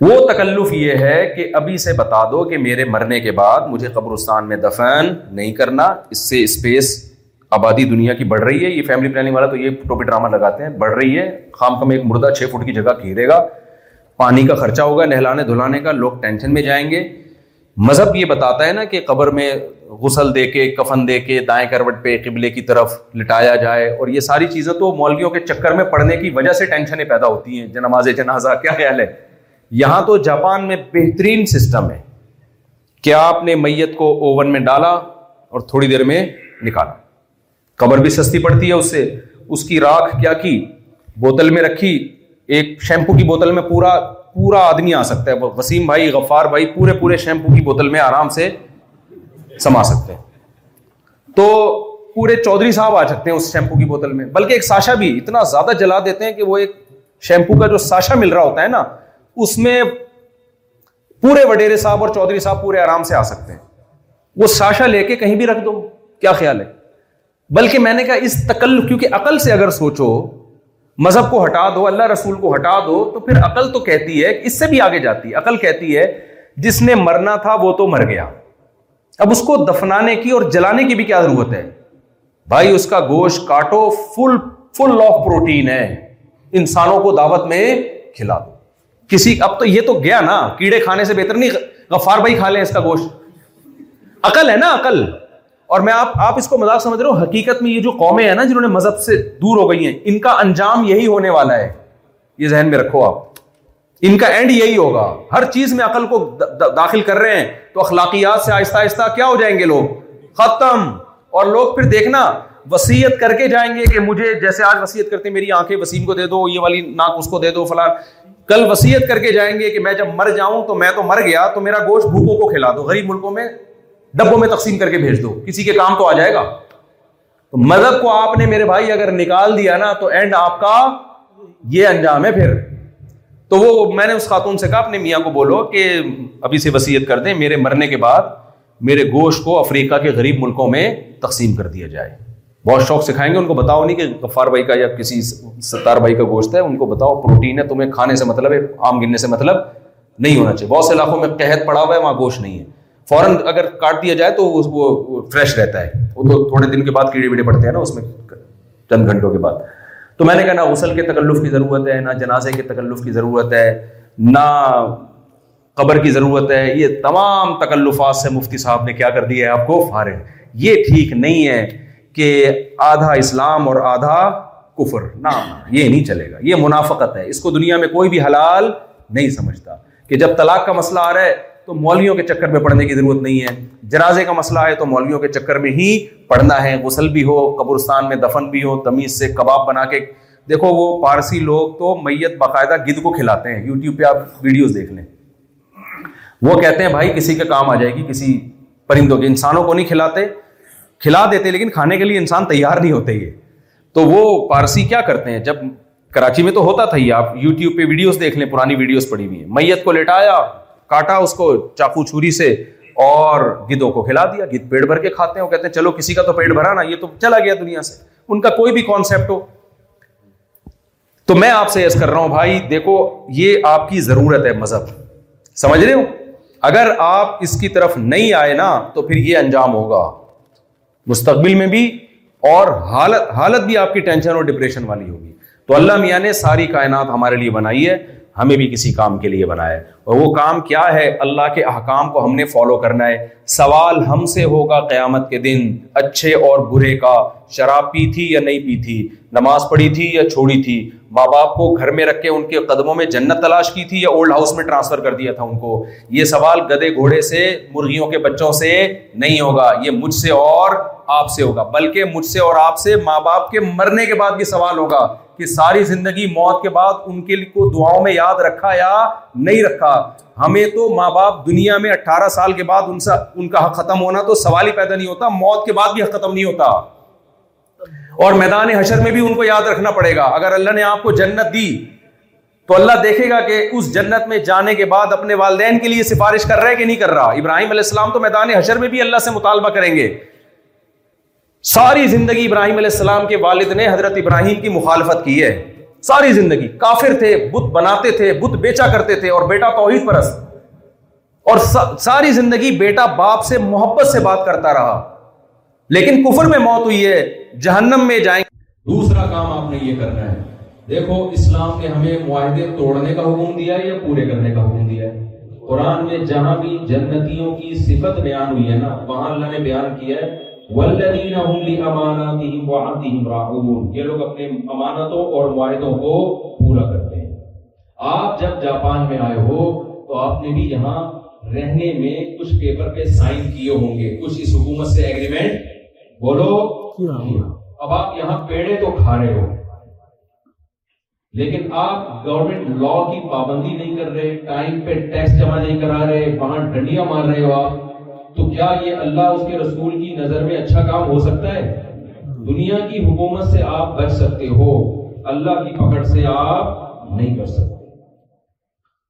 وہ تکلف یہ ہے کہ ابھی سے بتا دو کہ میرے مرنے کے بعد مجھے قبرستان میں دفن نہیں کرنا اس سے اسپیس آبادی دنیا کی بڑھ رہی ہے یہ فیملی پلاننگ والا تو یہ ٹوپی ڈرامہ لگاتے ہیں بڑھ رہی ہے خام کم ایک مردہ چھ فٹ کی جگہ گھیرے گا پانی کا خرچہ ہوگا نہلانے دھلانے کا لوگ ٹینشن میں جائیں گے مذہب یہ بتاتا ہے نا کہ قبر میں غسل دے کے کفن دے کے دائیں کروٹ پہ قبلے کی طرف لٹایا جائے اور یہ ساری چیزیں تو مولویوں کے چکر میں پڑنے کی وجہ سے ٹینشنیں پیدا ہوتی ہیں جنماز جنازہ کیا خیال ہے یہاں تو جاپان میں بہترین سسٹم ہے کیا آپ نے میت کو اوون میں ڈالا اور تھوڑی دیر میں نکالا قبر بھی سستی پڑتی ہے اس سے اس کی راکھ کیا کی بوتل میں رکھی ایک شیمپو کی بوتل میں پورا پورا آدمی آ سکتا ہے وسیم بھائی غفار بھائی پورے پورے شیمپو کی بوتل میں آرام سے سما سکتے ہیں تو پورے چودھری صاحب آ سکتے ہیں اس شیمپو کی بوتل میں بلکہ ایک ساشا بھی اتنا زیادہ جلا دیتے ہیں کہ وہ ایک شیمپو کا جو ساشا مل رہا ہوتا ہے نا اس میں پورے وڈیرے صاحب اور چودھری صاحب پورے آرام سے آ سکتے ہیں وہ ساشا لے کے کہیں بھی رکھ دو کیا خیال ہے بلکہ میں نے کہا اس تکل کیونکہ عقل سے اگر سوچو مذہب کو ہٹا دو اللہ رسول کو ہٹا دو تو پھر عقل تو کہتی ہے اس سے بھی آگے جاتی ہے عقل کہتی ہے جس نے مرنا تھا وہ تو مر گیا اب اس کو دفنانے کی اور جلانے کی بھی کیا ضرورت ہے بھائی اس کا گوشت کاٹو فل فل آف پروٹین ہے انسانوں کو دعوت میں کھلا دو کسی اب تو یہ تو گیا نا کیڑے کھانے سے بہتر نہیں غفار بھائی کھا لیں اس کا گوشت عقل ہے نا عقل اور میں آپ آپ اس کو مذاق سمجھ رہے ہو حقیقت میں یہ جو قومیں ہیں نا جنہوں نے مذہب سے دور ہو گئی ہیں ان کا انجام یہی ہونے والا ہے یہ ذہن میں رکھو آپ ان کا اینڈ یہی ہوگا ہر چیز میں عقل کو داخل کر رہے ہیں تو اخلاقیات سے آہستہ آہستہ کیا ہو جائیں گے لوگ ختم اور لوگ پھر دیکھنا وسیعت کر کے جائیں گے کہ مجھے جیسے آج وسیعت کرتے میری آنکھیں وسیم کو دے دو یہ والی ناک اس کو دے دو فلاں کل وسیعت کر کے جائیں گے کہ میں جب مر جاؤں تو میں تو مر گیا تو میرا گوشت بھوکوں کو کھلا دو غریب ملکوں میں ڈبوں میں تقسیم کر کے بھیج دو کسی کے کام تو آ جائے گا تو مذہب کو آپ نے میرے بھائی اگر نکال دیا نا تو اینڈ آپ کا یہ انجام ہے پھر تو وہ میں نے اس خاتون سے کہا اپنے میاں کو بولو کہ ابھی سے وسیعت کر دیں میرے مرنے کے بعد میرے گوشت کو افریقہ کے غریب ملکوں میں تقسیم کر دیا جائے بہت شوق سکھائیں گے ان کو بتاؤ نہیں کہ غفار بھائی کا یا کسی ستار بھائی کا گوشت ہے ان کو بتاؤ پروٹین ہے تمہیں کھانے سے مطلب ہے آم گننے سے مطلب نہیں ہونا چاہیے بہت سے علاقوں میں قحط پڑا ہوا ہے وہاں گوشت نہیں ہے فوراً اگر کاٹ دیا جائے تو وہ فریش رہتا ہے وہ تو تھوڑے دن کے بعد کیڑے ویڑے پڑتے ہیں نا اس میں چند گھنٹوں کے بعد تو میں نے کہا نہ غسل کے تکلف کی ضرورت ہے نہ جنازے کے تکلف کی ضرورت ہے نہ قبر کی ضرورت ہے یہ تمام تکلفات سے مفتی صاحب نے کیا کر دیا ہے آپ کو فارغ یہ ٹھیک نہیں ہے کہ آدھا اسلام اور آدھا کفر نام یہ نہیں چلے گا یہ منافقت ہے اس کو دنیا میں کوئی بھی حلال نہیں سمجھتا کہ جب طلاق کا مسئلہ آ رہا ہے تو مولویوں کے چکر میں پڑھنے کی ضرورت نہیں ہے جرازے کا مسئلہ ہے تو مولویوں کے چکر میں ہی پڑھنا ہے غسل بھی ہو قبرستان میں دفن بھی ہو تمیز سے کباب بنا کے دیکھو وہ پارسی لوگ تو میت باقاعدہ گدھ کو کھلاتے ہیں یوٹیوب پہ آپ ویڈیوز دیکھ لیں وہ کہتے ہیں بھائی کسی کے کام آ جائے گی کسی پرندوں کے انسانوں کو نہیں کھلاتے کھلا دیتے لیکن کھانے کے لیے انسان تیار نہیں ہوتے یہ تو وہ پارسی کیا کرتے ہیں جب کراچی میں تو ہوتا تھا ہی آپ یوٹیوب پہ ویڈیوز دیکھ لیں پرانی ویڈیوز پڑی ہوئی ہیں میت کو لیٹایا کاٹا اس کو چاقو چھری سے اور گدوں کو کھلا دیا گد پیٹ بھر کے کھاتے ہیں وہ کہتے ہیں چلو کسی کا تو پیٹ بھرا نا یہ تو چلا گیا دنیا سے ان کا کوئی بھی کانسیپٹ ہو تو میں آپ سے یس کر رہا ہوں بھائی دیکھو یہ آپ کی ضرورت ہے مذہب سمجھ رہے ہو اگر آپ اس کی طرف نہیں آئے نا تو پھر یہ انجام ہوگا مستقبل میں بھی اور حالت حالت بھی آپ کی ٹینشن اور ڈپریشن والی ہوگی تو اللہ میاں نے ساری کائنات ہمارے لیے بنائی ہے ہمیں بھی کسی کام کے لیے بنایا اور وہ کام کیا ہے اللہ کے احکام کو ہم نے فالو کرنا ہے سوال ہم سے ہوگا قیامت کے دن اچھے اور برے کا شراب پی تھی یا نہیں پی تھی نماز پڑھی تھی یا چھوڑی تھی ماں باپ کو گھر میں رکھ کے ان کے قدموں میں جنت تلاش کی تھی یا اولڈ ہاؤس میں ٹرانسفر کر دیا تھا ان کو یہ سوال گدے گھوڑے سے مرغیوں کے بچوں سے نہیں ہوگا یہ مجھ سے اور آپ سے ہوگا بلکہ مجھ سے اور آپ سے ماں باپ کے مرنے کے بعد بھی سوال ہوگا کہ ساری زندگی موت کے بعد ان کے کو دعاؤں میں یاد رکھا یا نہیں رکھا ہمیں تو ماں باپ دنیا میں اٹھارہ سال کے بعد ان ان کا حق ختم ہونا تو سوال ہی پیدا نہیں ہوتا موت کے بعد بھی حق ختم نہیں ہوتا اور میدان حشر میں بھی ان کو یاد رکھنا پڑے گا اگر اللہ نے آپ کو جنت دی تو اللہ دیکھے گا کہ اس جنت میں جانے کے بعد اپنے والدین کے لیے سفارش کر رہا ہے کہ نہیں کر رہا ابراہیم علیہ السلام تو میدان حشر میں بھی اللہ سے مطالبہ کریں گے ساری زندگی ابراہیم علیہ السلام کے والد نے حضرت ابراہیم کی مخالفت کی ہے ساری زندگی کافر تھے بت بناتے تھے بت بیچا کرتے تھے اور بیٹا توحید پرس اور ساری زندگی بیٹا باپ سے محبت سے بات کرتا رہا لیکن کفر میں موت ہوئی ہے جہنم میں جائیں دوسرا کام آپ نے یہ کرنا ہے دیکھو اسلام نے ہمیں معاہدے توڑنے کا حکم دیا ہے یا پورے کرنے کا حکم دیا ہے قرآن میں جہاں بھی جنتیوں کی صفت بیان ہوئی ہے نا وہاں اللہ نے بیان کیا ہے والذین هم لأماناتهم وعهدهم راعون یہ لوگ اپنے امانتوں اور معاہدوں کو پورا کرتے ہیں آپ جب جاپان میں آئے ہو تو آپ نے بھی یہاں رہنے میں کچھ پیپر پہ سائن کیے ہوں گے کچھ اس حکومت سے ایگریمنٹ بولو اب آپ یہاں پیڑے تو کھا رہے ہو لیکن آپ گورنمنٹ لا کی پابندی نہیں کر رہے ٹائم پہ ٹیکس جمع نہیں کرا رہے وہاں ڈنڈیاں مار رہے ہو آپ تو کیا یہ اللہ اس کے رسول کی نظر میں اچھا کام ہو سکتا ہے دنیا کی حکومت سے آپ بچ سکتے ہو اللہ کی پکڑ سے آپ نہیں کر سکتے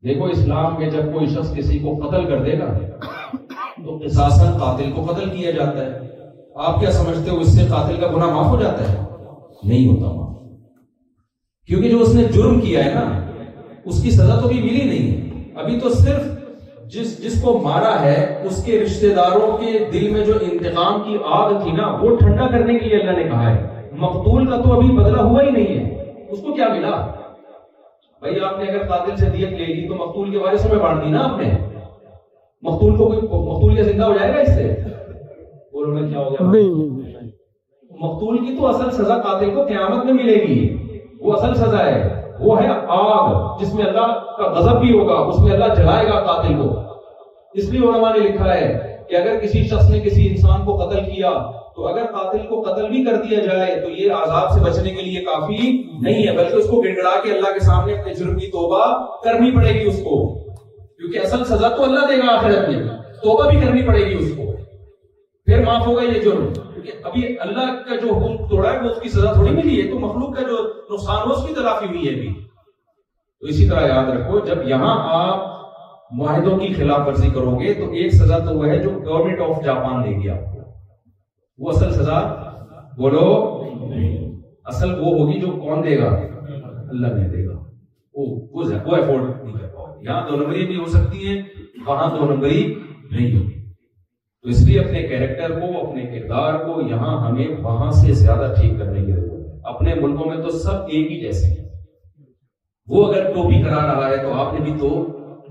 دیکھو اسلام میں جب کوئی شخص کسی کو قتل کر دے گا تو قاتل کو قتل کیا جاتا ہے آپ کیا سمجھتے ہو اس سے قاتل کا گناہ معاف ہو جاتا ہے نہیں ہوتا معاف کیونکہ جو اس نے جرم کیا ہے نا اس کی سزا تو بھی ملی نہیں ہے ابھی تو صرف جس جس کو مارا ہے اس کے رشتہ داروں کے دل میں جو انتقام کی آگ تھی نا وہ ٹھنڈا کرنے کے لیے اللہ نے کہا ہے مقتول کا تو ابھی بدلہ ہوا ہی نہیں ہے اس کو کیا ملا بھائی آپ نے اگر قاتل سے دیت لے لی تو مقتول کے بارے سے میں بانٹ دی نا آپ نے مقتول کو مقتول کے زندہ ہو جائے گا اس سے مقتول کی تو اصل سزا قاتل کو قیامت میں ملے گی وہ اصل سزا ہے وہ ہے آگ جس میں اللہ کا غضب بھی ہوگا اس میں اللہ جلائے گا قاتل کو اس لیے علماء نے لکھا ہے کہ اگر کسی شخص نے کسی انسان کو قتل کیا تو اگر قاتل کو قتل بھی کر دیا جائے تو یہ آزاد سے بچنے کے لیے کافی نہیں ہے بلکہ اس کو گڑگڑا کے اللہ کے سامنے اپنے جرم کی توبہ کرنی پڑے گی اس کو کیونکہ اصل سزا تو اللہ دے گا آخرت میں توبہ بھی کرنی پڑے گی اس کو پھر معاف ہوگا یہ جرم کیونکہ ابھی اللہ کا جو حکم توڑا ہے وہ اس کی سزا تھوڑی ملی ہے تو مخلوق کا جو نقصان ہو اس کی تلافی ہوئی ہے تو اسی طرح یاد رکھو جب یہاں آپ معاہدوں کی خلاف ورزی کرو گے تو ایک سزا تو وہ ہے جو گورنمنٹ آف جاپان دے گی آپ وہ اصل سزا بولو اصل وہ ہوگی جو کون دے گا اللہ نے بھی ہو سکتی ہے وہاں دو نمبری نہیں ہوگی تو اس لیے اپنے کیریکٹر کو اپنے کردار کو یہاں ہمیں وہاں سے زیادہ ٹھیک کرنے کی ضرورت ہے اپنے ملکوں میں تو سب ایک ہی جیسے ہیں وہ اگر ٹوپی کرا رہا ہے تو آپ نے بھی تو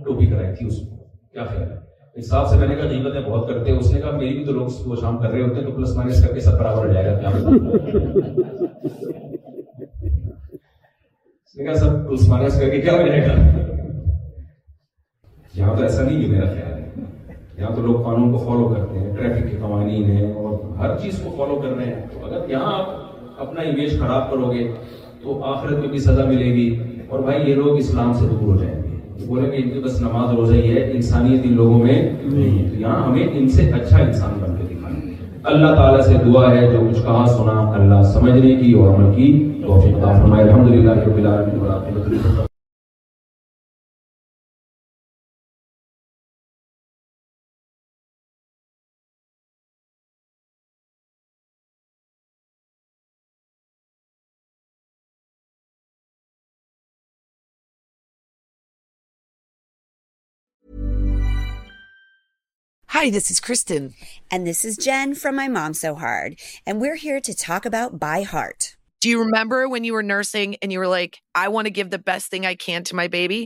ٹوپی کرائی تھی اس کو کیا خیال ہے سے میں نے کہا قیمتیں بہت کرتے ہیں اس نے کہا میری بھی تو لوگ صبح شام کر رہے ہوتے ہیں تو پلس مائنس کر کے سب برابر ہو جائے گا کیا سب پلس مائنس کر کے ہو جائے گا یہاں تو ایسا نہیں ہے میرا خیال ہے یہاں تو لوگ قانون کو فالو کرتے ہیں ٹریفک کے قوانین ہیں اور ہر چیز کو فالو کر رہے ہیں تو اگر یہاں آپ اپنا امیج خراب کرو گے تو آخرت میں بھی سزا ملے گی اور بھائی یہ لوگ اسلام سے دور ہو جائیں گے بولے کہ ان کی بس نماز روزہ ہی ہے انسانیت ان لوگوں میں نہیں ہے تو یہاں ہمیں ان سے اچھا انسان بن کے دکھانا اللہ تعالیٰ سے دعا ہے جو کچھ کہا سنا اللہ سمجھنے کی اور عمل کی توفیق عطا فرمائے الحمدللہ رب العالمین بائی ہارٹر when you are نرسنگی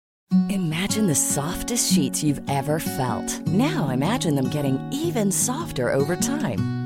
Imagine the softest sheets you've ever felt. Now imagine them getting even softer over time.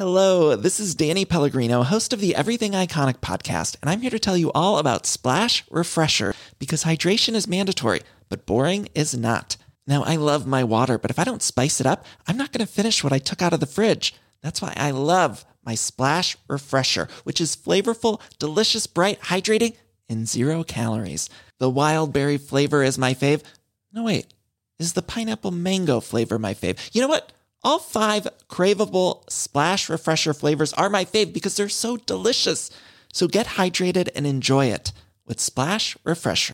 Hello this is deal گری no has to be everything I کھانک پھاٹ am to tell all about سپلشر بیکازیشن is made اٹھ but بوریگ is not no I love my waters E finish with fridge this why I love my splash اور fresher which is فلورفلس برائٹریگ زیرویز while berry فلے is my favour is the pineapple mango flavour my favour All 5 craveable Splash Refresher flavors are my fave because they're so delicious. So get hydrated and enjoy it with Splash Refresher.